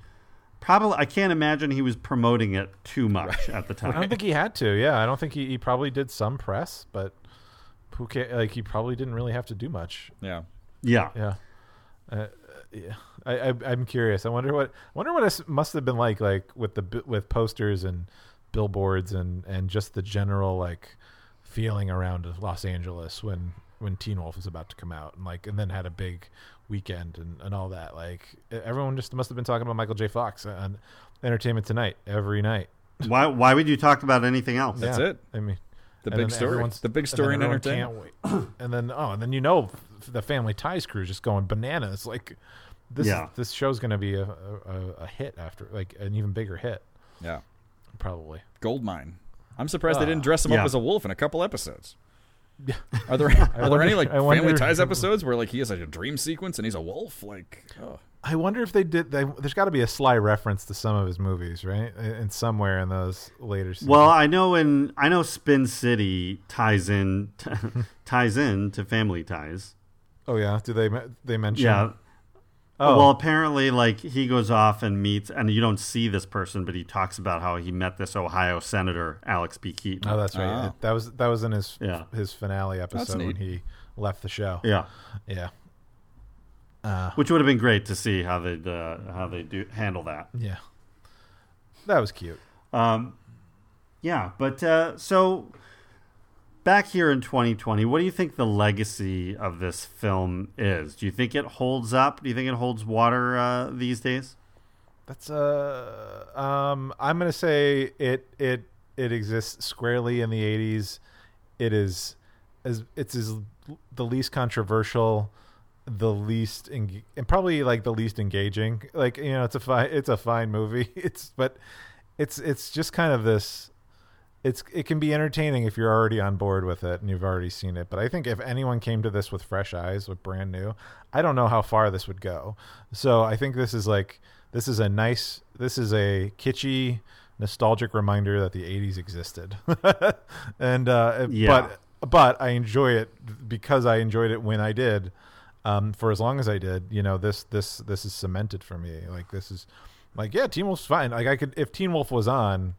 probably i can't imagine he was promoting it too much at the time. I don't think he had to. Yeah, I don't think he, he probably did some press, but who ca Like he probably didn't really have to do much. yeah, yeah Yeah. Uh, yeah. I, I I'm curious. I wonder what I wonder what it must have been like like with the with posters and billboards and and just the general like feeling around Los Angeles when when Teen Wolf was about to come out and like and then had a big weekend and, and all that like everyone just must have been talking about Michael J. Fox on Entertainment Tonight every night. why why would you talk about anything else That's Yeah. it. I mean, The and big story. everyone's- The big story in entertainment. Can't wait. and then oh, and then you know the Family Ties crew just going bananas. Like this, Yeah. this show's going to be a, a, a hit after, like an even bigger hit, Yeah, probably. Goldmine. I'm surprised they Ah, didn't dress him yeah. up as a wolf in a couple episodes. Yeah. Are there are there any like I Family Ties episodes where like he has like a dream sequence and he's a wolf? Like, oh. I wonder if they did. They, there's got to be a sly reference to some of his movies, right? And somewhere in those later. Seasons. well i know in i know spin city ties in ties in to family ties oh yeah, do they they mention? yeah Oh, Well, apparently, like he goes off and meets, and you don't see this person, but he talks about how he met this Ohio senator, Alex P. Keaton. oh, that's right. Ah. That was that was in his Yeah. his finale episode when he left the show. yeah, Yeah. Uh, which would have been great to see how they uh, how they do handle that. yeah. That was cute. Um, yeah, but uh, so back here in 2020, what do you think the legacy of this film is? Do you think it holds up? Do you think it holds water uh, these days? That's uh um I'm gonna say it it it exists squarely in the '80s. It is as it's is the least controversial, the least and probably like the least engaging. Like you know, it's a fine it's a fine movie. It's but it's it's just kind of this. It's it can be entertaining if you're already on board with it and you've already seen it. But I think if anyone came to this with fresh eyes, with brand new, I don't know how far this would go. So I think this is like this is a nice this is a kitschy nostalgic reminder that the 80s existed and uh Yeah. but but i enjoy it because i enjoyed it when i did um for as long as i did you know this this this is cemented for me like this is like yeah, Teen Wolf's fine. Like I could if Teen Wolf was on,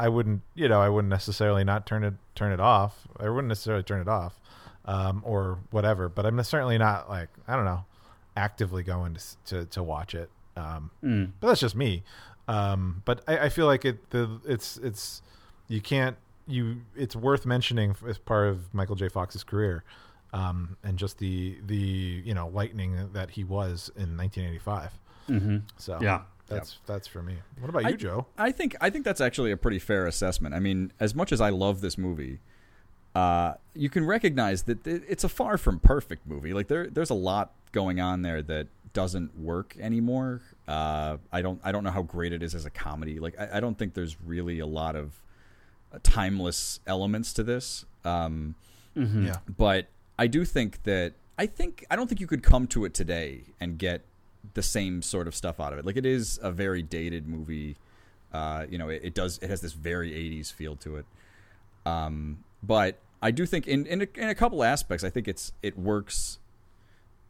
I wouldn't you know I wouldn't necessarily not turn it turn it off. I wouldn't necessarily turn it off, um, or whatever. But I'm certainly not like I don't know actively going to to, to watch it. Um, Mm. But that's just me. Um, but I, I feel like it the it's it's you can't you it's worth mentioning as part of Michael J. Fox's career. Um, and just the the you know lightning that he was in 1985. Mhm. So Yeah. That's that's for me. What about I- you, Joe? I think I think that's actually a pretty fair assessment. I mean, as much as I love this movie, uh, you can recognize that it's a far from perfect movie. Like there, there's a lot going on there that doesn't work anymore. Uh, I don't, I don't know how great it is as a comedy. Like I, I don't think there's really a lot of uh, timeless elements to this. Um, Mhm. Yeah. but I do think that I think I don't think you could come to it today and get the same sort of stuff out of it. Like it is a very dated movie. Uh, you know, it, it does it has this very '80s feel to it. Um, but I do think in in a, in a couple aspects, I think it's it works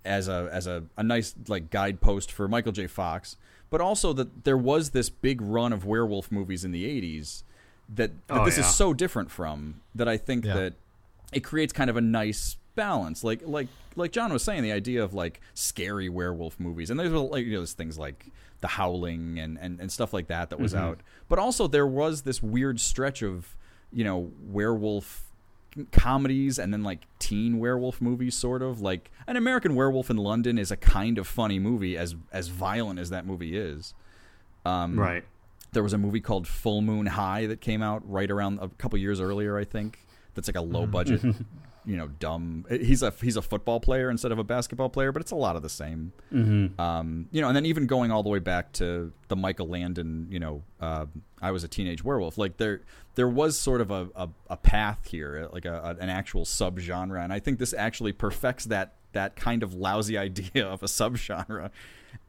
as a as a, a nice like guidepost for Michael J. Fox, but also that there was this big run of werewolf movies in the '80s that, that Oh, this yeah. is so different from that I think Yeah. that it creates kind of a nice balance. Like like like John was saying, the idea of like scary werewolf movies, and there's like you know there's things like The Howling and and, and stuff like that that was Mhm. out, but also there was this weird stretch of you know werewolf comedies and then like teen werewolf movies sort of like an american werewolf in london is a kind of funny movie as as violent as that movie is um Right. there was a movie called full moon high that came out right around a couple years earlier i think that's like a low budget you know dumb he's a he's a football player instead of a basketball player but it's a lot of the same Mhm. um, you know, and then even going all the way back to the Michael Landon, you know, uh, I was a teenage werewolf. Like there, there was sort of a, a, a path here, like a, a- an actual subgenre, and I think this actually perfects that that kind of lousy idea of a subgenre.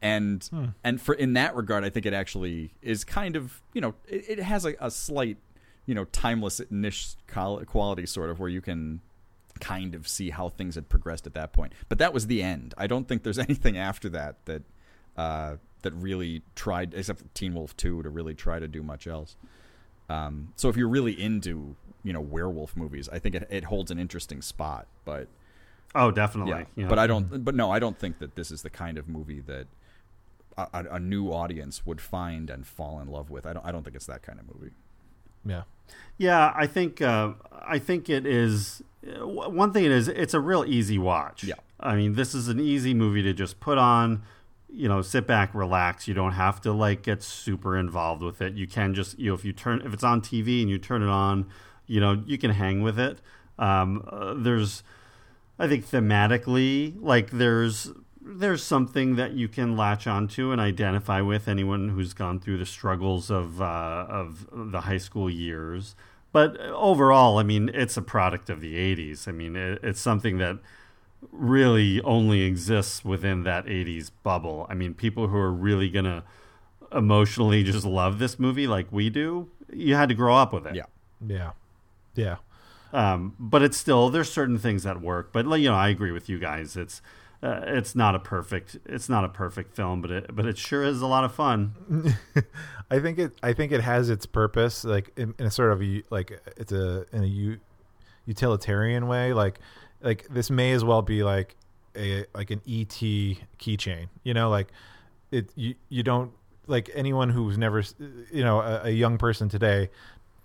And and for in that regard, I think it actually is kind of you know it, it has a, a slight you know timeless niche quality sort of where you can kind of see how things had progressed at that point. But that was the end. I don't think there's anything after that that uh, that really tried, except for Teen Wolf Two, to really try to do much else. Um, so if you're really into you know werewolf movies, I think it, it holds an interesting spot. But Oh, definitely. yeah, Yeah. but I don't. But no, I don't think that this is the kind of movie that a, a, a new audience would find and fall in love with. I don't. I don't think it's that kind of movie. Yeah. Yeah, I think uh, I think it is. One thing it is, it's a real easy watch. Yeah. I mean, this is an easy movie to just put on. You know, sit back, relax. You don't have to like get super involved with it. You can just, you know, if you turn, if it's on TV and you turn it on, you know, you can hang with it. Um, uh, there's, I think thematically, like there's there's something that you can latch onto and identify with anyone who's gone through the struggles of uh, of the high school years. But overall, I mean, it's a product of the '80s. I mean, it, it's something that really only exists within that 80s bubble. I mean, people who are really going to emotionally just love this movie like we do, you had to grow up with it. Yeah. Yeah. Yeah. Um, but it's still there's certain things that work. But like, you know, I agree with you guys. It's uh, it's not a perfect it's not a perfect film, but it but it sure is a lot of fun. I think it. I think it has its purpose, like in, in a sort of a, like it's a in a u, utilitarian way. Like like this may as well be like a like an ET keychain. You know, like it. You you don't like anyone who's never you know a, a young person today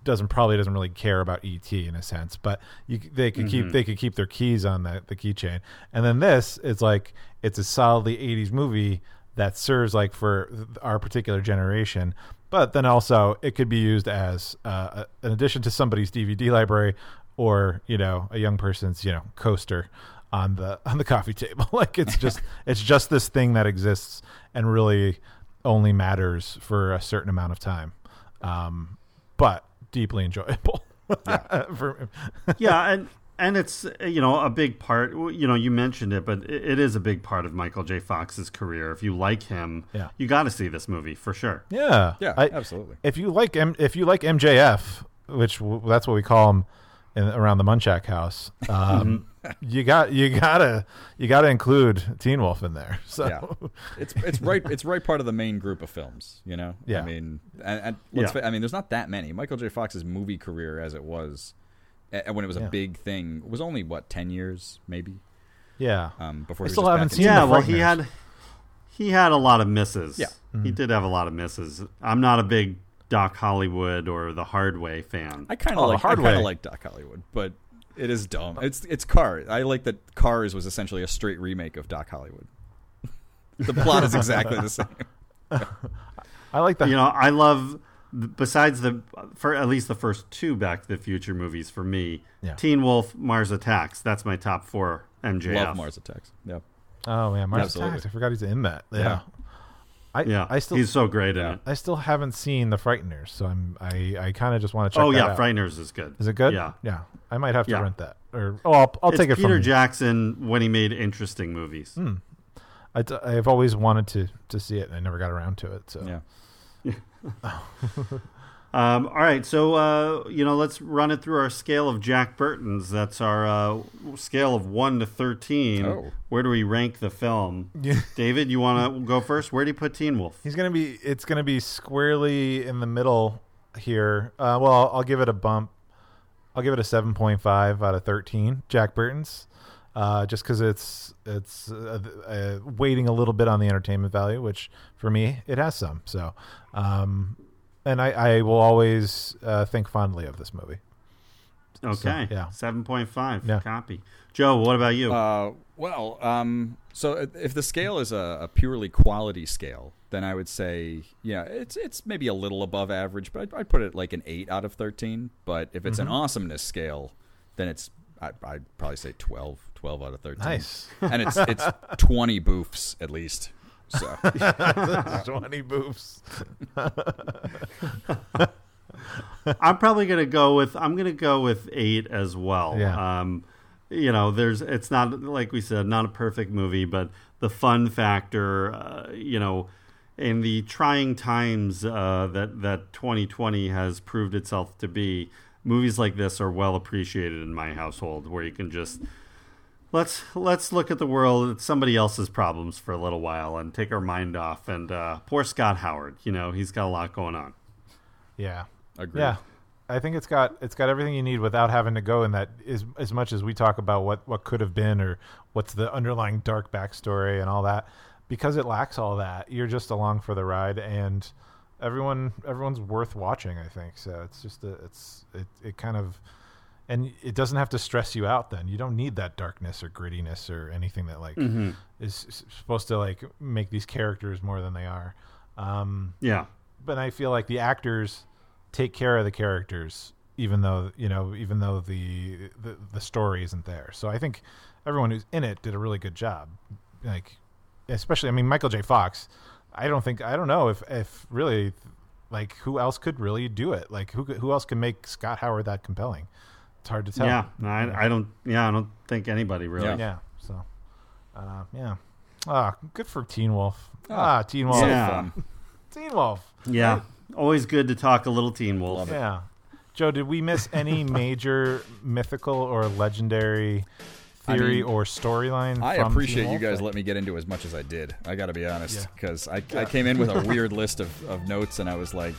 doesn't probably doesn't really care about ET in a sense, but you they could keep Mhm. they could keep their keys on the the keychain. And then this is like it's a solidly 80s movie that serves like for our particular generation, but then also it could be used as uh, an addition to somebody's DVD library or you know a young person's you know coaster on the on the coffee table. like it's just it's just this thing that exists and really only matters for a certain amount of time, um, but deeply enjoyable. For- yeah, and and it's uh, you know a big part. You know, you mentioned it, but it, it is a big part of Michael J. Fox's career. If you like him, Yeah. you got to see this movie for sure. Yeah, Yeah, I- absolutely. If you like M, if you like MJF, which w- that's what we call him in, around the Munchak house. Um, you got you gotta you gotta include Teen Wolf in there. So yeah, it's it's right it's right part of the main group of films. You know, Yeah. I mean, and, and let's Yeah. fa- I mean, there's not that many. Michael J. Fox's movie career, as it was, uh, when it was a Yeah. big thing, was only what ten years, maybe. yeah, Um, before I he still just haven't seen yeah, well, he had he had a lot of misses. Yeah. he did have a lot of misses. I'm not a big Doc Hollywood or the Hard Way fan. I kind Oh, of like I Hard kind Way. of like Doc Hollywood, but it is dumb. It's it's Cars. I like that Cars was essentially a straight remake of Doc Hollywood. the plot is exactly the same. I like that. you know, I love besides the for at least the first two Back to the Future movies for me. Yeah. Teen Wolf, Mars Attacks. That's my top four MJF. Love Mars Attacks. Oh, yeah. oh man, Mars Absolutely. Attacks. I forgot he's in that. Yeah, Yeah. I Yeah, I still he's so great in it. I still haven't seen the Frighteners, so I'm I I kind of just want to check. Oh that yeah, out. Frighteners is good. Is it good? Yeah, yeah. I might have to Yeah. rent that, or oh, I'll, I'll it's take it Peter from you. Jackson when he made interesting movies. Hmm. I d- I've always wanted to to see it, and I never got around to it. So Yeah. Um, all right, so uh, you know, let's run it through our scale of Jack Burton's. That's our uh, scale of one to thirteen. Oh. Where do we rank the film? Yeah. David, you want to go first? Where do you put Teen Wolf? he's gonna be. It's gonna be squarely in the middle here. Uh, well, I'll, I'll give it a bump. I'll give it a seven point five out of thirteen. Jack Burton's, uh, just because it's it's uh, uh, waiting a little bit on the entertainment value, which for me it has some. So, um, and I, I will always uh, think fondly of this movie. Okay, yeah. seven point five. Yeah. Copy. Joe, what about you? Uh, well, um, so if- if the scale is a, a purely quality scale, then I would say, yeah, it's it's maybe a little above average, but I'd, I'd put it like an eight out of thirteen. But if it's an awesomeness scale, then it's I, I'd probably say 12, 12 out of thirteen. Nice. and it's it's twenty boofs at least. So Twenty boofs. I'm probably gonna go with I'm gonna go with eight as well. Yeah. Um, you know, there's it's not like we said, not a perfect movie, but the fun factor, uh, you know, in the trying times uh, that that 2020 has proved itself to be, movies like this are well appreciated in my household, where you can just let's let's look at the world at somebody else's problems for a little while and take our mind off. And uh, poor Scott Howard, you know, he's got a lot going on. Yeah. agree. Yeah. I think it's got it's got everything you need without having to go in that as as much as we talk about what what could have been or what's the underlying dark backstory and all that because it lacks all that you're just along for the ride and everyone everyone's worth watching I think so it's just a, it's it, it kind of and it doesn't have to stress you out then you don't need that darkness or grittiness or anything that like is supposed to like make these characters more than they are um Yeah. but I feel like the actors take care of the characters, even though you know, even though the the, the story isn't there. So I think everyone who's in it did a really good job. Like, especially, I mean, Michael J. Fox. I don't think I don't know if if really like who else could really do it. Like who who else can make Scott Howard that compelling? It's hard to tell. Yeah, no, I, I don't. Yeah, I don't think anybody really. Yeah. yeah. So, uh, yeah. Ah, good for Teen Wolf. Ah, Teen Wolf. Yeah. Teen Wolf. Yeah. Always good to talk a little Teen Wolf. Love it. Yeah. Joe, did we miss any major mythical or legendary I theory mean, or storyline? I appreciate Teen you guys let me get into as much as I did. I got to be honest, Yeah. because I, I came in with a weird list of, of notes, and I was like,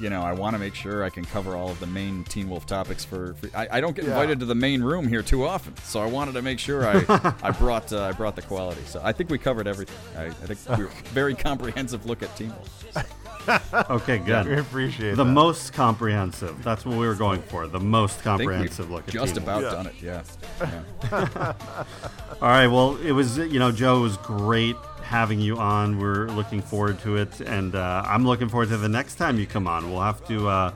you know, I want to make sure I can cover all of the main Teen Wolf topics. For, for I, I don't get Yeah. invited to the main room here too often, so I wanted to make sure I I brought uh, I brought the quality. So I think we covered everything. I, I think we were very comprehensive look at Teen Wolf. Okay, good. We good. appreciate The that. most comprehensive. That's what we were going for. The most comprehensive we've look at just Teen about Wolf. done it. Yeah. yeah. All right. Well, it was you know Joe was great having you on. We're looking forward to it, and uh, I'm looking forward to the next time you come on. We'll have to. Uh,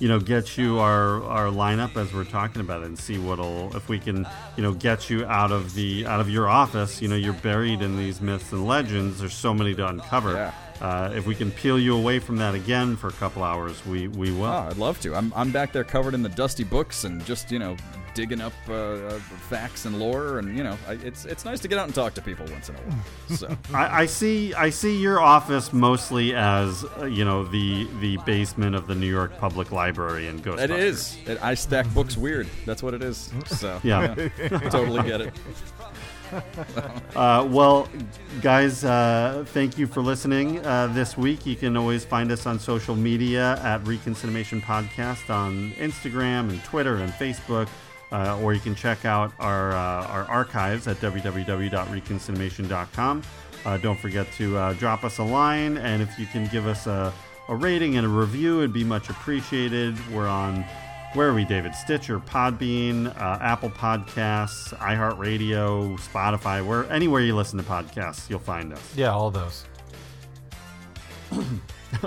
you know, get you our, our lineup as we're talking about it, and see what'll if we can, you know, get you out of the out of your office. You know, you're buried in these myths and legends. There's so many to uncover. Yeah. Uh, if we can peel you away from that again for a couple hours, we we will. Oh, I'd love to. I'm, I'm back there covered in the dusty books and just, you know, digging up uh, uh, facts and lore, and you know, I, it's it's nice to get out and talk to people once in a while. So I, I see. I see your office mostly as uh, you know the the basement of the New York Public Library in Ghostbusters. it is. It, I stack books weird. That's what it is. So Yeah. totally get it. Uh, well, guys, uh, thank you for listening uh, this week. You can always find us on social media at Recon Cinemation Podcast on Instagram and Twitter and Facebook, uh, or you can check out our uh, our archives at www.reconcinemation.com. Uh, don't forget to uh, drop us a line, and if you can give us a, a rating and a review, it'd be much appreciated. We're on where are we, David? Stitcher, Podbean, uh, Apple Podcasts, iHeartRadio, Spotify, where anywhere you listen to podcasts, you'll find us. Yeah, all those.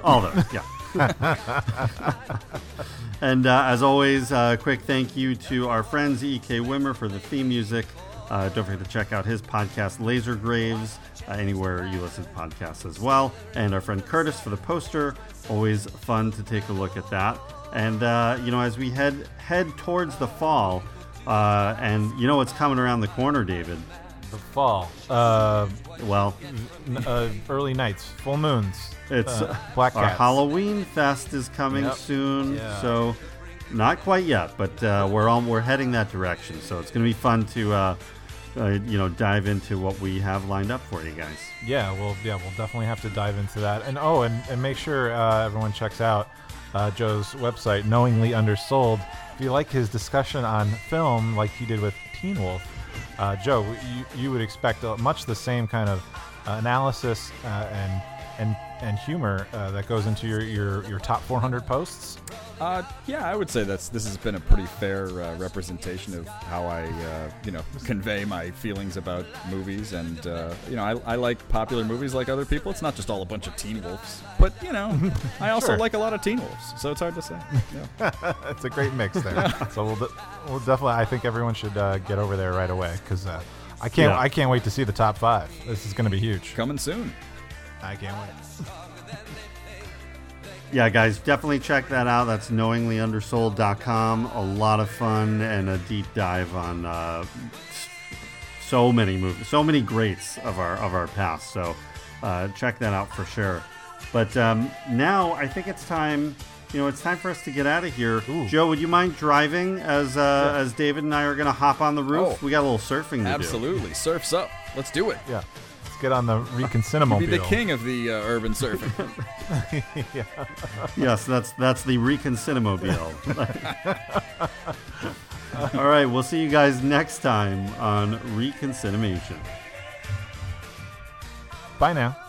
All those, yeah. and uh, as always, uh, quick thank you to our friends E.K. Wimmer for the theme music. Uh, don't forget to check out his podcast, Laser Graves, uh, anywhere you listen to podcasts as well. And our friend Curtis for the poster. Always fun to take a look at that. And uh, you know, as we head head towards the fall, uh, and you know what's coming around the corner, David. The fall. Uh, Well, n- uh, early nights, full moons. It's uh, black our cats. Halloween fest is coming Yep. soon, Yeah. so not quite yet, but uh, we're on we're heading that direction. So it's going to be fun to uh, uh, you know dive into what we have lined up for you guys. Yeah, well, yeah, we'll definitely have to dive into that. And oh, and, and make sure uh, everyone checks out uh, Joe's website, Knowingly Undersold. If you like his discussion on film, like he did with Teen Wolf, uh, Joe, you, you would expect uh, much the same kind of uh, analysis uh, and and and humor uh, that goes into your, your, your top 400 posts. Uh, yeah, I would say that's this has been a pretty fair uh, representation of how I, uh, you know, convey my feelings about movies, and uh, you know, I, I like popular movies like other people. It's not just all a bunch of Teen Wolves, but you know, I also Sure. like a lot of Teen Wolves, so it's hard to say. Yeah. it's a great mix there. so we'll, de- we'll definitely. I think everyone should uh, get over there right away because uh, I can't. Yeah. I can't wait to see the top five. This is going to be huge. Coming soon. I can't wait. Yeah, guys, definitely check that out. That's knowinglyundersold.com. A lot of fun and a deep dive on uh, so many movies, so many greats of our of our past. So uh, check that out for sure. But um, now I think it's time. You know, it's time for us to get out of here. Joe, would you mind driving as uh, as David and I are going to hop on the roof? Oh. we got a little surfing to do. Absolutely, surfs up. Let's do it. Yeah, let's get on the Recon Cinemobile. Be the king of the uh, urban surfing. Yes, that's that's the Recon Cinemobile. All right, we'll see you guys next time on Recon Cinemation. Bye now.